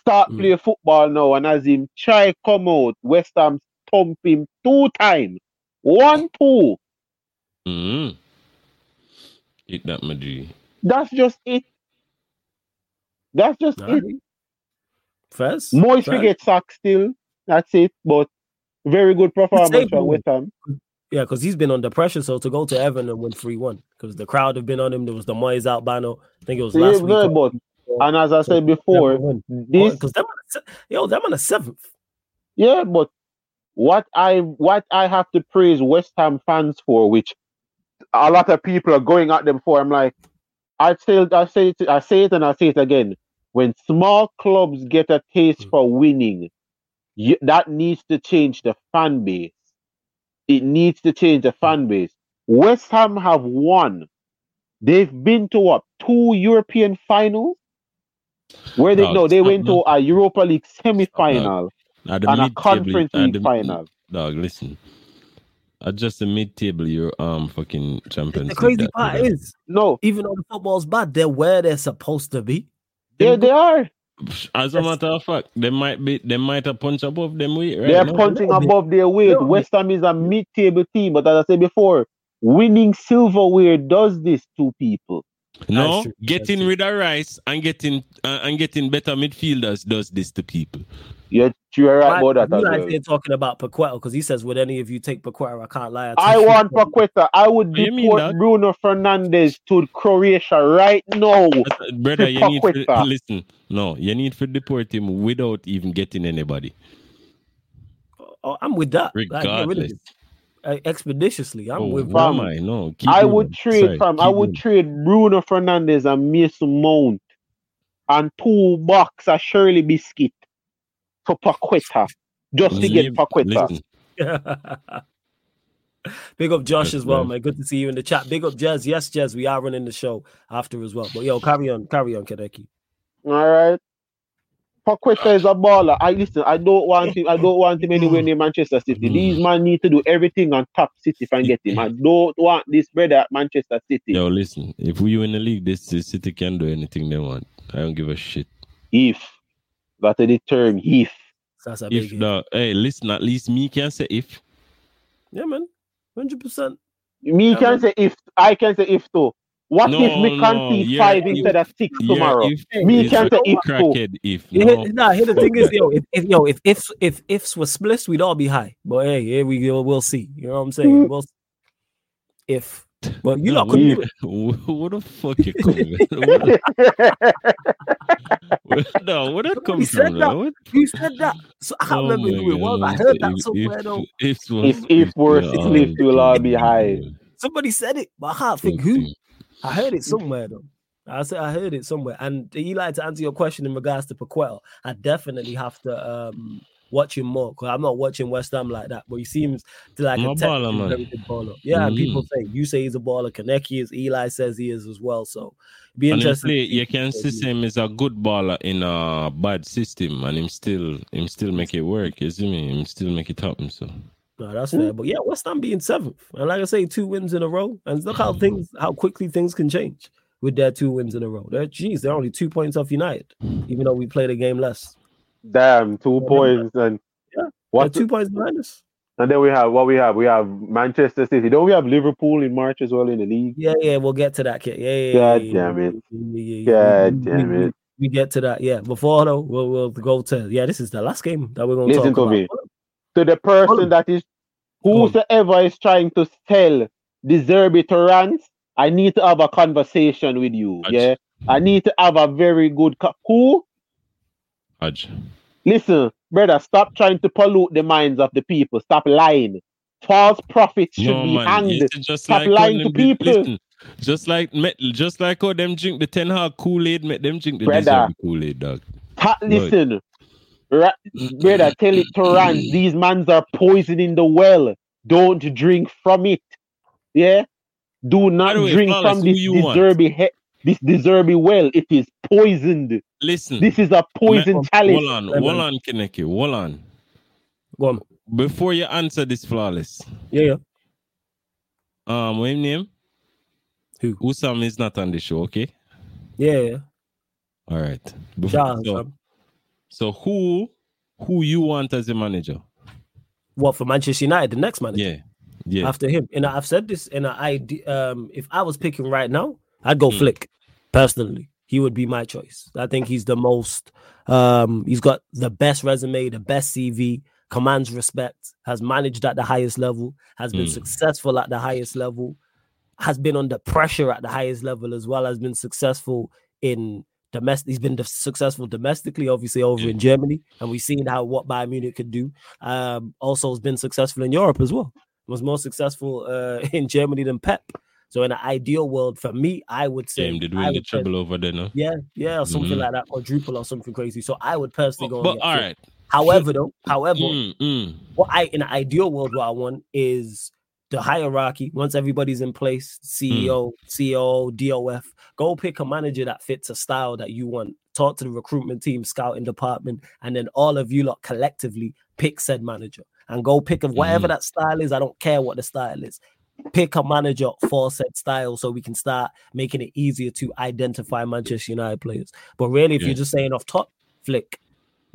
Start mm. play football now. And as him try come out, West Ham thump him two times. One two. Mm. Eat that Madrid. That's just it. That's just it. First. Moyes get sacked still. That's it. But very good performance from West Ham. Yeah, because he's been under pressure. So to go to Everton and win 3 1, because the crowd have been on him. There was the Moyes out banner. I think it was last yeah, week. But, and as I said before, this because them, yo, them on the seventh. Yeah, but what I what I have to praise West Ham fans for, which a lot of people are going at them for, I'm like, I say I say it, I say it and I say it again. When small clubs get a taste mm. for winning, you, that needs to change the fan base. It needs to change the fan base. West Ham have won. They've been to what two European finals? Where they no, they went to a Europa League semi-final and a conference league final. Dog, listen. At just the mid-table, you're um fucking champions. The crazy part is no, even though the football's bad, they're where they're supposed to be. Yeah, they are. As a matter of fact, they might be they might have punched above them weight. Right? They're punching no, above their weight. No, West Ham is a mid-table team, but as I said before, winning silverware does this to people. No, getting rid of Rice and getting uh, and getting better midfielders does this to people. Yeah, you're right about that. You like they're talking about Paqueta because he says, "Would any of you take Paqueta?" I can't lie. I, I want Paqueta. I would deport Bruno Fernandes to Croatia right now. Brother, you need to listen. No, you need to deport him without even getting anybody. Oh, I'm with that. Regardless. Like, Uh, expeditiously. I'm oh, with am I? No, I would trade from I would trade Bruno Fernandes and Mason Mount and two box of Shirley biscuit for Paqueta just to get Paqueta. [laughs] Big up Josh as well, man. Good to see you in the chat. Big up Jez. Yes, Jez, we are running the show after as well. But yo, carry on, carry on, Kaneki. All right. Paqueta is a baller. I listen. I don't want him. I don't want him anywhere near Manchester City. Mm. These man need to do everything on top City if I get him. I don't want this brother at Manchester City. Yo, listen. If we win the league, this, this City can do anything they want. I don't give a shit. If that's the term. If that's a if big the hey, listen, at least me can say if. Yeah, man, hundred percent. Me yeah, can man. say if. I can say if too. What no, if me can't see yeah, five if, instead of six tomorrow? If, me can say if too. If no. nah, here the [laughs] thing is, yo, if, if yo, if if if ifs were split, we'd all be high. But hey, here we go. We'll see. You know what I'm saying? Mm-hmm. We'll if well, you no, not couldn't do. [laughs] What the fuck you coming? [laughs] no, where that come from? Said That. You said that. So I can't oh remember who it was. I heard that somewhere if, though. If if, if we're split, we'll all be high. Somebody said it, but I can't think who. I heard it somewhere though. I said I heard it somewhere. And Eli, to answer your question in regards to Paquel, I definitely have to um him more because I'm not watching West Ham like that. But he seems to like a baller, very good baller. Yeah, mm. people say you say he's a baller. Kaneki is. Eli says he is as well. So be interesting. you can see him as a good baller in a bad system, and him still him still make it work. You see me? Him still make it happen. So. No, that's hmm? fair. But yeah, West Ham being seventh. And like I say, two wins in a row. And look how oh, things how quickly things can change with their two wins in a row. They're geez, they're only two points off United, even though we played a game less. Damn, two yeah, points and yeah, what two points behind us. And then we have what we have. We have Manchester City. Don't we have Liverpool in March as well in the league? Yeah, yeah, we'll get to that. Kid. Yeah, yeah. God yeah, damn it. Yeah, God damn we, it. We get to that. Yeah. Before though, we'll, we'll go to yeah. This is the last game that we're gonna listen to me. To the person that is whosoever is trying to sell the to rant, I need to have a conversation with you. Yeah, I need to have a very good co- who. Hajj. Listen, brother, stop trying to pollute the minds of the people. Stop lying. False prophets should no, be man. hanged. Just stop like lying to people. Listen, just like just like how them drink the Ten Hag Kool Aid, make them drink the Kool Aid, dog. listen, Ra- brother, tell it to Rand. These mans are poisoning the well. Don't drink from it. Yeah? Do not way, drink from this De Zerbi he- this De Zerbi well. It is poisoned. Listen. This is a poison me- chalice. Hold on, hold on, Kaneki. Hold on. Go on. Before you answer this flawless. Yeah, yeah. Um, what name? Who? Usam is not on the show, okay? Yeah, yeah. All right. Before, so, so who who you want as a manager? What for Manchester United, the next manager? Yeah. Yeah. After him. And I've said this in an idea. Um, if I was picking right now, I'd go mm. Flick. Personally. He would be my choice. I think he's the most um he's got the best resume, the best CV, commands respect, has managed at the highest level, has been mm. successful at the highest level, has been under pressure at the highest level as well, has been successful in domestic. He's been successful domestically, obviously over in Germany, and we've seen how what Bayern Munich could do. Um, also, has been successful in Europe as well. Was more successful uh, [laughs] in Germany than Pep. So in an ideal world for me, I would say Damn, did win the treble over there, no? Yeah, yeah, or something mm-hmm. like that, quadruple or something crazy. So I would personally go. But, but all right. However, though, however, mm, mm. what I in an ideal world, what I want is the hierarchy. Once everybody's in place, CEO, mm. CEO, DOF, go pick a manager that fits a style that you want. Talk to the recruitment team, scouting department, and then all of you lot collectively pick said manager and go pick of whatever mm. that style is. I don't care what the style is pick a manager for said style so we can start making it easier to identify Manchester United players. But really, if yeah. you're just saying off top, flick.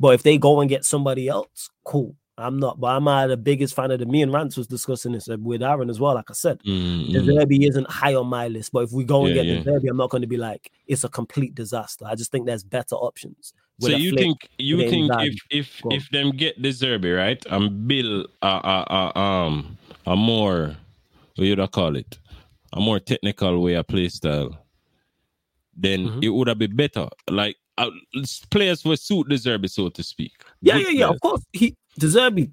But if they go and get somebody else, cool. I'm not, but I'm uh, the biggest fan of the. Me and Rance was discussing this with Aaron as well. Like I said, mm-hmm. De Zerbi isn't high on my list. But if we go and yeah, get yeah. De Zerbi, I'm not going to be like it's a complete disaster. I just think there's better options. So you think you think if if if them get De Zerbi right and build a, a, a um a more what you call it, a more technical way of play style, then mm-hmm. it would have been better. Like uh, players will suit De Zerbi, so to speak. Yeah, good yeah, yeah. Of course, he De Zerbi,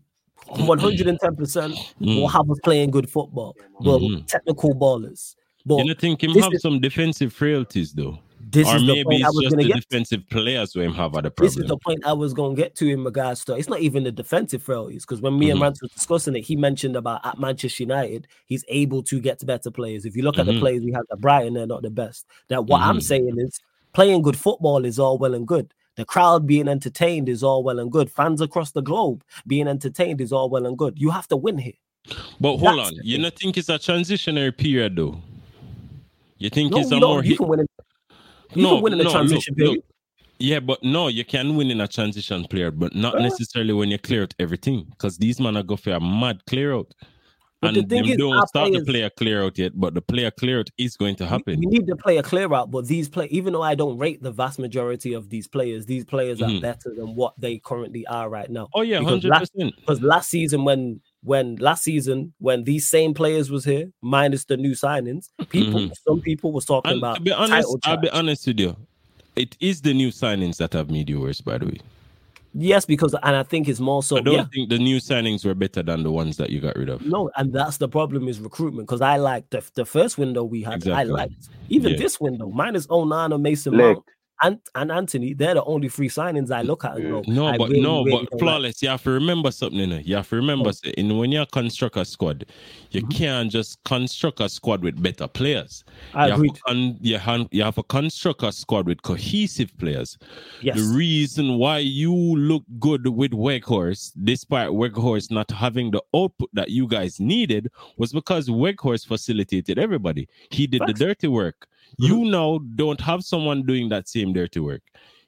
one hundred and ten percent mm. will have us playing good football. Well, mm-hmm. technical ballers. But you think him have is, some defensive frailties though? This or is maybe the point it's I was just the defensive players who him have other problems. This is the point I was going to get to in regards to. It's not even the defensive frailties because when me mm-hmm. and Rance was discussing it, he mentioned about at Manchester United, he's able to get better players. If you look mm-hmm. at the mm-hmm. players we have at Brighton, they're not the best. That what mm-hmm. I'm saying is playing good football is all well and good. The crowd being entertained is all well and good. Fans across the globe being entertained is all well and good. You have to win here. But hold That's on, you don't think it's a transitionary period though? You think no, it's a more? You can win in, you no, can win in a no, transition look, period. Look. Yeah, but no, you can win in a transition period, but not necessarily when you clear out everything. Because these men are go for a mad clear out. But and the thing is, don't start players, the player clear out yet, but the player clear out is going to happen. We, need the player clear out, but these play, even though I don't rate the vast majority of these players, these players mm-hmm. are better than what they currently are right now. Oh yeah, hundred percent. Because last season, when when last season, when these same players was here, minus the new signings, people, mm-hmm. some people was talking and about. Be honest, I'll be honest with you, it is the new signings that have made you worse. By the way. Yes, because and I think it's more so. I don't yeah. think the new signings were better than the ones that you got rid of. No, and that's the problem is recruitment. Because I liked the, the first window we had. Exactly. I liked even yeah. this window, minus Onana, oh Mason Mount, and, and Antony, they're the only three signings I look at. no, but really, no, really but flawless. Like. You have to remember something. You, know? you have to remember, oh. in when you construct a squad, you mm-hmm. can't just construct a squad with better players. I you agree. Have con- you, have, you have to construct a squad with cohesive players. Yes. The reason why you look good with Weghorst, despite Weghorst not having the output that you guys needed, was because Weghorst facilitated everybody. He did Facts. the dirty work. You mm-hmm. now don't have someone doing that same dirty work.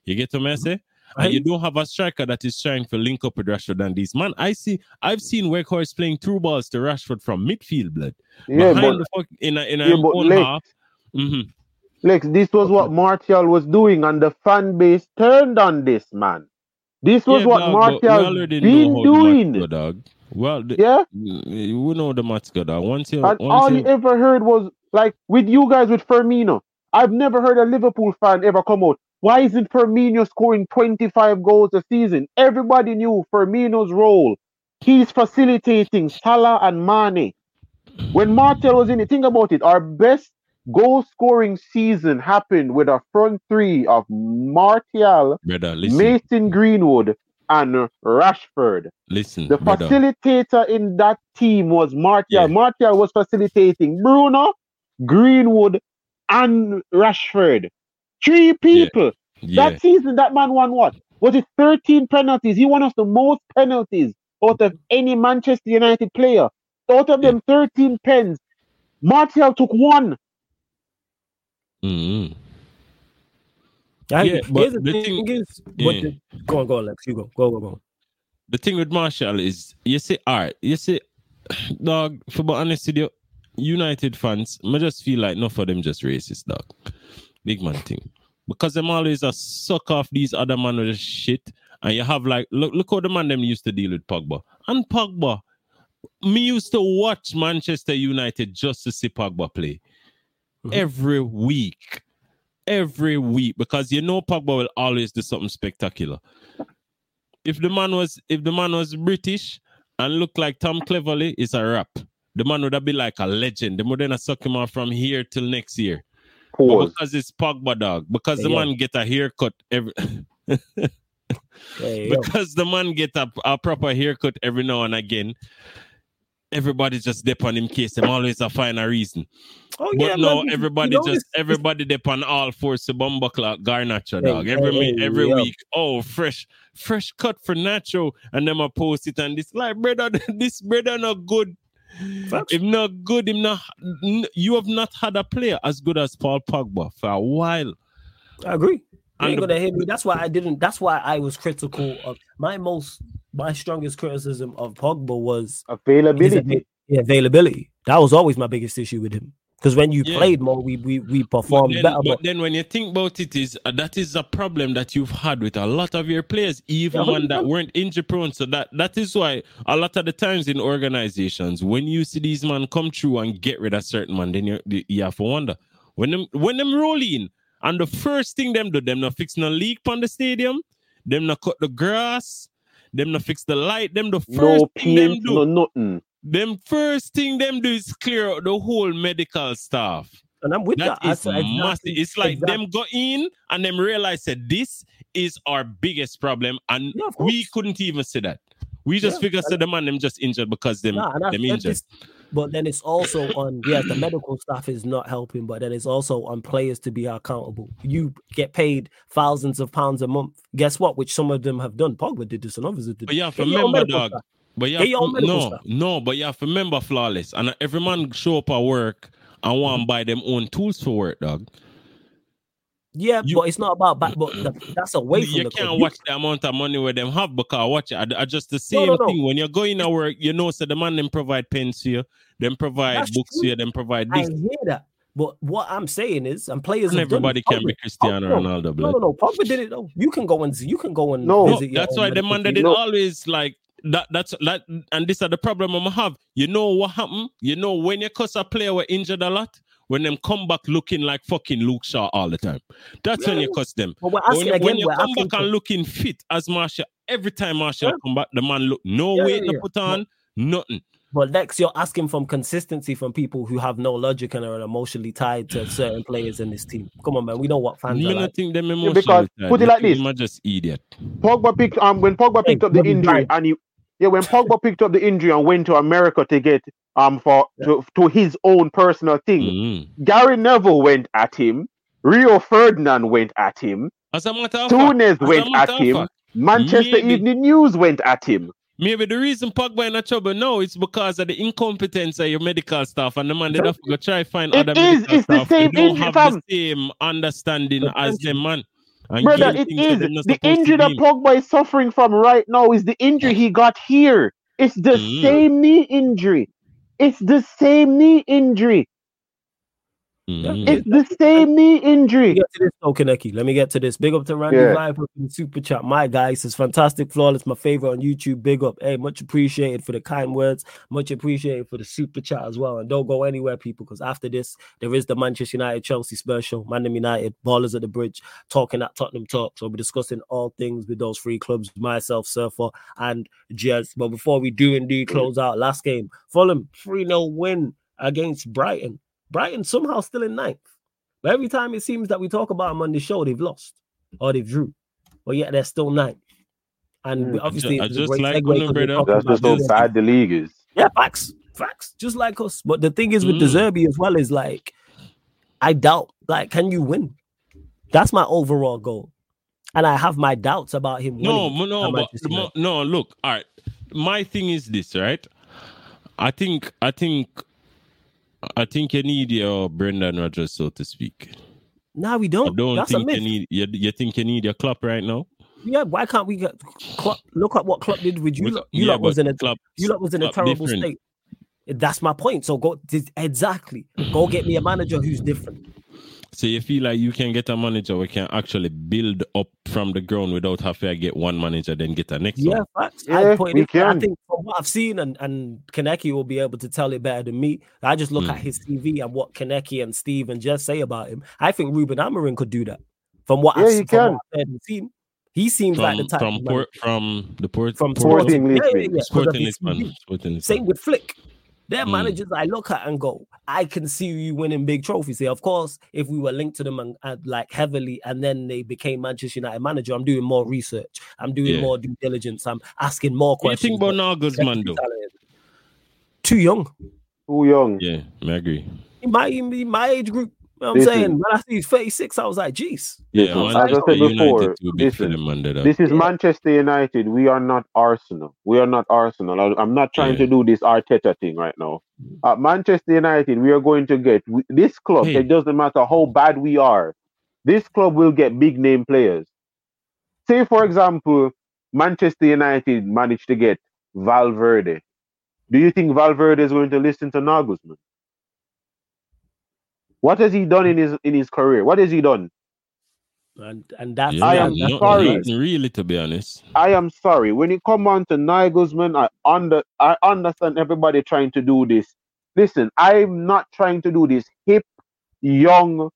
You get what I mm-hmm. say? And you don't have a striker that is trying to link up with Rashford and these man. I see. I've seen Weghorst playing through balls to Rashford from midfield, blood. Yeah, Behind but, fuck, in a in a yeah, own Lex, half. Mm-hmm. Lex, this was what Martial was doing, and the fan base turned on this man. This was yeah, what dog, Martial been doing. Go, dog. Well, the, yeah, we know the match go, dog. Once you, and once all you... he ever heard was like with you guys with Firmino. I've never heard a Liverpool fan ever come out. Why isn't Firmino scoring 25 goals a season? Everybody knew Firmino's role. He's facilitating Salah and Mane. When Martial was in it, think about it. Our best goal scoring season happened with a front three of Martial, Brother, Mason Greenwood, and Rashford. Listen, the brother. facilitator in that team was Martial. Yeah. Martial was facilitating Bruno, Greenwood, and Rashford. Three people. Yeah. That season, that man won what? Was it 13 penalties? He won us the most penalties out of any Manchester United player. Out of them 13 pens, Martial took one. Mm-hmm. I, yeah, but the, the thing, thing is, yeah. the, go on, go on, Lex. You go, go, go, go. The thing with Martial is, you say, all right, you say, [sighs] dog. For be honest with you, United fans, I just feel like enough of them just racist, dog. Big man thing, because them always a suck off these other man with shit, and you have like, look, look how the man them used to deal with Pogba, and Pogba. Me used to watch Manchester United just to see Pogba play mm-hmm. every week every week because you know Pogba will always do something spectacular. If the man was if the man was British and looked like Tom Cleverley, it's a wrap. The man would have been like a legend. The more than suck him off from here till next year. Because it's Pogba dog. Because the man get a haircut every [laughs] because the man get a, a proper haircut every now and again everybody just dip on him case. Them always a find a reason. Oh, but yeah, no, man, everybody you know, just it's, everybody dip on all four to bomba clock Garnacho dog. every hey, every yeah. week. Oh, fresh, fresh cut for Nacho. And then I post it and this like brother, [laughs] this brother not good. Facts. If not good, if not you have not had a player as good as Paul Pogba for a while. I agree. You ain't gonna hit me. That's why I didn't. That's why I was critical of my most my strongest criticism of Pogba was availability. Yeah, availability. That was always my biggest issue with him. Because when you yeah. played more, we we we performed but then, better. But, then when you think about it, is uh, that is a problem that you've had with a lot of your players, even yeah, one that weren't injury prone. So that that is why a lot of the times in organizations, when you see these men come through and get rid of certain man, then you you have to wonder when them when them roll in and the first thing them do, them not fix no leak on the stadium, them not cut the grass, them not fix the light. Them the first no thing them do. No nothing. Them first thing them do is clear out the whole medical staff. And I'm with that. that. Is exactly, massive. It's like exactly. them go in and them realize that this is our biggest problem, and yeah, we couldn't even say that. We just yeah, figure that the man them just injured because them nah, them injured. But then it's also on yeah, the medical staff is not helping, but then it's also on players to be accountable. You get paid thousands of pounds a month. Guess what? Which some of them have done. Pogba did this and others did. But yeah, remember, dog. Staff. But yeah, no, staff. no, but yeah, remember flawless. And every man show up at work and want to buy them own tools for work, dog. Yeah, you, but it's not about back. But the, [clears throat] that's away from you the can't club. watch the amount of money where them have because I watch it. I, I just the same no, no, no. thing when you're going to work. You know, so the man them provide pens for you, them provide that's books true. for you, them provide this. I hear that. But what I'm saying is, and players. And everybody can be Cristiano oh, Ronaldo. No, no, no. Pogba did it. though. you can go and you can go and no. that's why the man that did always like that. That's that, and this is the problem I'm gonna have. You know what happened? You know when you cause a player were injured a lot when them come back looking like fucking Luke Shaw all the time. That's yeah. when you cuss them. But when, again, when you come back for... and looking fit as Martial, every time Martial yeah. come back, the man look no yeah, weight to put on, but, nothing. But Lex, you're asking from consistency from people who have no logic and are emotionally tied to [sighs] certain players in this team. Come on, man. We know what fans you are. Like. think them emotionally because tied. put it like this: I'm just idiot. Pogba picked um when Pogba picked hey, up the injury and he yeah when Pogba picked up the injury and went to America to get um for yeah. to, to his own personal thing. Mm-hmm. Gary Neville went at him. Rio Ferdinand went at him. As a matter of Túnez went at him. Fact. Manchester Maybe. Evening News went at him. Maybe the reason Pogba in a trouble now is because of the incompetence of your medical staff and the man they have to go try find it other is, medical it's staff the same don't have the same understanding as them man. And Brother, it is the injury that Pogba is suffering from right now is the injury he got here. It's the mm. same knee injury. It's the same knee injury. Mm-hmm. It's the same knee injury. Get to this, though, Kaneki. Let me get to this. Big up to Randy yeah. Vibe the super chat. My guys is fantastic, flawless. My favorite on YouTube. Big up. Hey, much appreciated for the kind words. Much appreciated for the super chat as well. And don't go anywhere, people, because after this, there is the Manchester United Chelsea Spurs show. Man United, Ballers at the Bridge, talking at Tottenham Talk. So we'll be discussing all things with those three clubs, myself, Surfer, and Jez. But before we do indeed close out, last game, Fulham 3 0 win against Brighton. Brighton somehow still in ninth. But every time it seems that we talk about them on the show, they've lost or they've drew. But yet they're still ninth. And mm. obviously, I just like brother. That's just how bad the league is. Yeah, facts, facts, just like us. But the thing is with mm. De Zerbi as well is like, I doubt. Like, can you win? That's my overall goal, and I have my doubts about him. No, no, but, no. Look, all right. My thing is this, right? I think, I think, I think you need your Brendan Rodgers, so to speak. No, we don't. I don't That's think you need. You, you think you need your club right now? Yeah, why can't we get Klopp, look at what Klopp did with you? Look, you yeah, lot was in a Klopp, you lot was in a terrible different. state. That's my point. So go exactly. Go get me a manager who's different. So you feel like you can get a manager we can actually build up from the ground without having to get one manager, then get a next yeah, one. Facts. Yeah, we can. I think from what I've seen, and and Kaneki will be able to tell it better than me. I just look mm. at his CV and what Kaneki and Steve and Jess say about him. I think Ruben Amorim could do that. From what yeah, I've, from what I've seen, he seems from, like the type from port, from the port from Sporting yeah, yeah, yeah, Sporting Lisbon. Sporting Same with Flick. They're mm. managers I look at and go, I can see you winning big trophies here. Of course, if we were linked to them and, and like heavily, and then they became Manchester United manager, I'm doing more research. I'm doing yeah. more due diligence. I'm asking more questions. What do you think about Nagelsmann, Too young. Too young. Yeah, I agree. In my, in my age group, you know what I'm listen, saying? When I see he's 36, I was like, geez. Yeah, as I said before, listen, this is yeah. Manchester United. We are not Arsenal. We are not Arsenal. I, am not trying yeah. to do this Arteta thing right now. At Manchester United, we are going to get we, this club. Hey. It doesn't matter how bad we are. This club will get big name players. Say, for example, Manchester United managed to get Valverde. Do you think Valverde is going to listen to Nagelsmann? What has he done in his in his career? What has he done? And and that's yeah, I am sorry. Really, to be honest, I am sorry. When it come on to Nagelsmann, I under I understand everybody trying to do this. Listen, I'm not trying to do this hip, young,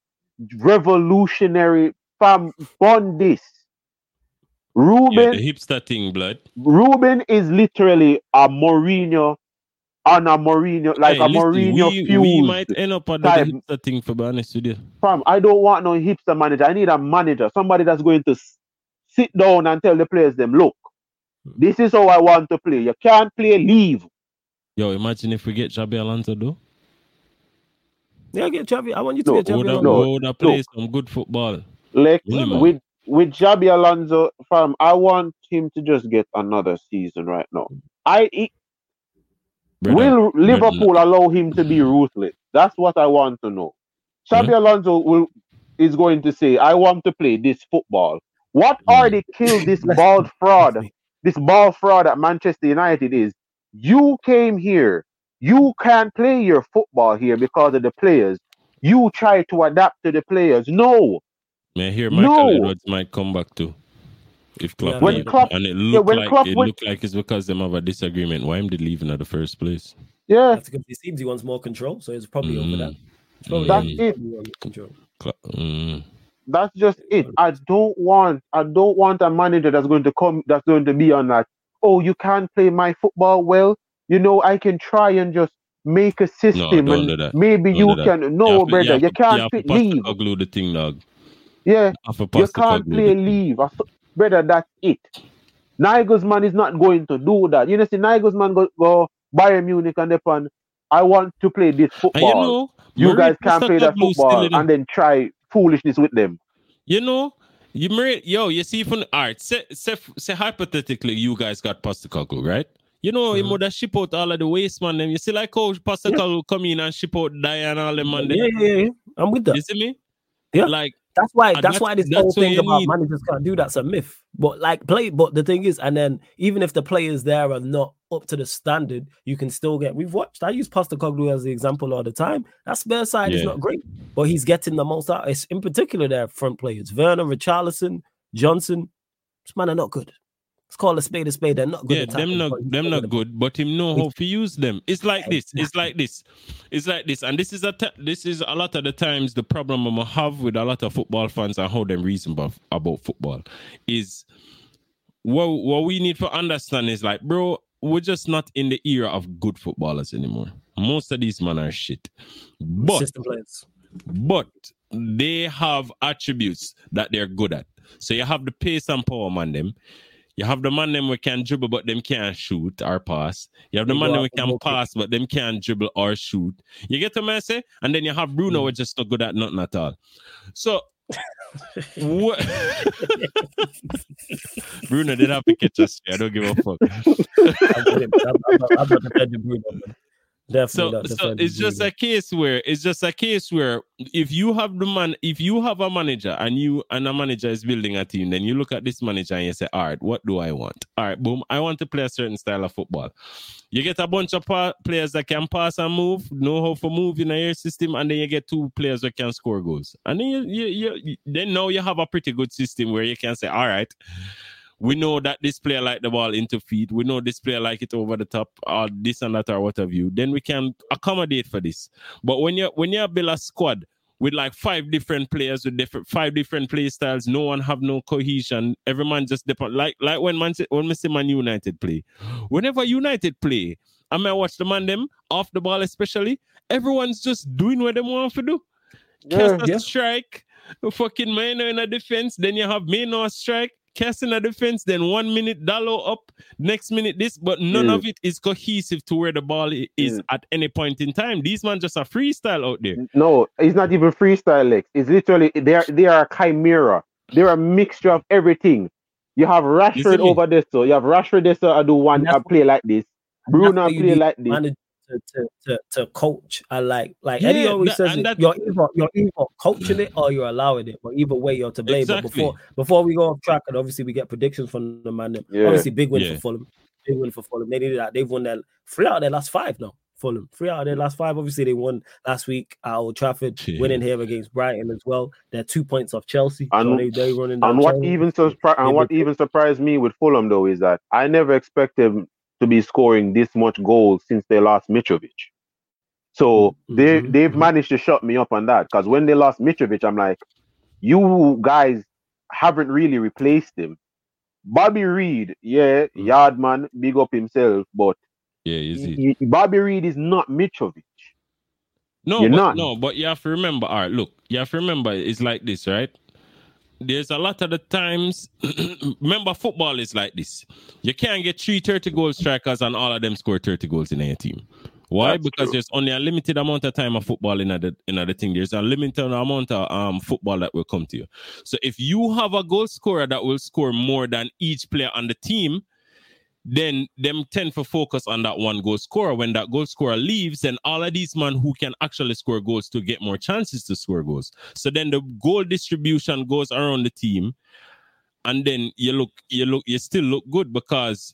revolutionary fam on this. Ruben, yeah, the hipster thing, blood. Ruben is literally a Mourinho on a Mourinho, like hey, a listen, Mourinho we, fuse. We might end up on the hipster thing, for be honest with you. Fam, I don't want no hipster manager. I need a manager, somebody that's going to sit down and tell the players them, look, this is how I want to play. You can't play, leave. Yo, imagine if we get Xabi Alonso, though. Yeah, get Xabi. I want you to no, get Xabi Alonso. No, would play no. some good football. Like, with with Xabi Alonso, fam, I want him to just get another season right now. I Will Liverpool allow him to be ruthless? That's what I want to know. Xabi. Alonso will is going to say, "I want to play this football." What mm. are they kill this ball [laughs] fraud? This ball fraud at Manchester United is you came here, you can't play your football here because of the players. You try to adapt to the players. No. May I hear Michael no. Edwards might come back too. If Klopp, yeah, when Klopp and it looked yeah, like Klopp it looked like it's because them have a disagreement. Why am they leaving at the first place? Yeah, that's because he seems he wants more control, so it's probably mm. over that. Mm. That's it. Control. Mm. That's just it. I don't want. I don't want a manager that's going to come. That's going to be on that. Oh, you can't play my football well. You know, I can try and just make a system, no, and maybe don't you can. No, you brother, you, you can't you leave. Glue the thing, dog. Yeah, you can't play leave brother, that's it. Nagelsmann is not going to do that. You know, see, Nagelsmann go, go Bayern Munich and upon, I want to play this football. you know, you guys can't play that football and then try foolishness with them. You know, you yo, you see from all right, say, say, say hypothetically you guys got Postecoglou, right? You know, mm-hmm. he would have ship out all of the waste man them. You see, like how Postecoglou yeah. come in and ship out Diane and all them man. Yeah, yeah, yeah. I'm with that. You see me? Yeah. Like that's why. That's, that's why this that's whole thing about need. managers can't do that's a myth. But like play. But the thing is, and then even if the players there are not up to the standard, you can still get. We've watched. I use Postecoglou as the example all the time. That Spurs side yeah. is not great, but he's getting the most out. It's in particular their front players: Werner, Richarlison, Johnson. This man are not good. Let's call a spade a spade. They're not good. Yeah, them not them not good, but him know how to use them. It's like this. It's like this. It's like this. And this is a t- this is a lot of the times the problem I'm have with a lot of football fans and how them reason about, about football is what what we need to understand is like, bro, we're just not in the era of good footballers anymore. Most of these men are shit. But but they have attributes that they're good at. So you have the pace and power on them You have the man them we can dribble but them can't shoot or pass. You have the man them we can pass but them can't dribble or shoot. You get the message? And then you have Bruno mm. who just not good at nothing at all. So [laughs] what? Bruno did have to catch us. I don't give a fuck. [laughs] I'm, I'm, I'm, Bruno. Definitely. So, so it's just a case where it's just a case where if you have the man, if you have a manager and you and a manager is building a team, then you look at this manager and you say, all right, what do I want? All right, boom, I want to play a certain style of football. You get a bunch of pa- players that can pass and move, know how to move in a your system, and then you get two players that can score goals. And then you, you, you then now you have a pretty good system where you can say, all right we know that this player like the ball into feet. We know this player like it over the top, or this and that, or what have you. Then we can accommodate for this. But when you when you build a squad with like five different players with different five different play styles, no one have no cohesion. Every man just depend like like when man when we see Man United play. Whenever United play, I may watch the man them off the ball, especially. Everyone's just doing what they want to do. Yeah, Cast a yeah. strike, fucking man in a defense. Then you have Mainoo strike casting a defense, then one minute Dalot up, next minute this, but none mm. of it is cohesive to where the ball is mm. at any point in time. These man just a freestyle out there. No, it's not even freestyle, Lex. It's literally they are they are a chimera. They're a mixture of everything. You have Rashford over this, so you have Rashford this, so I do one I play like this. Bruno play like this to, to, to, coach. I like like yeah, Eddie always that, says it, you're either you're either coaching it or you're allowing it, but either way you're to blame. Exactly. But before before we go off track, and obviously we get predictions from the man. Yeah. Obviously, big win yeah. for Fulham. Big win for Fulham. They needed that. They've won their three out of their last five now. Fulham. Three out of their last five. Obviously, they won last week at Old Trafford, yeah. winning here against Brighton as well. They're two points off Chelsea. And, so they, they running and what Chelsea. even surpri- and what even surprised me with Fulham though is that I never expected to be scoring this much goals since they lost Mitrovic. So mm-hmm. they mm-hmm. they've managed to shut me up on that because when they lost Mitrovic, I'm like, you guys haven't really replaced him. Bobby Reid, yeah, mm-hmm. Yardman, big up himself, but yeah, is he? Bobby Reid is not Mitrovic. No, You're but, not. no, but you have to remember. All right, look, you have to remember. It's like this, right? There's a lot of the times. [clears throat] remember, football is like this. You can't get three 30 goal strikers and all of them score 30 goals in a team. Why? That's because true. there's only a limited amount of time of football in the in the thing. There's a limited amount of um football that will come to you. So if you have a goal scorer that will score more than each player on the team, then them tend to focus on that one goal scorer. When that goal scorer leaves, then all of these men who can actually score goals to get more chances to score goals. So then the goal distribution goes around the team, and then you look, you look, you still look good because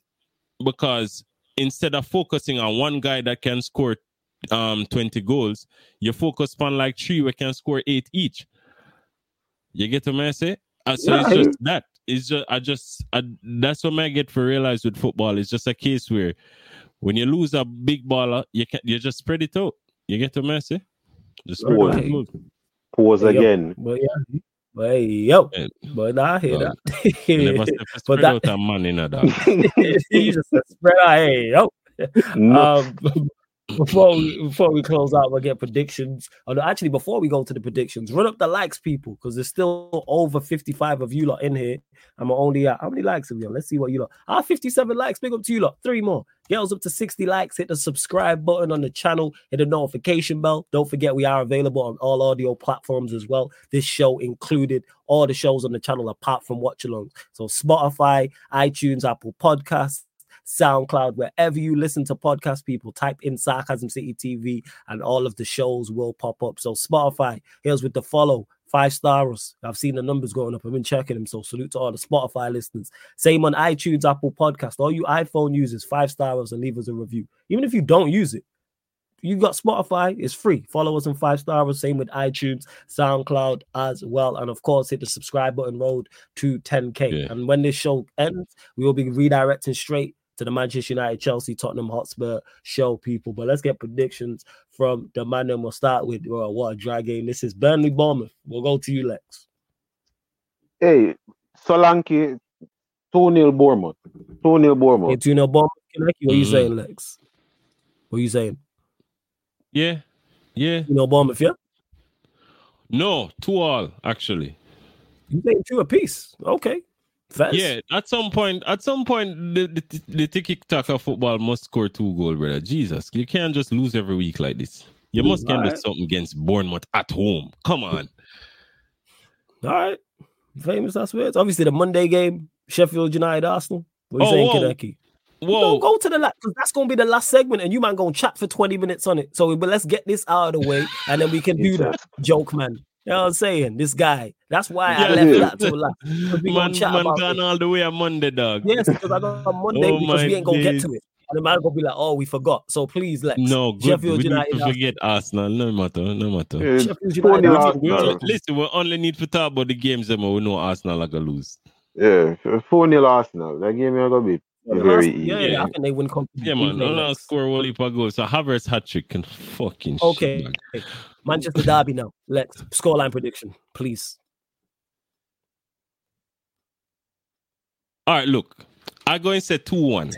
because instead of focusing on one guy that can score um 20 goals, you focus on like three we can score eight each. You get what I say? Uh, so yeah, it's just that. It's just I just I, that's what I get for realize with football. It's just a case where when you lose a big baller, you can you just spread it out. You get to I say? Just spread Pause. it out. Pause again. But yeah, but hey, yo, but I hear that. [laughs] but that out money, not that. you just spread out. Hey, yo. Um, before we before we close out, we'll get predictions. Oh, actually, before we go to the predictions, run up the likes, people, because there's still over 55 of you lot in here. I'm only at how many likes have you? Let's see what you lot. Ah, 57 likes. Big up to you lot. Three more. Girls up to 60 likes. Hit the subscribe button on the channel. Hit the notification bell. Don't forget we are available on all audio platforms as well. This show included all the shows on the channel apart from watch along. So Spotify, iTunes, Apple Podcasts. SoundCloud, wherever you listen to podcast people, type in Sarcasm City TV and all of the shows will pop up. So Spotify, here's with the follow. Five stars. I've seen the numbers going up. I've been checking them. So salute to all the Spotify listeners. Same on iTunes, Apple Podcast. All you iPhone users, five stars and leave us a review. Even if you don't use it, you got Spotify, it's free. Follow us on five stars. Same with iTunes, SoundCloud as well. And of course, hit the subscribe button road to 10K. Yeah. And when this show ends, we will be redirecting straight to the Manchester United, Chelsea, Tottenham Hotspur show, people. But let's get predictions from the man. And we'll start with what a dry game. This is Burnley Bournemouth. We'll go to you, Lex. Hey, Solanke, 2 0 Bournemouth. 2 0 Bournemouth. Hey, 2 0 Bournemouth. What are you mm-hmm. saying, Lex? What are you saying? Yeah. Yeah. You know Bournemouth, yeah? No, two all, actually. You saying two apiece. Okay. First? Yeah, at some point, at some point, the the, the tiki taka football must score two goals, brother. Jesus, you can't just lose every week like this. You must get right. something against Bournemouth at home. Come on. All right, famous last words. Obviously, the Monday game, Sheffield United, Arsenal. What are you oh, saying, Kaneki? Whoa. go to the last because that's gonna be the last segment, and you man gonna chat for 20 minutes on it. So but let's get this out of the way, and then we can do [laughs] that. joke, man. You know what I'm saying? This guy. That's why yeah, I left yeah. [laughs] that to last. We man, chat man about gone it. all the way on Monday, dog. Yes, because I got on [laughs] Monday oh because we ain't gonna days. get to it. And the man gonna be like, "Oh, we forgot." So please, let's. No, good. Sheffield we United. Need to forget Arsenal. No matter. No matter. Yeah, Sheffield United. Arsenal. Listen, we only need to talk about the games that we know Arsenal are gonna lose. Yeah, four 0 Arsenal. That game is gonna be yeah, very easy. Yeah, yeah, I think they win Yeah, man. No, no, score one heap of goals. So Havertz hat trick can fucking. Okay. Shit, Manchester Derby now. Let's scoreline prediction, please. All right, look, I go and say two one,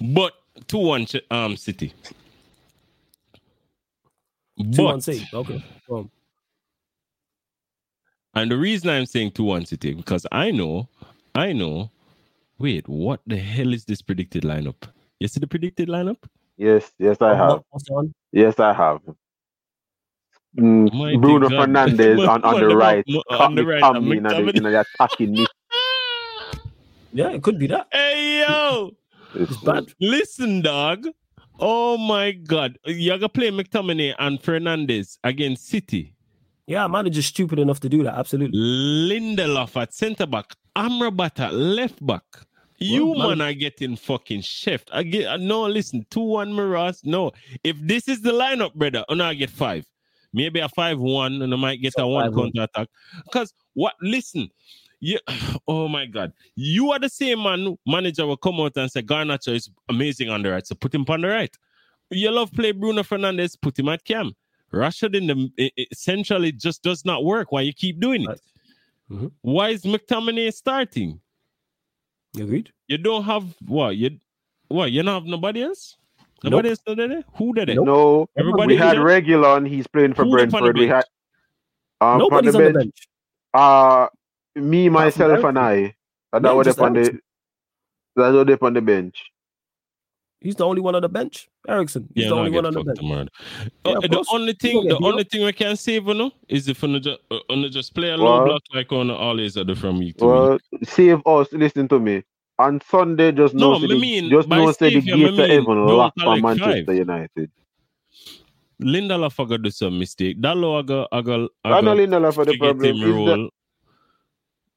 but two one um City. Two one City. Okay. Um. And the reason I'm saying two one City because I know, I know. Wait, what the hell is this predicted lineup? You see the predicted lineup? Yes, yes, I have. Yes, I have. Mm, Bruno God. Fernandes [laughs] on, on the right. On the right. Come in and you know, they're attacking me. [laughs] Yeah, it could be that. Hey yo, it's bad. Listen, dog. Oh my God, you're gonna play McTominay and Fernandes against City. Yeah, man, just stupid enough to do that. Absolutely. Lindelof at centre back, Amrabat at left back. You well, man, man are getting fucking shift. I get no. Listen, two one Miraz. No, if this is the lineup, brother, oh no, I get five maybe a 5 1, and I might get a one counter attack. Because what, listen, you, [sighs] oh my God, you are the same man, manager will come out and say Garnacho is amazing on the right, so put him on the right. You love play Bruno Fernandes, put him at cam. Rashford in the essentially just does not work. Why you keep doing it? Mm-hmm. Why is McTominay starting? Agreed. You don't have what you what you don't have nobody else? Nobody nope. still there? Who did it? Nope. No, everybody. We had Reguilon. He's playing for Who Brentford. We had um, Nobody's on the, bench. on the bench. Uh me, myself, and I. And that was on the that was on the bench. He's the only one on the bench. Eriksen. He's yeah, the only one on the bench. Yeah, uh, the only thing, the only thing we can save, you know, is if we just, uh, just play a low well, block like on always other from week to well, week. Save us. Listen to me on Sunday, just no, know, mean, just know say the gate to heaven locked for Manchester five. United. Lindelof got do some uh, mistake. That I got I got I, know Lindelof for the problem.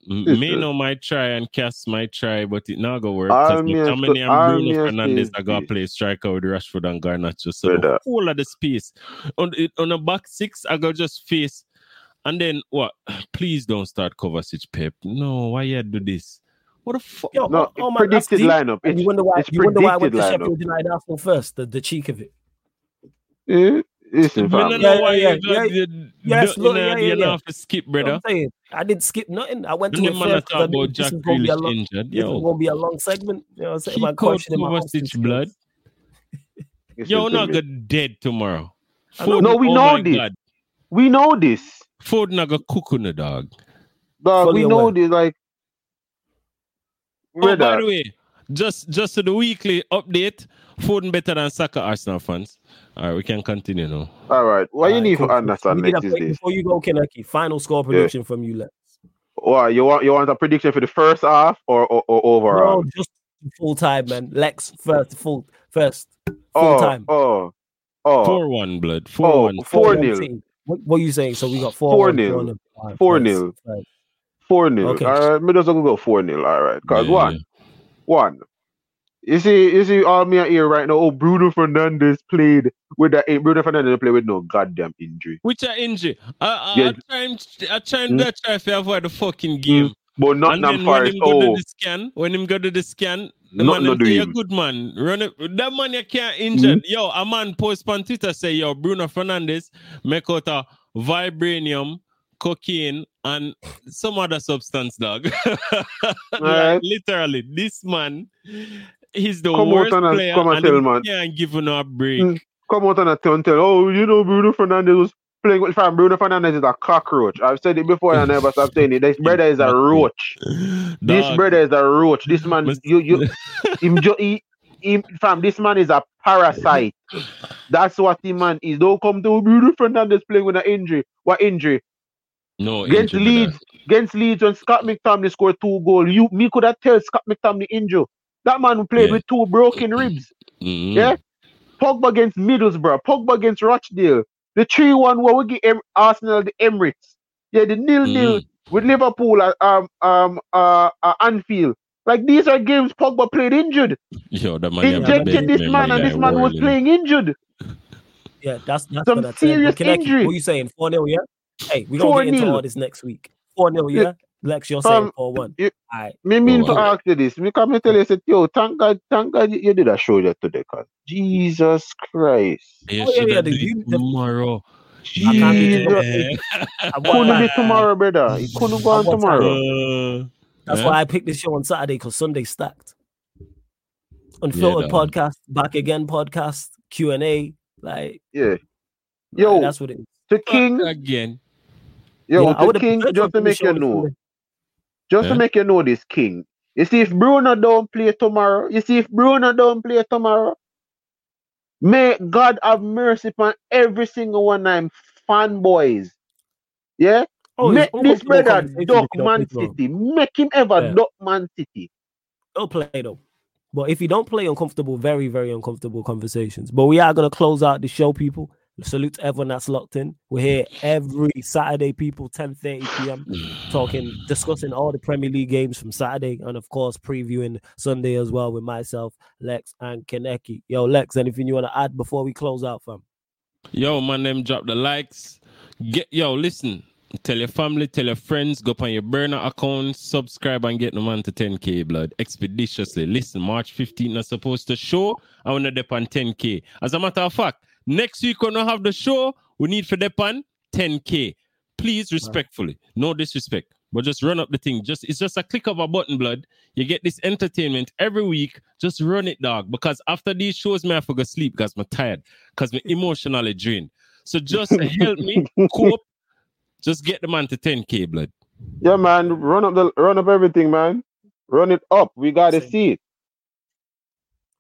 Me no might try and Cass might try, but it not gonna work. Because McTominay and Bruno Fernandes are gonna play striker with Rashford and Garnacho. So the whole of the space on on the back six, I got just face. And then what? [sighs] Please don't start Kovacic Pep. No, why you do this? What the fuck? Yo, no, oh, my, predicted lineup. It's, you wonder why? You wonder why I went to lineup. Sheffield United Arsenal first. The, the cheek of it. Yeah, listen, fam. Yeah, yeah, yeah, yeah, yeah. Yes, look, yeah, yeah, yeah. To skip, brother. I'm saying, I didn't skip nothing. I went to it first. Talk about Jack Grealish long, injured. Yo, this is gonna be a long segment. You know what I'm saying? My coach Kovacic blood. Yo, not get dead tomorrow. no, we oh know this. God. We know this. Ford not gonna cook on the dog. Dog, we know this. Like Oh, by the way, just just to the weekly update, Foden better than Saka Arsenal fans. All right, we can continue now. All right. What All you right, need cool. to understand next is this. Before you go, Kaneki, final score prediction yeah. from you, let's. What you want? You want a prediction for the first half or or, or overall? No, just full time, man. Lex first, full first, full oh, time. Oh, oh, four one blood, oh, four oh, one, four, four nil. What, what, are you saying? So we got four, four nil, four nil. Four nil. Okay. All right, me just go four nil. All right, cause yeah, one, yeah. one. You see, you see, all me here right now. Oh, Bruno Fernandes played with that. Bruno Fernandes played with no goddamn injury. Which are injury? I, I, yeah. I trying, I trying mm. to try to avoid the fucking game. Mm. But not and far. When him oh. go to the scan, when him go to the scan, the not, man not a good man. Run it, that man you can't injure. Mm. Yo, a man post on Twitter say, yo, Bruno Fernandes make out a vibranium cocaine, and some other substance, dog. [laughs] like, literally, this man, he's the come worst player, come and, and tell, man. can't give him a break. Mm, come out and tell, tell, oh, you know, Bruno Fernandes was playing with fam, Bruno Fernandes is a cockroach. I've said it before and I never stop saying it. This brother is a roach. This brother is a roach. This man, you, you, [laughs] him, he, he, fam, this man is a parasite. That's what the man is. Don't come to Bruno Fernandes playing with an injury. What injury? No, against Leeds, against Leeds when Scott McTominay scored two goals. You me could have tell Scott McTominay injured. That man played yeah. with two broken ribs. Mm-hmm. Yeah. Pogba against Middlesbrough, Pogba against Rochdale. The 3 1 where we get em- Arsenal the Emirates. Yeah, the nil nil mm-hmm. with Liverpool at um, um, uh, uh, Anfield. Like these are games Pogba played injured. Yo, the man Injected this man and this man was playing injured. Yeah, that's that's some what serious injury. What are you saying? 4 0, yeah? Hey, we're gonna get into all this next week. 4 0, yeah? Lex, you're saying 4 1. All right. Me mean to ask you this. Me come and tell you, say, yo, thank God, thank God you did a show that today, cause Jesus Christ. Yeah, oh, yeah, yeah, the, tomorrow. Jesus. [laughs] couldn't be tomorrow, brother. It couldn't go on tomorrow. Uh, That's yeah. why I picked this show on Saturday because Sunday stacked. Unfiltered yeah, podcast, back again podcast, Q and A, like yeah, yo, that's what it is. The king again. Yo, yeah, the king just to make you know. Just yeah. to make you know this king. You see, if Bruno don't play tomorrow, you see, if Bruno don't play tomorrow, may God have mercy upon every single one of them fanboys. Yeah? Oh, make this brother duck Man City. Make him ever yeah. duck Man City. He'll play though. But if you don't play uncomfortable, very, very uncomfortable conversations. But we are gonna close out the show, people. Salute to everyone that's locked in. We're here every Saturday, people, 10 30 p.m. talking, discussing all the Premier League games from Saturday, and of course, previewing Sunday as well with myself, Lex, and Kaneki. Yo, Lex, anything you want to add before we close out, fam? Yo, my name, drop the likes. Get yo, listen. Tell your family, tell your friends, go on your burner account, subscribe and get the man to 10k blood expeditiously. Listen, March 15th is supposed to show. I want to dip on 10k. As a matter of fact, Next week when we have the show, we need for Depan 10k. Please, respectfully, no disrespect, but just run up the thing. Just it's just a click of a button, blood. You get this entertainment every week. Just run it, dog. Because after these shows, man, I forget sleep because I'm tired, because I'm emotionally drained. So just [laughs] help me cope. Just get the man to 10k, blood. Yeah, man. Run up the run up everything, man. Run it up. We gotta see it.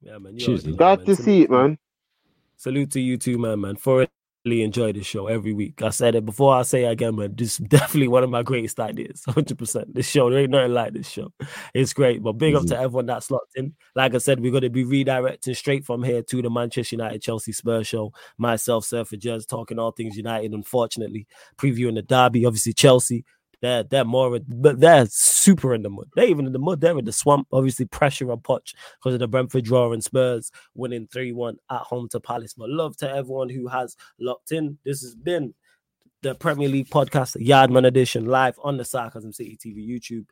Yeah, man. You got to see it, man salute to you too, man, man. For really enjoy this show every week. I said it before. I say it again, man. This is [laughs] definitely one of my greatest ideas. [laughs] Hundred percent. This show, there ain't nothing like this show. It's great. But big mm-hmm. up to everyone that's locked in. Like I said, we're gonna be redirecting straight from here to the Manchester United Chelsea Spurs show. Myself, Surfer Jazz, talking all things United. Unfortunately, previewing the derby. Obviously, Chelsea they're they're more, but they're super in the mud. They're even in the mud. They're in the swamp. Obviously, pressure on Poch because of the Brentford draw and Spurs winning three one at home to Palace. But love to everyone who has locked in. This has been the Premier League podcast, Yardman edition, live on the Sarcasm City TV YouTube.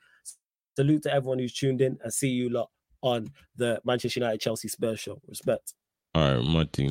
Salute to everyone who's tuned in and see you lot on the Manchester United Chelsea Spurs show. Respect. All right, Martin.